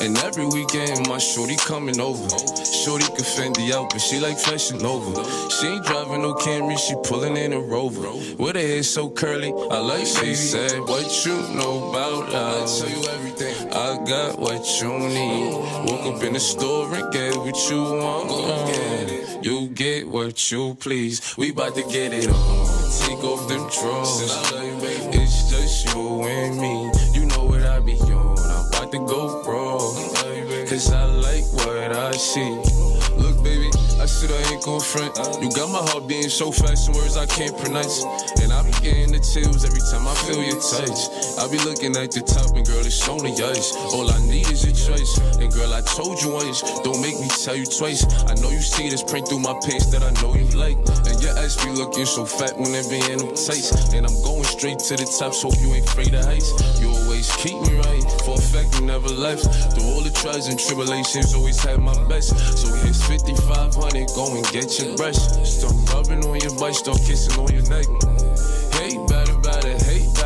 [SPEAKER 30] And every weekend, my shorty coming over. Shorty can Fendi out, but she like fashion over. She ain't driving no Camry, she pulling in a Rover. With her hair so curly, I like she said, What you know about us? I tell you everything. I got what you need. Woke up in the store and get what you want. You get what you please. We bout to get it on. Take off them drawers. It's just you and me. You know what I be on. I'm about to go raw. I like what I see. Look, baby, I said I ain't gon' front. You got my heart beating so fast in words I can't pronounce. And I be getting the chills every time I feel your touch. I be looking at the top, and girl, it's only ice. All I need is your choice. And girl, I told you once, don't make me tell you twice. I know you see this print through my pants that I know you like. And your ass be looking so fat when they be in them tights. And I'm going straight to the top, so you ain't afraid of heights. You always keep me right, for a fact you never left. Through all the trials and tribulations, always had my best. So here's 5500, go and get your brush. Start rubbing on your butt, start kissing on your neck. Hate better,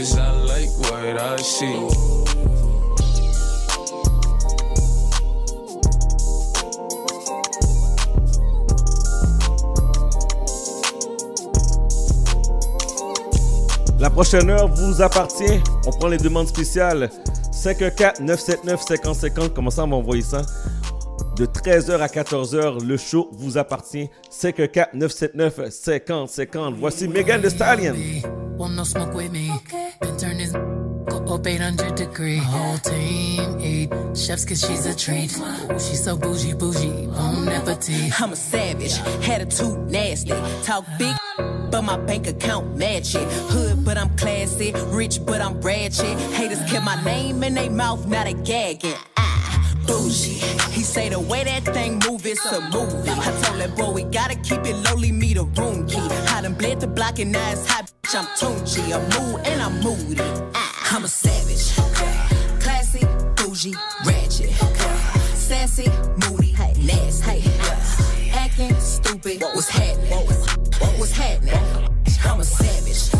[SPEAKER 30] Cause I.
[SPEAKER 1] La prochaine heure vous appartient. On prend les demandes spéciales. 514-979-5050. Commencez à m'envoyer ça. De 13h à 14h, le show vous appartient. 514-979-5050. Voici Megan Thee Stallion.
[SPEAKER 31] Want no smoke with me. Been turn this go up 800 degree. Whole team eat chefs cause she's a treat. Ooh, she's so bougie, bougie. Bon appetit.
[SPEAKER 32] I'm a savage, attitude nasty. Talk big, but my bank account match it. Hood, but I'm classy. Rich, but I'm ratchet. Haters kept my name in their mouth, not a gagging. Ah, bougie. He say the way that thing move, it's a movie. I told that boy we gotta keep it lowly, me the room key. I done bled the block and now it's hot, bitch, I'm Tunchi. I'm mood and I'm moody. Ah, I'm a savage. Classy, bougie, ratchet. Sassy, moody, nasty. Acting stupid, what was happening? What was happening? I'm a savage.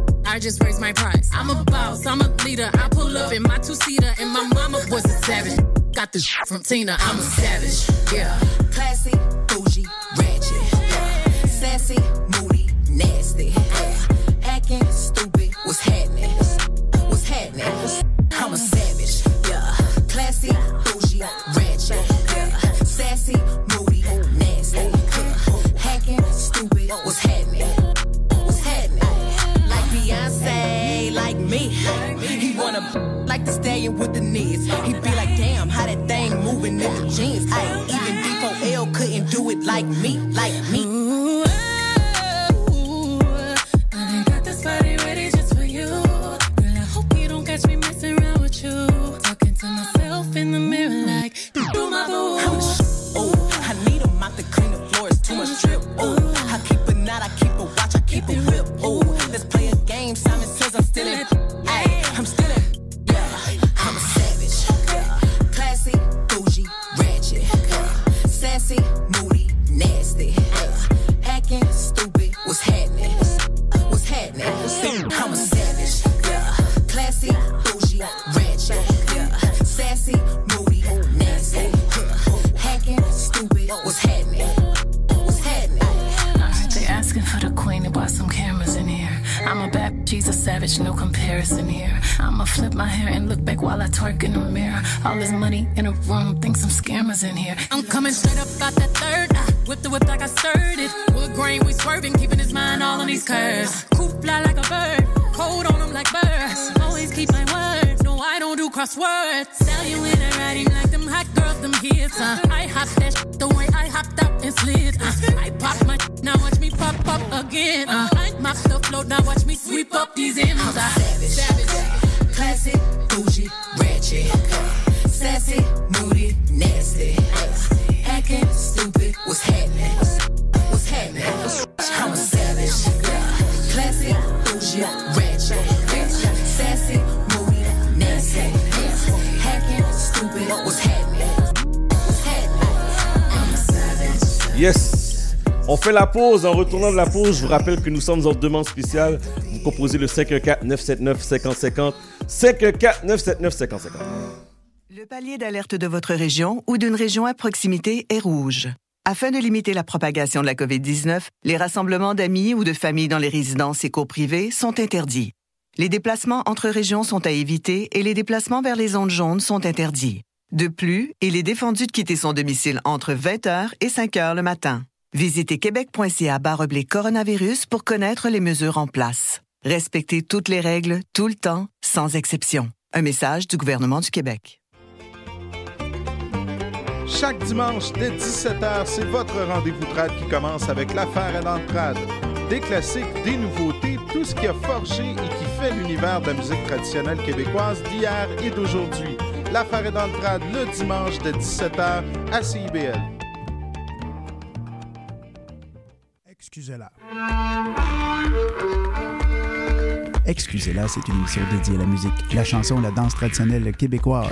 [SPEAKER 31] I just raise my price. I'm a boss, I'm a leader. I pull up in my two seater, and my mama was a savage. Got this from Tina, I'm a savage. Yeah.
[SPEAKER 32] Classy, bougie, ratchet. Yeah. Sassy, moody, nasty. Yeah. Hacking, stupid, what's happening? What's happening? I'm a savage. Yeah. Classy, bougie, ratchet. Yeah. Sassy, He wanna like the stallion with the knees. He be like, damn, how that thing moving in the jeans. Ay, even D4L couldn't do it like me, like me.
[SPEAKER 31] I
[SPEAKER 32] savage,
[SPEAKER 31] no comparison here. I'ma flip my hair and look back while I twerk in the mirror. All this money in a room, think some scammers in here. I'm coming straight up out that third. Whip the whip like I stirred it. Wood grain, we swerving, keeping his mind all on these curves. Coop fly like a bird, cold on him like birds. Always keep my word. No, I don't do crosswords. Sell you in a writing like them hot them hits. Uh. I hop that sh- the way I hopped up and slid. Uh. I pop my now watch me pop up again. Uh. I mop the float, now watch me sweep up these M's. Uh.
[SPEAKER 32] savage. savage. Classic, bougie, ratchet. Sassy, moody, nasty. Acting stupid, what's happening? What's happening? I'm a savage. Classic, bougie, ratchet. Sassy, moody, nasty. Hacking, stupid, what's happening?
[SPEAKER 1] Yes. On fait la pause. En retournant de la pause, je vous rappelle que nous sommes en demande spéciale. Vous composez le 514-979-5050. 514-979-5050.
[SPEAKER 5] Le palier d'alerte de votre région ou d'une région à proximité est rouge. Afin de limiter la propagation de la COVID-19, les rassemblements d'amis ou de familles dans les résidences et cours sont interdits. Les déplacements entre régions sont à éviter et les déplacements vers les zones jaunes sont interdits. De plus, il est défendu de quitter son domicile entre 20h et 5h le matin. Visitez québec.ca baroblique coronavirus pour connaître les mesures en place. Respectez toutes les règles, tout le temps, sans exception. Un message du gouvernement du Québec.
[SPEAKER 15] Chaque dimanche dès 17h, c'est votre rendez-vous trad qui commence avec l'affaire à l'entrade. Des classiques, des nouveautés, tout ce qui a forgé et qui fait l'univers de la musique traditionnelle québécoise d'hier et d'aujourd'hui. L'affaire est dans le le dimanche de 17h à CIBL.
[SPEAKER 33] Excusez-la. Excusez-la, c'est une émission dédiée à la musique, la chanson, la danse traditionnelle québécoise.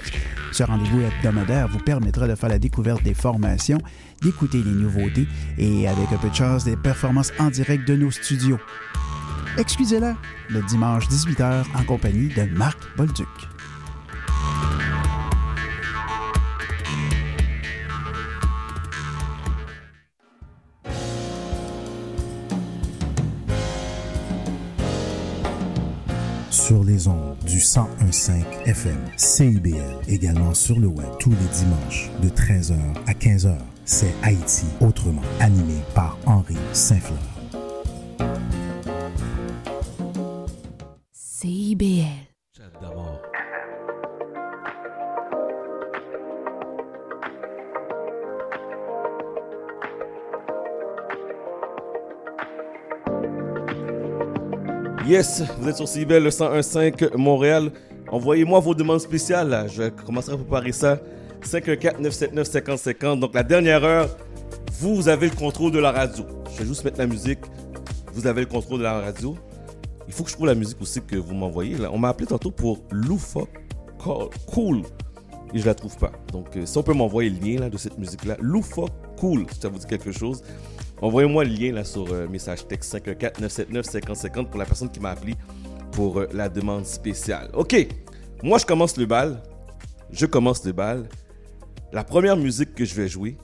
[SPEAKER 33] Ce rendez-vous hebdomadaire vous permettra de faire la découverte des formations, d'écouter les nouveautés et, avec un peu de chance, des performances en direct de nos studios. Excusez-la, le dimanche 18h en compagnie de Marc Bolduc.
[SPEAKER 34] Sur les ondes du 1015 FM CIBL, également sur le web tous les dimanches de 13h à 15h. C'est Haïti autrement, animé par Henri Saint-Fleur.
[SPEAKER 35] CIBL.
[SPEAKER 1] D'abord. Yes, vous êtes sur CIBL le 1015 Montréal. Envoyez-moi vos demandes spéciales. Je commencerai à préparer ça. 514-979-5050. Donc la dernière heure, vous avez le contrôle de la radio. Je vais juste mettre la musique. Vous avez le contrôle de la radio. Il faut que je trouve la musique aussi que vous m'envoyez. On m'a appelé tantôt pour Loufoque Cool. Et je la trouve pas. Donc euh, si on peut m'envoyer le lien de cette musique-là. Loufoque Cool, si ça vous dit quelque chose. Envoyez-moi le lien là sur euh, message texte 514-979-5050 pour la personne qui m'a appelé pour euh, la demande spéciale. Ok, moi je commence le bal. Je commence le bal. La première musique que je vais jouer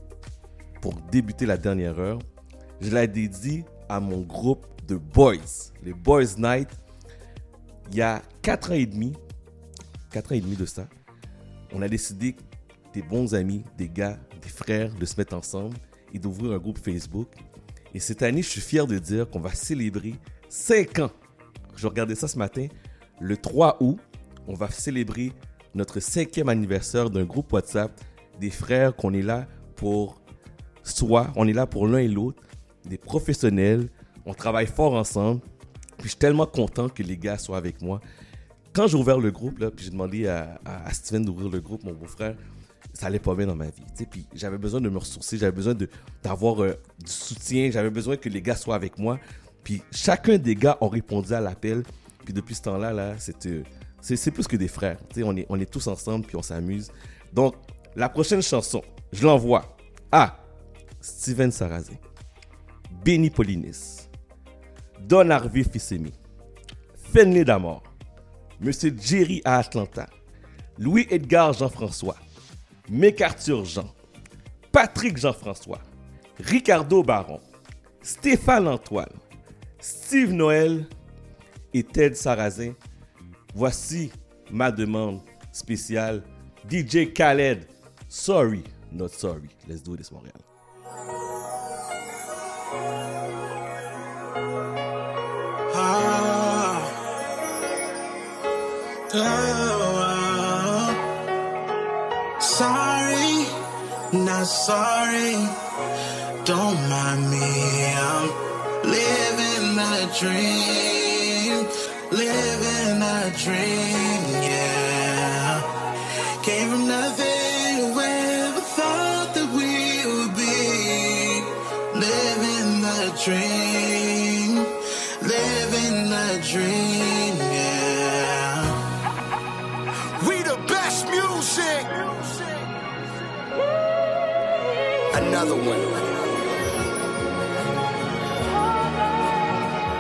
[SPEAKER 1] pour débuter la dernière heure, je la dédie à mon groupe de boys, les Boys Night. Il y a 4 ans et demi, 4 ans et demi de ça, on a décidé, des bons amis, des gars, des frères, de se mettre ensemble d'ouvrir un groupe Facebook. Et cette année, je suis fier de dire qu'on va célébrer 5 ans. Je regardais ça ce matin. Le 3 août, on va célébrer notre cinquième anniversaire d'un groupe WhatsApp des frères qu'on est là pour soi, on est là pour l'un et l'autre, des professionnels, on travaille fort ensemble. Puis je suis tellement content que les gars soient avec moi. Quand j'ai ouvert le groupe, là, puis j'ai demandé à, à- à Steven d'ouvrir le groupe, mon beau-frère, ça allait pas bien dans ma vie. Puis j'avais besoin de me ressourcer, j'avais besoin d'avoir euh, du soutien, j'avais besoin que les gars soient avec moi. Puis chacun des gars ont répondu à l'appel. Puis depuis ce temps-là, là, c'est, euh, plus que des frères. On est tous ensemble, puis on s'amuse. Donc, la prochaine chanson, je l'envoie à Steven Sarrazin, Benny Polinis, Don Harvey Fissemi, Fenley Damor, Monsieur Jerry à Atlanta, Louis-Edgar Jean-François, MacArthur Jean, Patrick Jean-François, Ricardo Baron, Stéphane Antoine, Steve Noël et Ted Sarrazin. Voici ma demande spéciale. DJ Khaled, sorry, not sorry. Let's do this, Montréal.
[SPEAKER 36] Ah. Oh. Sorry, not sorry. Don't mind me. I'm living a dream. Living a dream, yeah. Came from nothing to where thought that we would be. Living the dream. Living the dream,
[SPEAKER 37] Another one.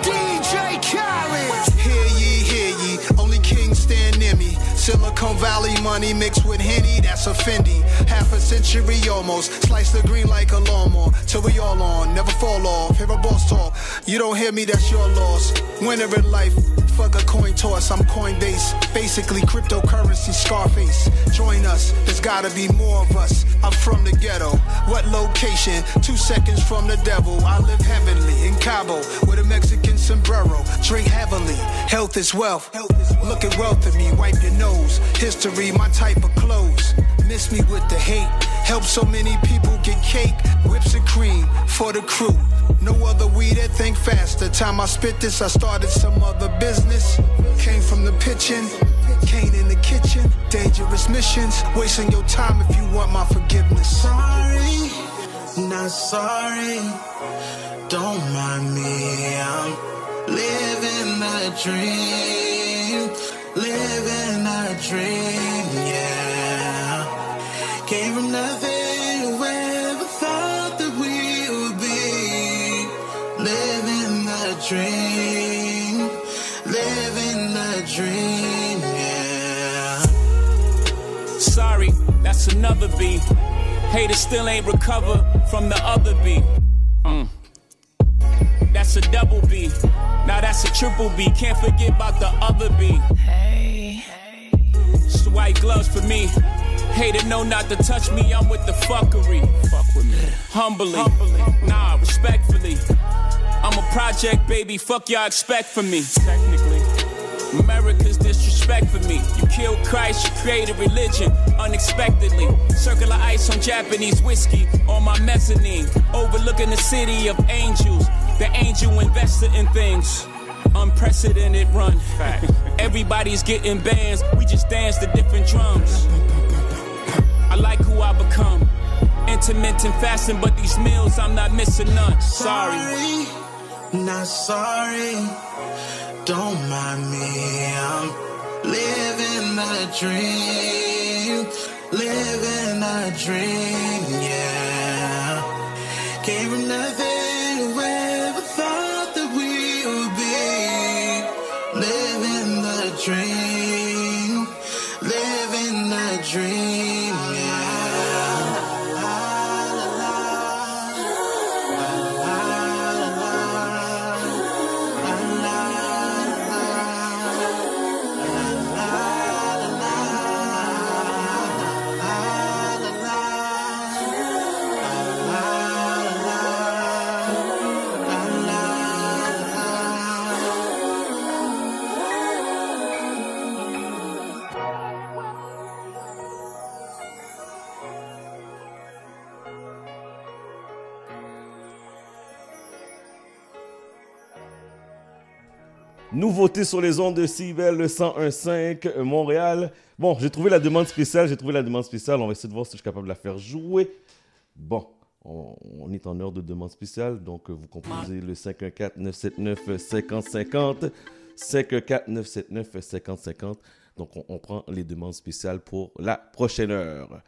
[SPEAKER 37] DJ Khaled.
[SPEAKER 25] Hear ye, hear ye, only kings stand near me. Silicon Valley money mixed with Henny, that's a Fendi. Half a century almost, slice the green like a lawnmower. Till we all on, never fall off. Hear a boss talk, you don't hear me, that's your loss. Winner in life, fuck a coin toss, I'm Coinbase. Basically cryptocurrency, Scarface. Join us, there's gotta be more of us. I'm from the ghetto. What location? Two seconds from the devil. I live heavenly in Cabo with a Mexican sombrero. Drink heavily, health is wealth. Look at wealth in me, wipe your nose. History, my type of clothes. Miss me with the hate. Help so many people get cake, whips and cream for the crew. No other weed that think faster. Time I spit this, I started some other business. Came from the pitching, Kane in the kitchen. Dangerous missions, wasting your time if you want my forgiveness.
[SPEAKER 36] Sorry, not sorry. Don't mind me. I'm living a dream. Living a dream, dream. Living the dream, yeah.
[SPEAKER 24] Sorry, that's another B. Haters still ain't recovered from the other B. Mm. That's a double B. Now that's a triple B. Can't forget about the other B. Hey. It's the white gloves for me. Hater know not to touch me. I'm with the fuckery. Fuck with me. Humbly. Nah, respectfully. I'm a project baby. Fuck y'all expect from me. Technically. America's disrespect for me. You killed Christ, you created religion unexpectedly. Circular ice on Japanese whiskey on my mezzanine. Overlooking the city of angels. The angel invested in things. Unprecedented run. Everybody's getting bands. We just dance to different drums. I like who I become. Intermittent fasting, but these meals I'm not missing none. Sorry.
[SPEAKER 36] Sorry, not sorry. Don't mind me. I'm living a dream. Living a dream, yeah. Came from nothing
[SPEAKER 1] Nouveauté sur les ondes de CIBEL, le 101.5 euh, Montréal. Bon, j'ai trouvé la demande spéciale, j'ai trouvé la demande spéciale. On va essayer de voir si je suis capable de la faire jouer. Bon, on, est en heure de demande spéciale, donc euh, vous composez le 514-979-5050. 514-979-5050. Donc, on, on prend les demandes spéciales pour la prochaine heure.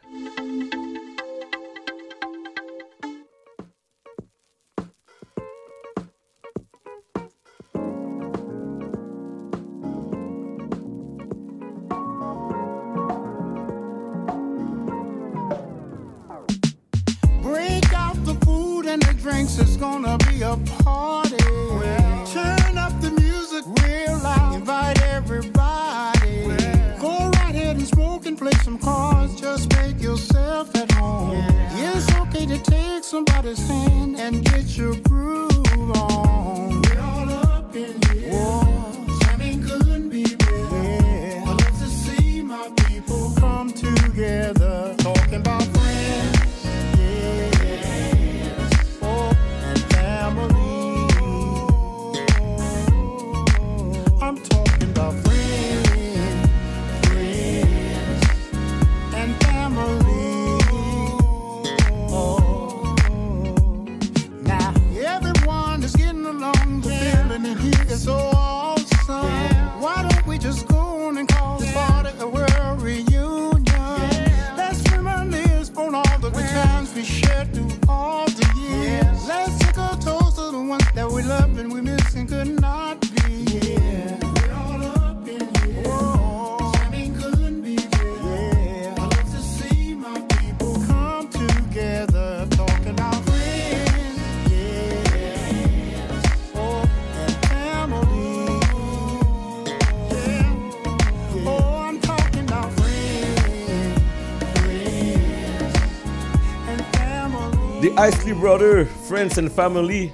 [SPEAKER 1] Brothers, Friends and Family.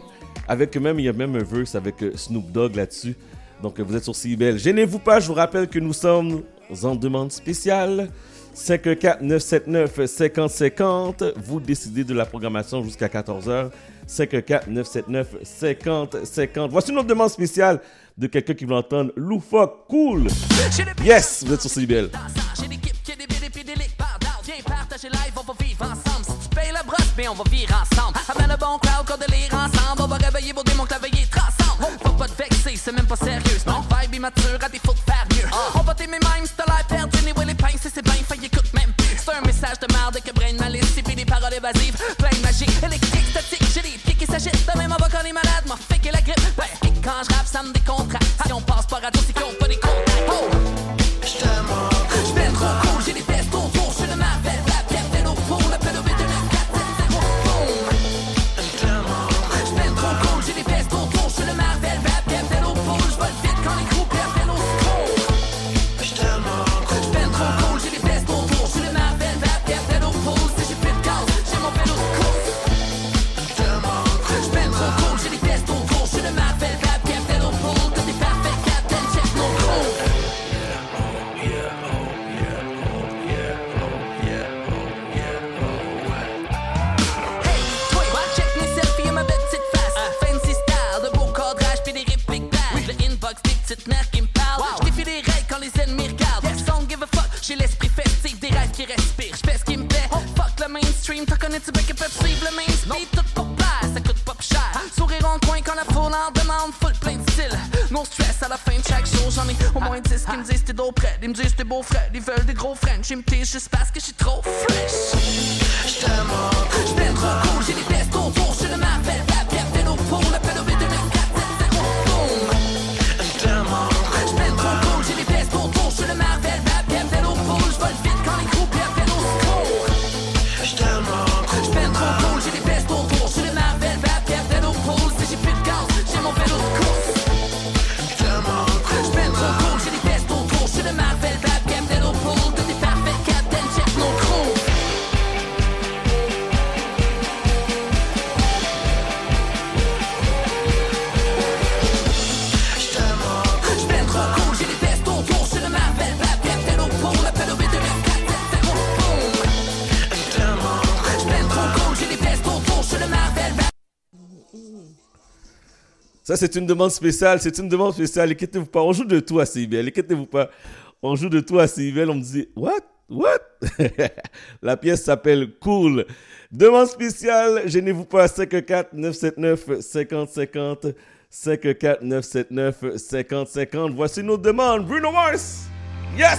[SPEAKER 1] Avec même, il y a même un verse avec euh, Snoop Dogg là-dessus. Donc, euh, vous êtes sur CIBL. Gênez-vous pas, je vous rappelle que nous sommes en demande spéciale. 514-979-5050. Vous décidez de la programmation jusqu'à 14h. 514-979-5050. Voici une autre demande spéciale de quelqu'un qui veut entendre loufoque cool. Yes, vous êtes sur CIBL.
[SPEAKER 38] Ben on va vivre ensemble. Amène le bon crowd, qu'on délire ensemble. On va réveiller vos démons, est transcende. Faut pas te vexer, c'est même pas sérieux. Non, vibe immature, à défaut de faire mieux. On va t'aimer même si t'as l'air perdu. Anyway, les pinces, c'est bien fait, écoute même plus. C'est un message de merde que brain malice. Puis des paroles évasives, plein de magie. Électrique, statique, j'ai des pieds qui s'agitent. De même, on va quand les malades, m'a fait la grippe. Ben, et quand je rappe, ça me décontracte. Si on au moins 10 qui me disent t'es d'eau près. Ils me disent beau frère, ils veulent des gros French. Ils me teasent juste parce trop.
[SPEAKER 1] C'est une demande spéciale. C'est une demande spéciale. Inquiétez-vous pas. On joue de tout à CIBL. Inquiétez-vous pas. On joue de tout à CIBL. On me dit, what? What? La pièce s'appelle Cool. Demande spéciale. Gênez-vous pas. 549-979-5050. 549-979-5050. Voici nos demandes. Bruno Mars. Yes!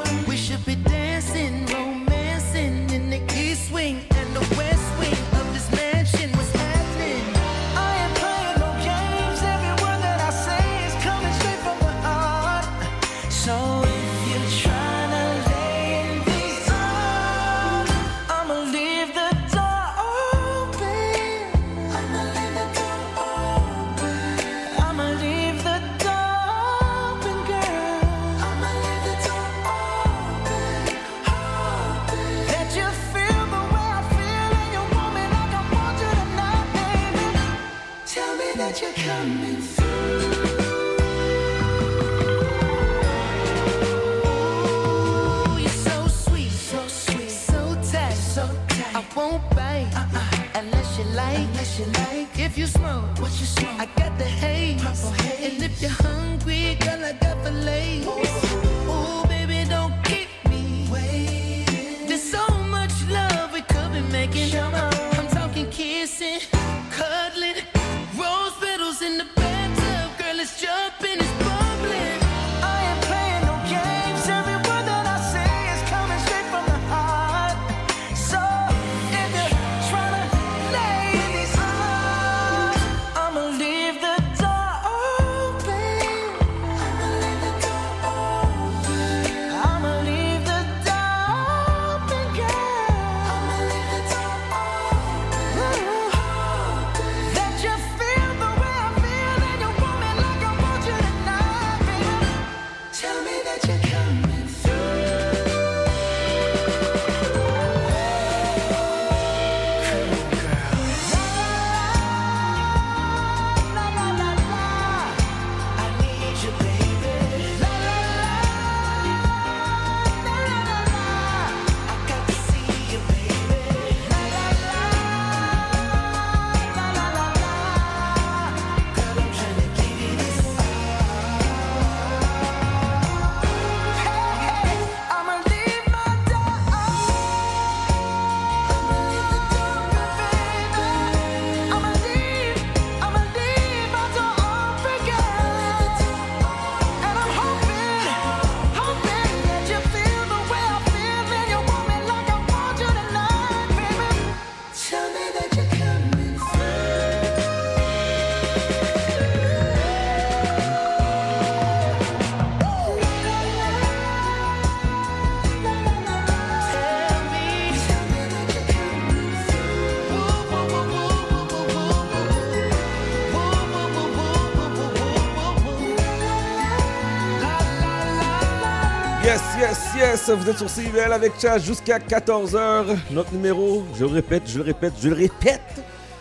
[SPEAKER 1] Yes, vous êtes sur CIVL avec Chad jusqu'à 14h. Notre numéro, je le répète, je le répète, je le répète.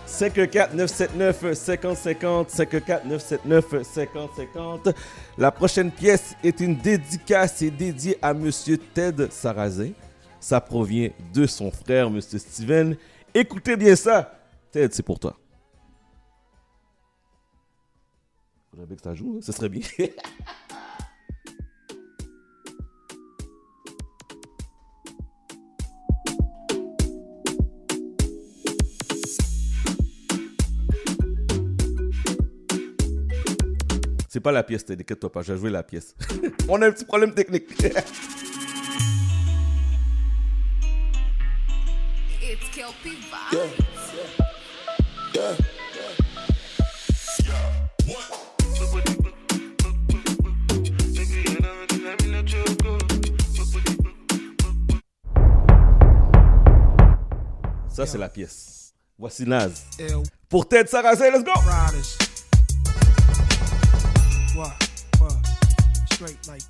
[SPEAKER 1] 514 979 5050 514 979 5050 La prochaine pièce est une dédicace et dédiée à Monsieur Ted Sarrazin. Ça provient de son frère, Monsieur Steven. Écoutez bien ça. Ted, c'est pour toi. Faudrait que ça joue, hein, ce serait bien. C'est pas la pièce, Ted, inquiète-toi pas, j'ai joué la pièce. On a un petit problème technique.
[SPEAKER 39] It's Kelpie
[SPEAKER 40] Yeah. Yeah.
[SPEAKER 1] Ça, c'est la pièce. Voici Naz. Pour Ted Sarrazin, let's go!
[SPEAKER 25] Straight like.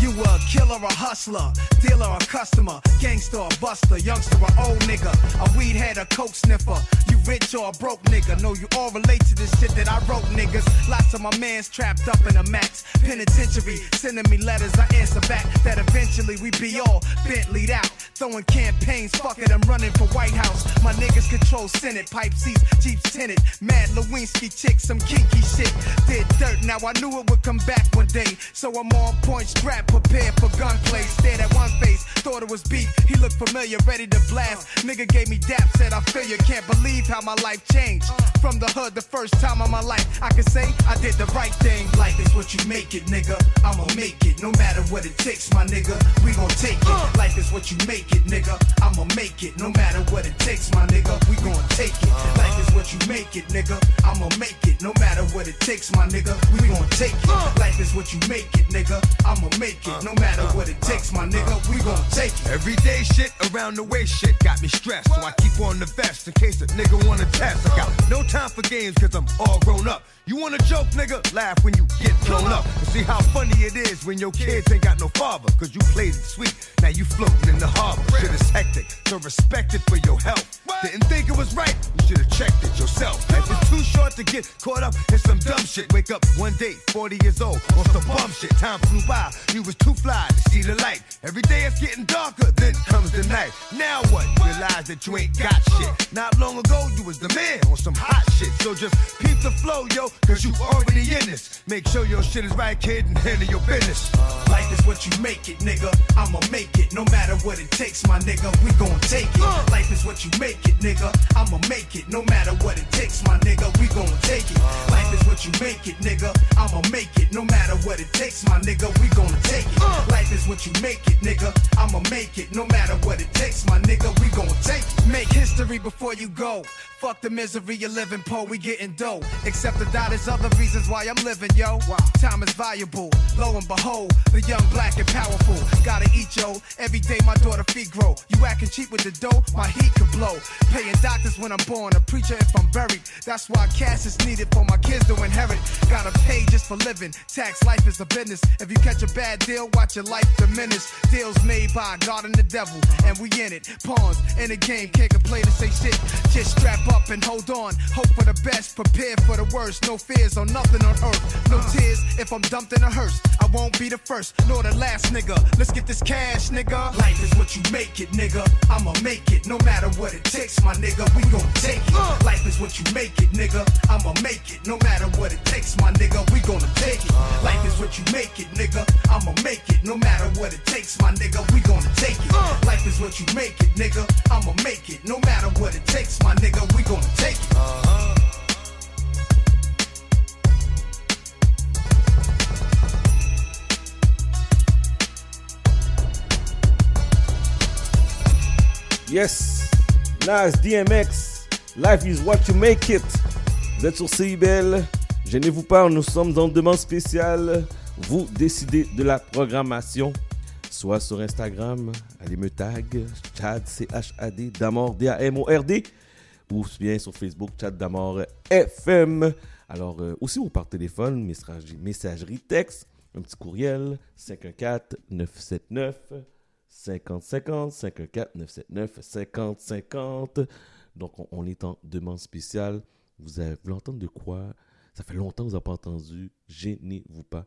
[SPEAKER 25] You a killer, a hustler, dealer, a customer, gangster, a buster, youngster, a old nigga, a weed head, a coke sniffer. You rich or a broke nigga? No, you all relate to this shit that I wrote, niggas. Lots of my mans trapped up in a max penitentiary, sending me letters. I answer back that eventually we be all Bentleyed out, throwing campaigns. Fuck it, I'm running for White House. My niggas control Senate, pipe seats, Jeeps tinted, Mad Lewinsky chick, some kinky shit. Did dirt, now I knew it would come back one day, so I'm on point, strap, prepared for gunplay. Stared at one face, thought it was beef. He looked familiar, ready to blast. Nigga gave me dap, said I feel you. Can't believe how my life changed. From the hood, the first time of my life, I can say I did the right thing. Life is what you make it, nigga. I'ma make it, no matter what it takes, my nigga. We gon' take it. Life is what you make it, nigga. I'ma make it, no matter what it takes, my nigga. We gon' take it. Life is what you make it, nigga. I'ma make it, no matter what it takes, my nigga. We gon' take it. Life is what you make it, nigga. I'ma make it, no matter what it takes, my nigga. We gon' take it.
[SPEAKER 41] Everyday shit around the way shit got me stressed. So I keep on the vest in case a nigga wanna test. I got no time for games cause I'm all grown up. You wanna joke, nigga? Laugh when you get thrown up. And see how funny it is when your kids ain't got no father. Cause you played it sweet. Now you floating in the harbor. Shit is hectic. So respect it for your health. Didn't think it was right. You should've checked it yourself. Life is too short
[SPEAKER 42] to get caught up in some dumb shit. Wake up one day, 40 years old, on some bum shit. Time flew by, you was too fly to see the light. Every day it's getting darker, then comes the night. Now what? Realize that you ain't got shit. Not long ago, you was the man on some hot shit. So just peep the flow, yo, cause you already in this. Make sure your shit is right, kid, and handle your business.
[SPEAKER 25] Life is what you make it, nigga. I'ma make it, no matter what it takes, my nigga. We gon' take it. Uh. Life is what you make it, nigga. I'ma make it, no matter what it takes, my nigga. We gon' take it. Life is what you make it, nigga. I'ma make it, no matter what it takes, my nigga. We gon' take it. Uh, life is what you make it, nigga. I'ma make it, no matter what it takes, my nigga. We gon' take it. Make history before you go. Fuck the misery you're living, po. We getting dough. Except to die, there's other reasons why I'm living, yo. Time is valuable. Lo and behold, the young, black, and powerful. Gotta eat, yo. Every day my daughter feet grow. You acting cheap with the dough, my heat could blow. Paying doctors when I'm born, a preacher if I'm buried. That's why cash is needed for my kids to inherit. Gotta pay just for living. Tax life is a business. If you catch a bad deal, watch your life diminish. Deals made by God and the devil, and we in it. Pawns in the game, can't complain and say shit. Just strap up and hold on. Hope for the best, prepare for the worst. No fears on nothing on earth. No uh. tears if I'm dumped in a hearse. I won't be the first, nor the last nigga. Let's get this cash, nigga. Life is what you make it, nigga. I'ma make it, no matter what it takes, my nigga. We gon' take it. Uh. Life is what you make it, nigga. I'ma make it, no matter what it takes, my nigga. We gonna take it. Uh. Life is what you make it, nigga. I'ma make it, no matter what it takes, my nigga. We gonna take it. Life is what you make it, nigga. I'ma make it, no matter what it takes, my nigga. We gonna take it.
[SPEAKER 1] Yes, Nas, DMX, Life is what you make it. Vous êtes sur CIBL, gênez-vous pas, nous sommes en demande spéciale. Vous décidez de la programmation, soit sur Instagram, allez me tag, Chad, C-H-A-D, Damord, D-A-M-O-R-D, ou bien sur Facebook, Chad Damord FM. Alors, euh, aussi ou par téléphone, messagerie, messagerie texte, un petit courriel, 514-979. 50 50 514 979 50 50 donc on, est en demande spéciale vous avez voulu entendre de quoi? Ça fait longtemps que vous n'avez pas entendu gênez-vous pas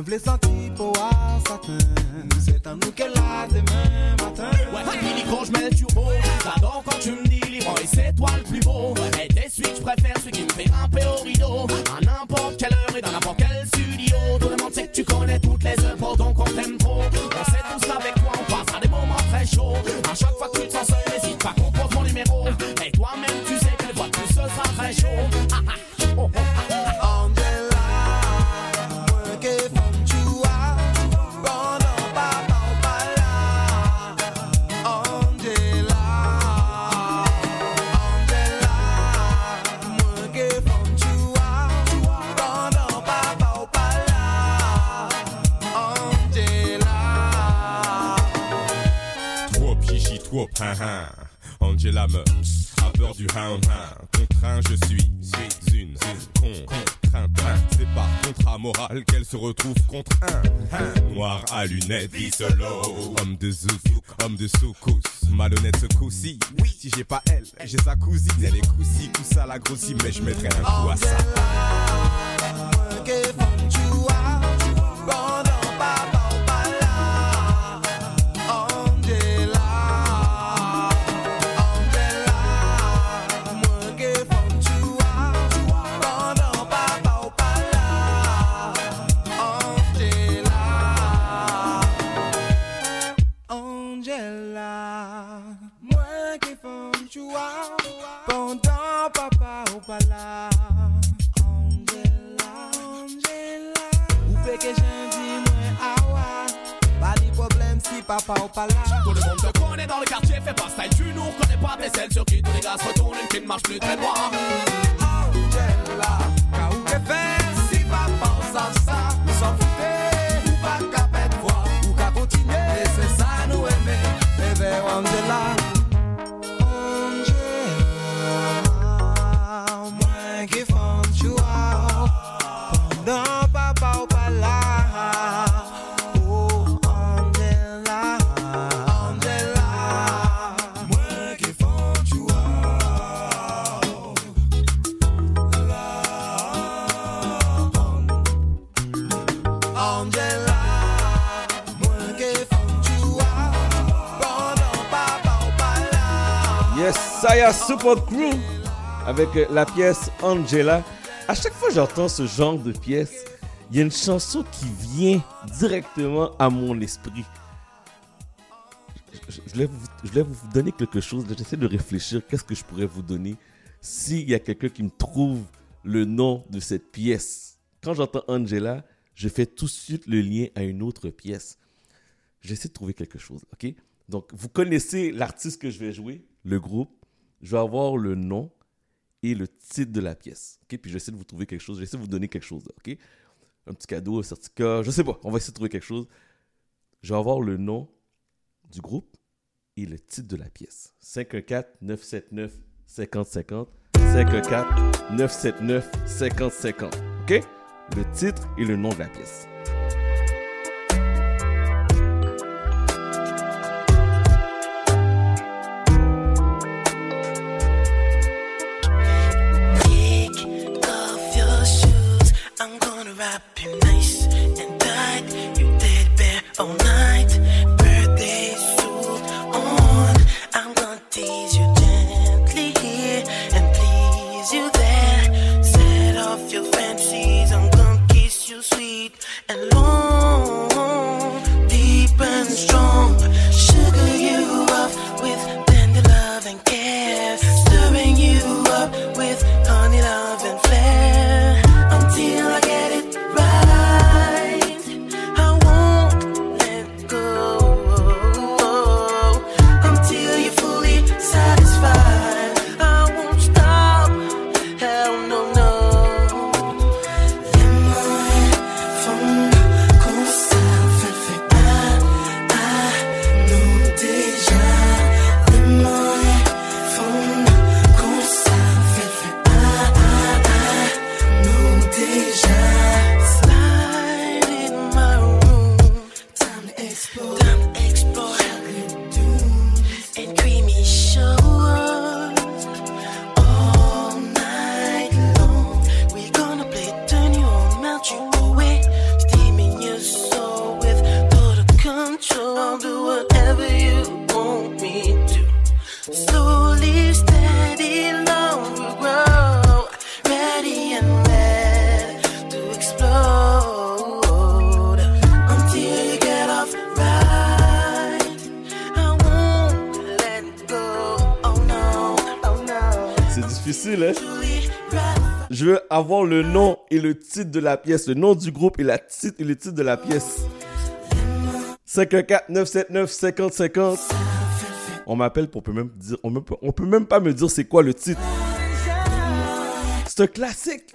[SPEAKER 43] Moi v'lais sentir pour à satin C'est en nous qu'elle a demain matin.
[SPEAKER 44] Ouais, Billy quand je mets le turbo. J'adore quand tu me dis Leroy c'est toi le plus beau. Et t'es celui que je préfère Celui qui me fait ramper au rideau. À n'importe quelle heure et dans n'importe quel studio. Tout le monde sait que tu connais toutes les œuvres Donc on t'aime trop. On sait tous avec toi On passe à des moments très chauds. À chaque fois que tu te sens seul
[SPEAKER 45] hein hein. Angela Mux a peur du hound hein. Contraint, je suis, suis une con. Contrainte, hein. c'est par contrat moral qu'elle se retrouve contre un. hein. Noir à lunettes, vie solo. Homme de zouk, homme de soukous. Malhonnête ce coup-ci. Oui, si j'ai pas elle, j'ai sa cousine. Elle est coussi, coussa la grossie, mais je mettrai un coup à ça.
[SPEAKER 43] Papa pas là
[SPEAKER 44] Tout le monde te connaît dans le quartier, fais pas style, tu nous reconnais pas, t'es celle sur qui tous les gars se retournent, une qui ne marche plus très droit.
[SPEAKER 1] Saya Support Crew avec la pièce Angela. À chaque fois que j'entends ce genre de pièce, il y a une chanson qui vient directement à mon esprit. Je, je- voulais, vous, je voulais vous donner quelque chose. J'essaie de réfléchir. Qu'est-ce que je pourrais vous donner s'il y a quelqu'un qui me trouve le nom de cette pièce. Quand j'entends Angela, je fais tout de suite le lien à une autre pièce. J'essaie de trouver quelque chose, ok? Donc, vous connaissez l'artiste que je vais jouer, le groupe. Je vais avoir le nom et le titre de la pièce, ok? Puis j'essaie de vous trouver quelque chose, j'essaie de vous donner quelque chose, ok? Un petit cadeau, un certificat, je sais pas. On va essayer de trouver quelque chose. Je vais avoir le nom du groupe et le titre de la pièce. 514-979-5050. 514-979-5050. OK? Le titre et le nom de la pièce. Titre de la pièce, le nom du groupe et, la titre, et le titre de la pièce. 514-979-5050. On m'appelle pour peut même dire, on, me- on peut même pas me dire c'est quoi le titre. C'est un classique.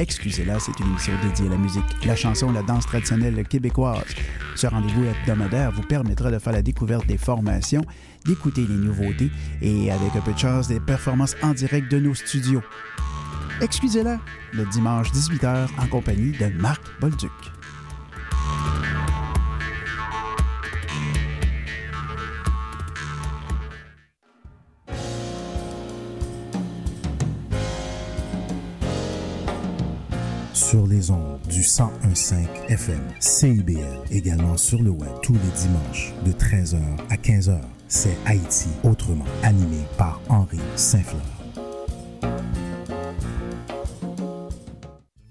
[SPEAKER 33] Excusez-la, c'est une émission dédiée à la musique, la chanson, la danse traditionnelle québécoise. Ce rendez-vous hebdomadaire vous permettra de faire la découverte des formations, d'écouter les nouveautés et, avec un peu de chance, des performances en direct de nos studios. Excusez-la, le dimanche 18h en compagnie de Marc Bolduc.
[SPEAKER 34] Sur les ondes du 1015 FM, CIBL, également sur le web tous les dimanches de 13h à 15h. C'est Haïti autrement, animé par Henri Saint-Fleur.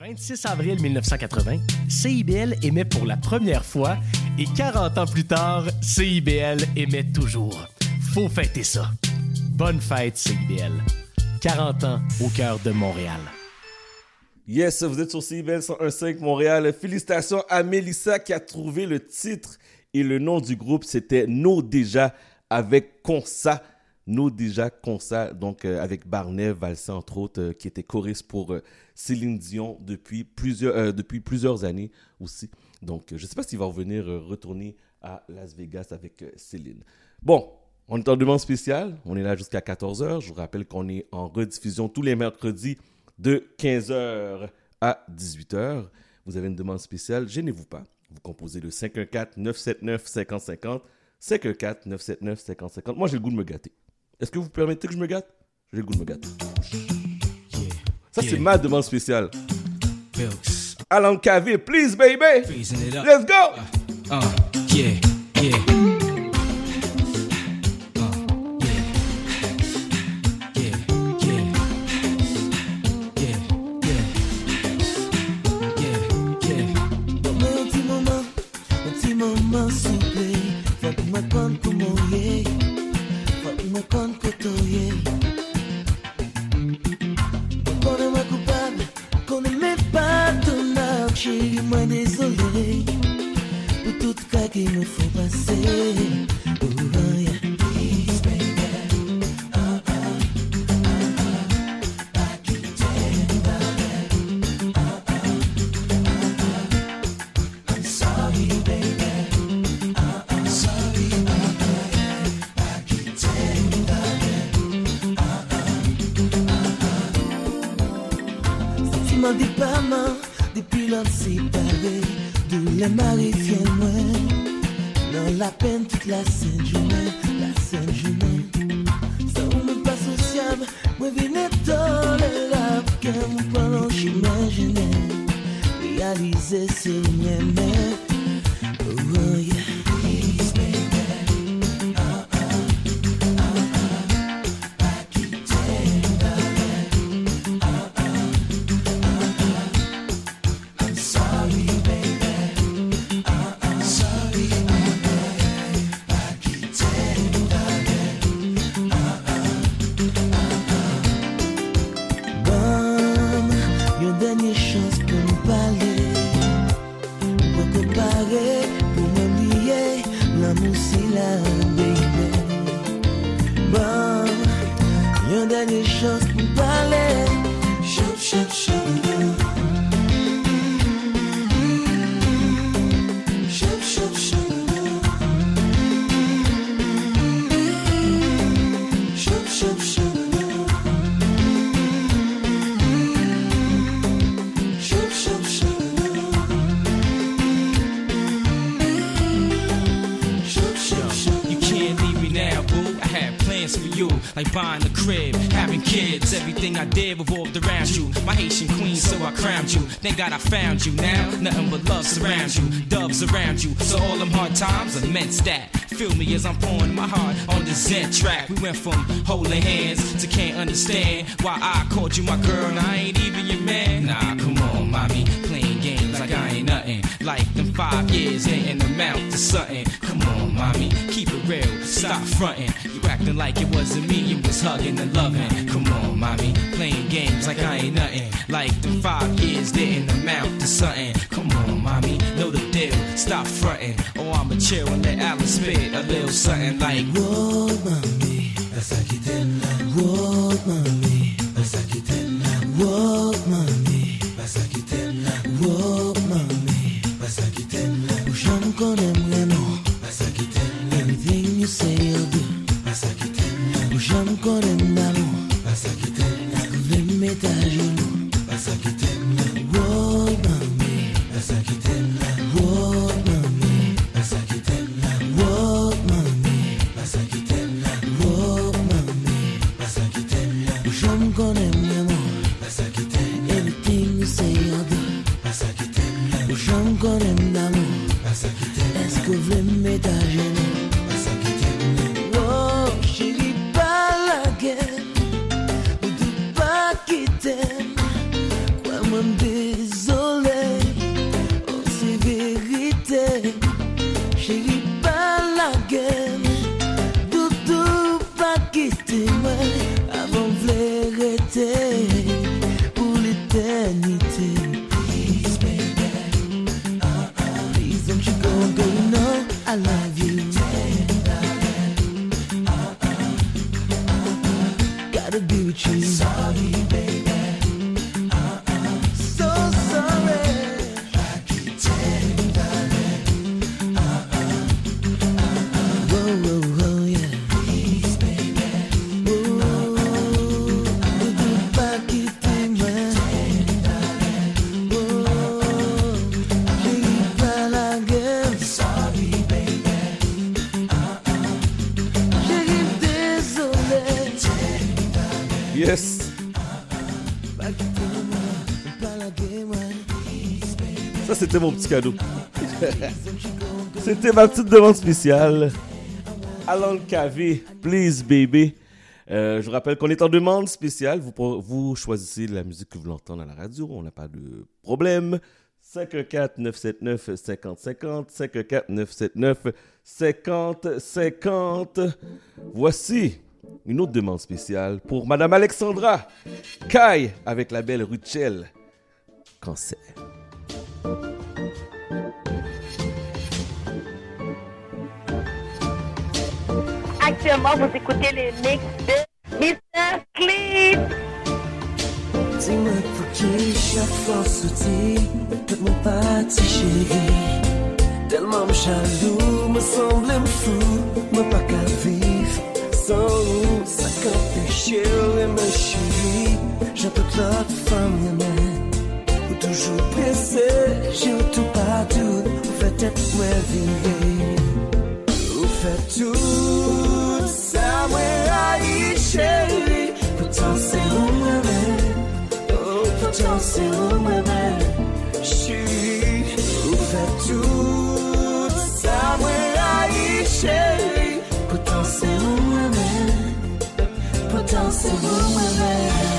[SPEAKER 46] 26 avril 1980, CIBL émet pour la première fois et 40 ans plus tard, CIBL émet toujours. Faut fêter ça. Bonne fête, CIBL. 40 ans au cœur de Montréal.
[SPEAKER 1] Yes, vous êtes sur 101.5 Montréal. Félicitations à Mélissa qui a trouvé le titre et le nom du groupe, c'était Nos Déjà avec Consa. Nos Déjà Consa, donc euh, avec Barnet, Valsé entre autres, euh, qui était choriste pour euh, Céline Dion depuis plusieurs, depuis plusieurs années aussi. Donc, je ne sais pas s'il va revenir retourner à Las Vegas avec Céline. Bon, on est en demande spéciale. On est là jusqu'à 14h. Je vous rappelle qu'on est en rediffusion tous les mercredis de 15h à 18h. Vous avez une demande spéciale, gênez-vous pas. Vous composez le 514-979-5050. 514-979-5050. Moi, j'ai le goût de me gâter. Est-ce que vous permettez que je me gâte? J'ai le goût de me gâter. Ça, c'est ma demande spéciale. Alan KV, please, baby. Let's go.
[SPEAKER 43] Uh, yeah, yeah.
[SPEAKER 47] that. Feel me as I'm pouring my heart on the Zen track. We went from holding hands to can't understand why I called you my girl.
[SPEAKER 1] Now I'm gonna petit cadeau. C'était ma petite demande spéciale. Alan Cavé, please baby. Euh, je vous rappelle qu'on est en demande spéciale. Vous, choisissez la musique que vous voulez entendre à la radio. On n'a pas de problème. 514-979-5050. 514-979-5050. Voici une autre demande spéciale pour Madame Alexandra Kai avec la belle Ruchel. Cancer.
[SPEAKER 48] Actuellement, vous écoutez les mix de Mr. Clip.
[SPEAKER 43] Dis-moi pour qui chaque fois sorti, peut-être mon parti chéri. Tellement me jaloux, me semble me fou, me pas qu'à vivre. Sans nous, ça qu'empêcher et me chéri. J'ai toute l'autre femme, même. Ou toujours pressé, j'ai tout partout. Ou fait être moins
[SPEAKER 4] viré. Ou fait
[SPEAKER 43] tout. mwen ayi chèri Poutan se ou mwen men Poutan se ou mwen men Chèri Ou fè tout Sa mwen ayi chèri Poutan se ou mwen men Poutan se ou mwen men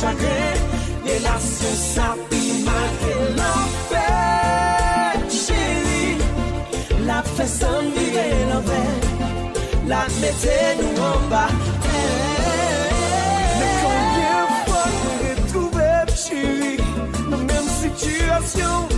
[SPEAKER 43] chagre Relasyon sa pi malke lan fe Chéri, la fe san vire lan ve La mette nou an ba Ne konbyen fwa kore trouve chéri Nan menm situasyon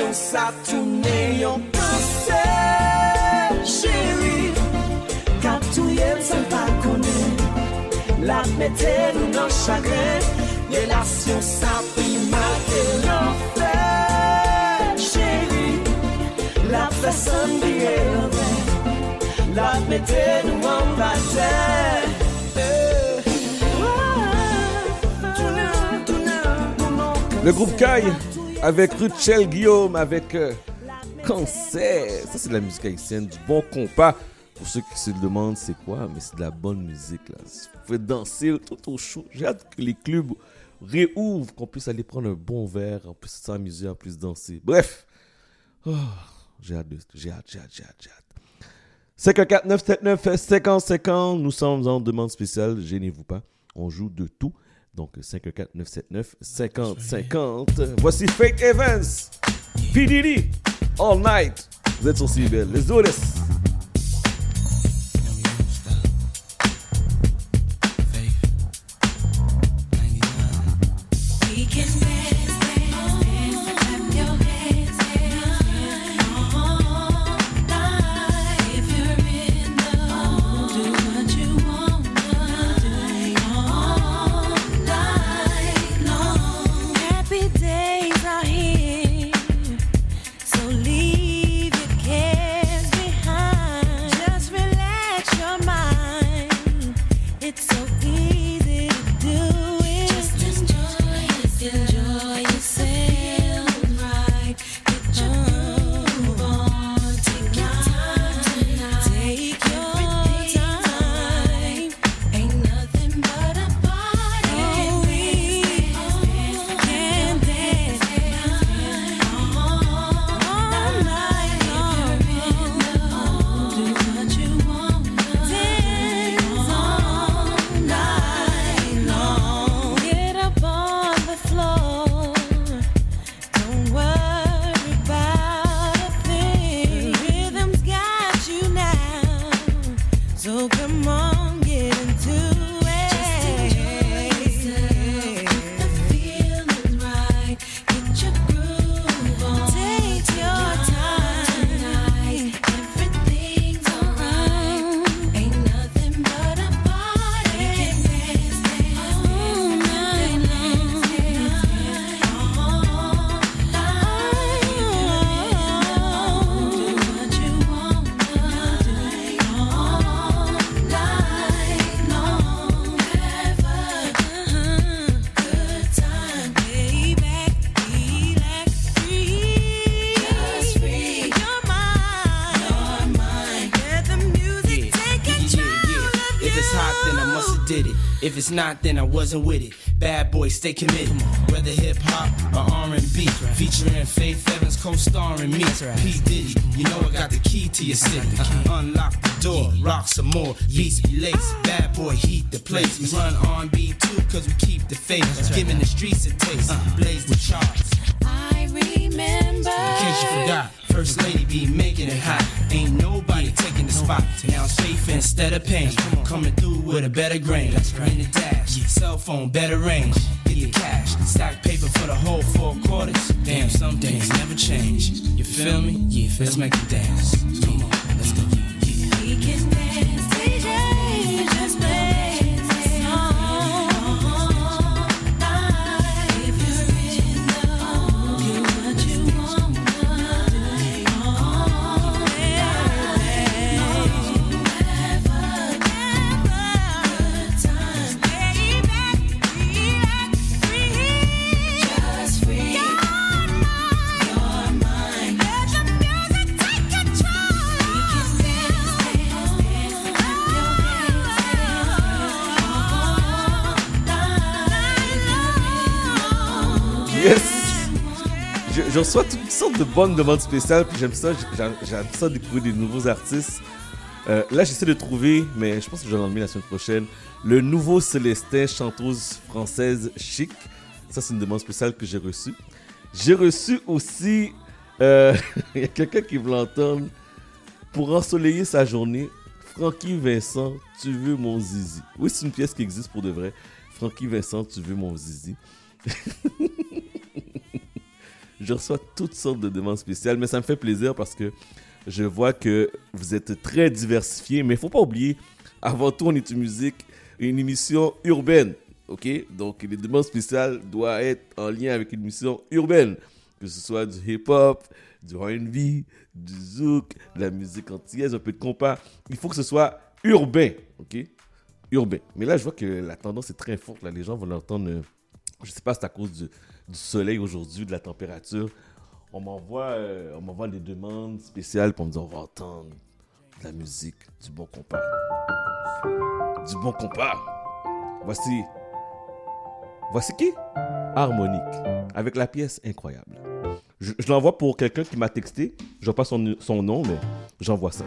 [SPEAKER 43] Relasyon sa toune yon kanser Chéri Ka touye san pa konen La mette nou nan chagrin. Relasyon sa pi marke l'enfer Chéri La fè san biye l'enfer La mette nou an batel
[SPEAKER 4] Le groupe Kai avec Ruchel Guillaume avec euh, Cancer. Ça, c'est de la musique haïtienne, du bon compas. Pour ceux qui se demandent c'est quoi, mais c'est de la bonne musique là. Vous pouvez danser tout au chaud. J'ai hâte que les clubs réouvrent, qu'on puisse aller prendre un bon verre, on puisse s'amuser, en plus danser. Bref, Oh, j'ai hâte, j'ai hâte, j'ai hâte, j'ai hâte, j'ai hâte. 514 979 50 50, nous sommes en demande spéciale, gênez-vous pas, on joue de tout. Donc 514 979 50 50. Voici Fate Evans, PDD, All Night. Vous êtes sur CBL, let's do this.
[SPEAKER 49] It's
[SPEAKER 47] not, then I wasn't with it. Bad boy, stay committed. Whether hip hop or R&B, featuring Faith Evans co-starring me. P Diddy, you know I got the key to your city. Uh-huh. Unlock the door, rock some more. Beats be laced. Bad boy, heat the place. We run R&B too, cause we keep the faith. Giving the streets a taste. Blaze the charts.
[SPEAKER 4] I remember.
[SPEAKER 47] In case you forgot, First Lady be making it hot. Ain't nobody taking the spot. Now safe instead of pain. Coming through better grain. In the dash, cell phone, better range. Get the cash, stack paper for the whole four quarters. Damn, some things never change. You feel me? Yeah, let's make it dance.
[SPEAKER 1] Toutes sortes de bonnes demandes spéciales, puis j'aime ça, j'aime ça découvrir des nouveaux artistes. Euh, là, j'essaie de trouver, mais je pense que je vais l'enlever la semaine prochaine, le nouveau Célestin, chanteuse française chic. Ça, c'est une demande spéciale que j'ai reçue. J'ai reçu aussi, euh, il y a quelqu'un qui veut l'entendre, pour ensoleiller sa journée, Francky Vincent, tu veux mon zizi. Oui, c'est une pièce qui existe pour de vrai. Francky Vincent, tu veux mon zizi. je reçois toutes sortes de demandes spéciales, mais ça me fait plaisir parce que je vois que vous êtes très diversifiés. Mais il faut pas oublier, avant tout, on est une musique, une émission urbaine. Ok? Donc les demandes spéciales doivent être en lien avec une émission urbaine. Que ce soit du hip-hop, du R&B, du zouk, de la musique antillaise, un peu de compas. Il faut que ce soit urbain. Ok? Urbain. Mais là, je vois que la tendance est très forte. Là. Les gens vont l'entendre. euh, je sais pas, c'est à cause du, du soleil aujourd'hui, de la température. On m'envoie euh, on m'envoie des demandes spéciales pour me dire on va entendre de la musique, du bon compas. Du bon compas. Voici. Voici qui? Harmonique. Avec la pièce incroyable. Je, l'envoie pour quelqu'un qui m'a texté. Je vois pas son nom, mais j'envoie ça.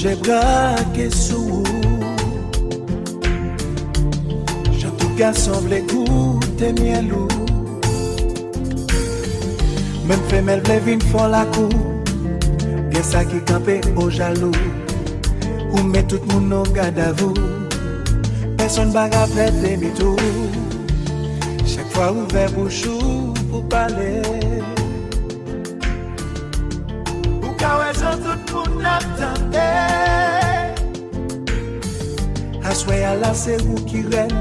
[SPEAKER 2] Wè tout jè brake sou Jan tou gason vle goute mielou Mèm femel vle vin fon la kou Gen sa ki kampe o jalou Ou mè tout moun nou gada vou Person baga prete mi tou Chak fwa ouve bouchou pou pale Kawe zan tout moun ap tande eh? Aswe ala se ou ki ren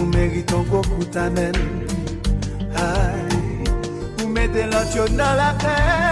[SPEAKER 2] Ou meriton kou koutamen Ay, ou mede lant yo nan la pen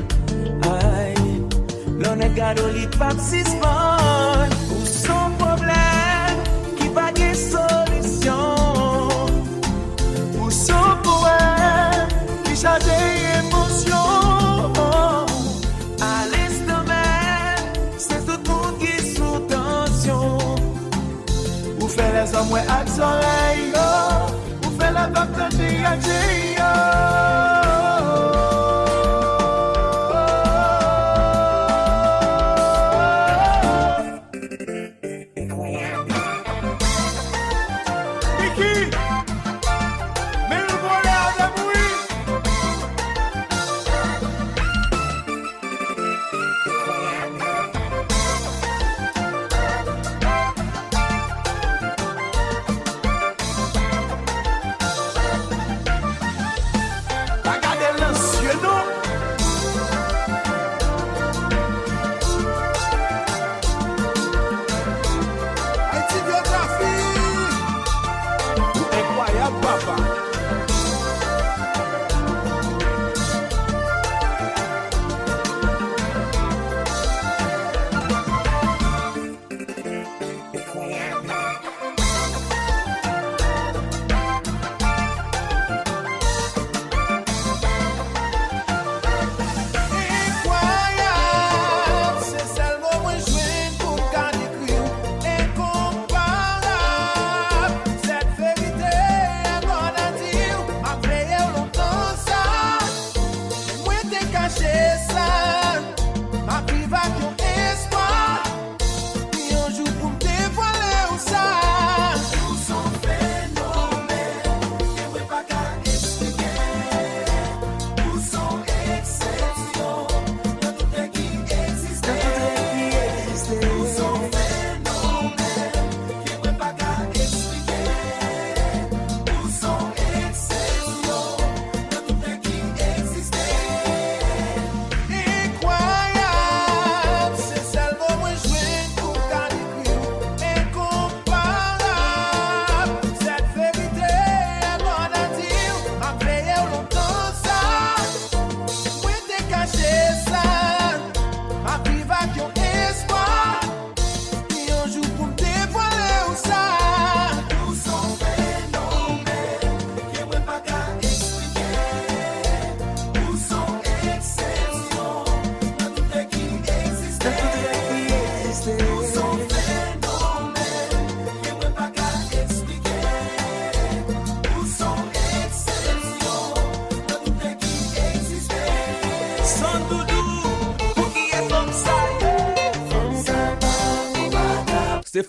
[SPEAKER 2] Mè gado li pap sispan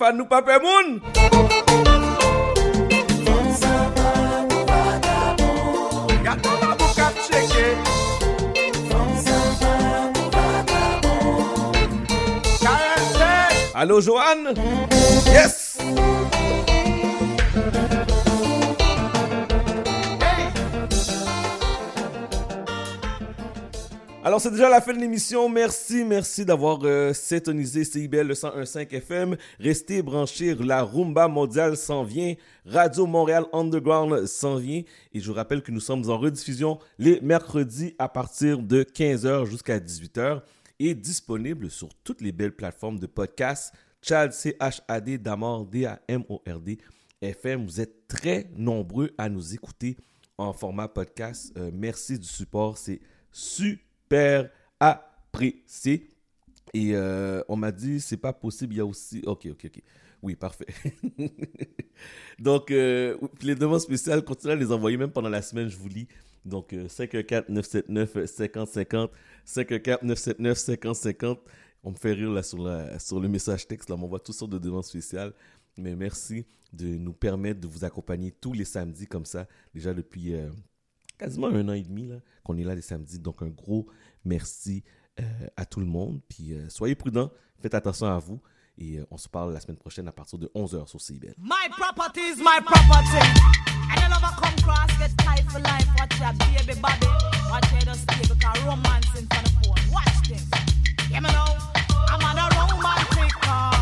[SPEAKER 43] fan nou
[SPEAKER 1] pape moun.
[SPEAKER 43] Gato la bou kap
[SPEAKER 1] cheke. Alo Johan? Yes! Alors, c'est déjà la fin de l'émission. Merci, merci d'avoir euh, syntonisé CIBL le 101.5 FM. Restez branchés, la Rumba mondiale s'en vient. Radio Montréal Underground s'en vient. Et je vous rappelle que nous sommes en rediffusion les mercredis à partir de 15h jusqu'à 18h et disponible sur toutes les belles plateformes de podcast. Chad, C-H-A-D, Damord, D-A-M-O-R-D, FM. Vous êtes très nombreux à nous écouter en format podcast. Euh, merci du support. C'est super apprécié. Et euh, on m'a dit, c'est pas possible, il y a aussi... Ok, ok, ok. Oui, parfait. Donc, euh, les demandes spéciales, continuez à les envoyer même pendant la semaine, je vous lis. Donc, euh, 514-979-5050, 514-979-5050. On me fait rire là sur, sur le message texte, là, on m'envoie toutes sortes de demandes spéciales. Mais merci de nous permettre de vous accompagner tous les samedis comme ça, déjà depuis euh, quasiment un an et demi qu'on est là les samedis. Donc, un gros merci euh, à tout le monde. Puis, euh, soyez prudents, faites attention à vous. Et euh, on se parle la semaine prochaine à partir de 11h sur CIBL.
[SPEAKER 50] My property is my property. And you never come cross, get tight for life. Watch your baby body. Watch your just stay because romance in front of phone. Watch this. Yeah, me know. I'm on a romantic call.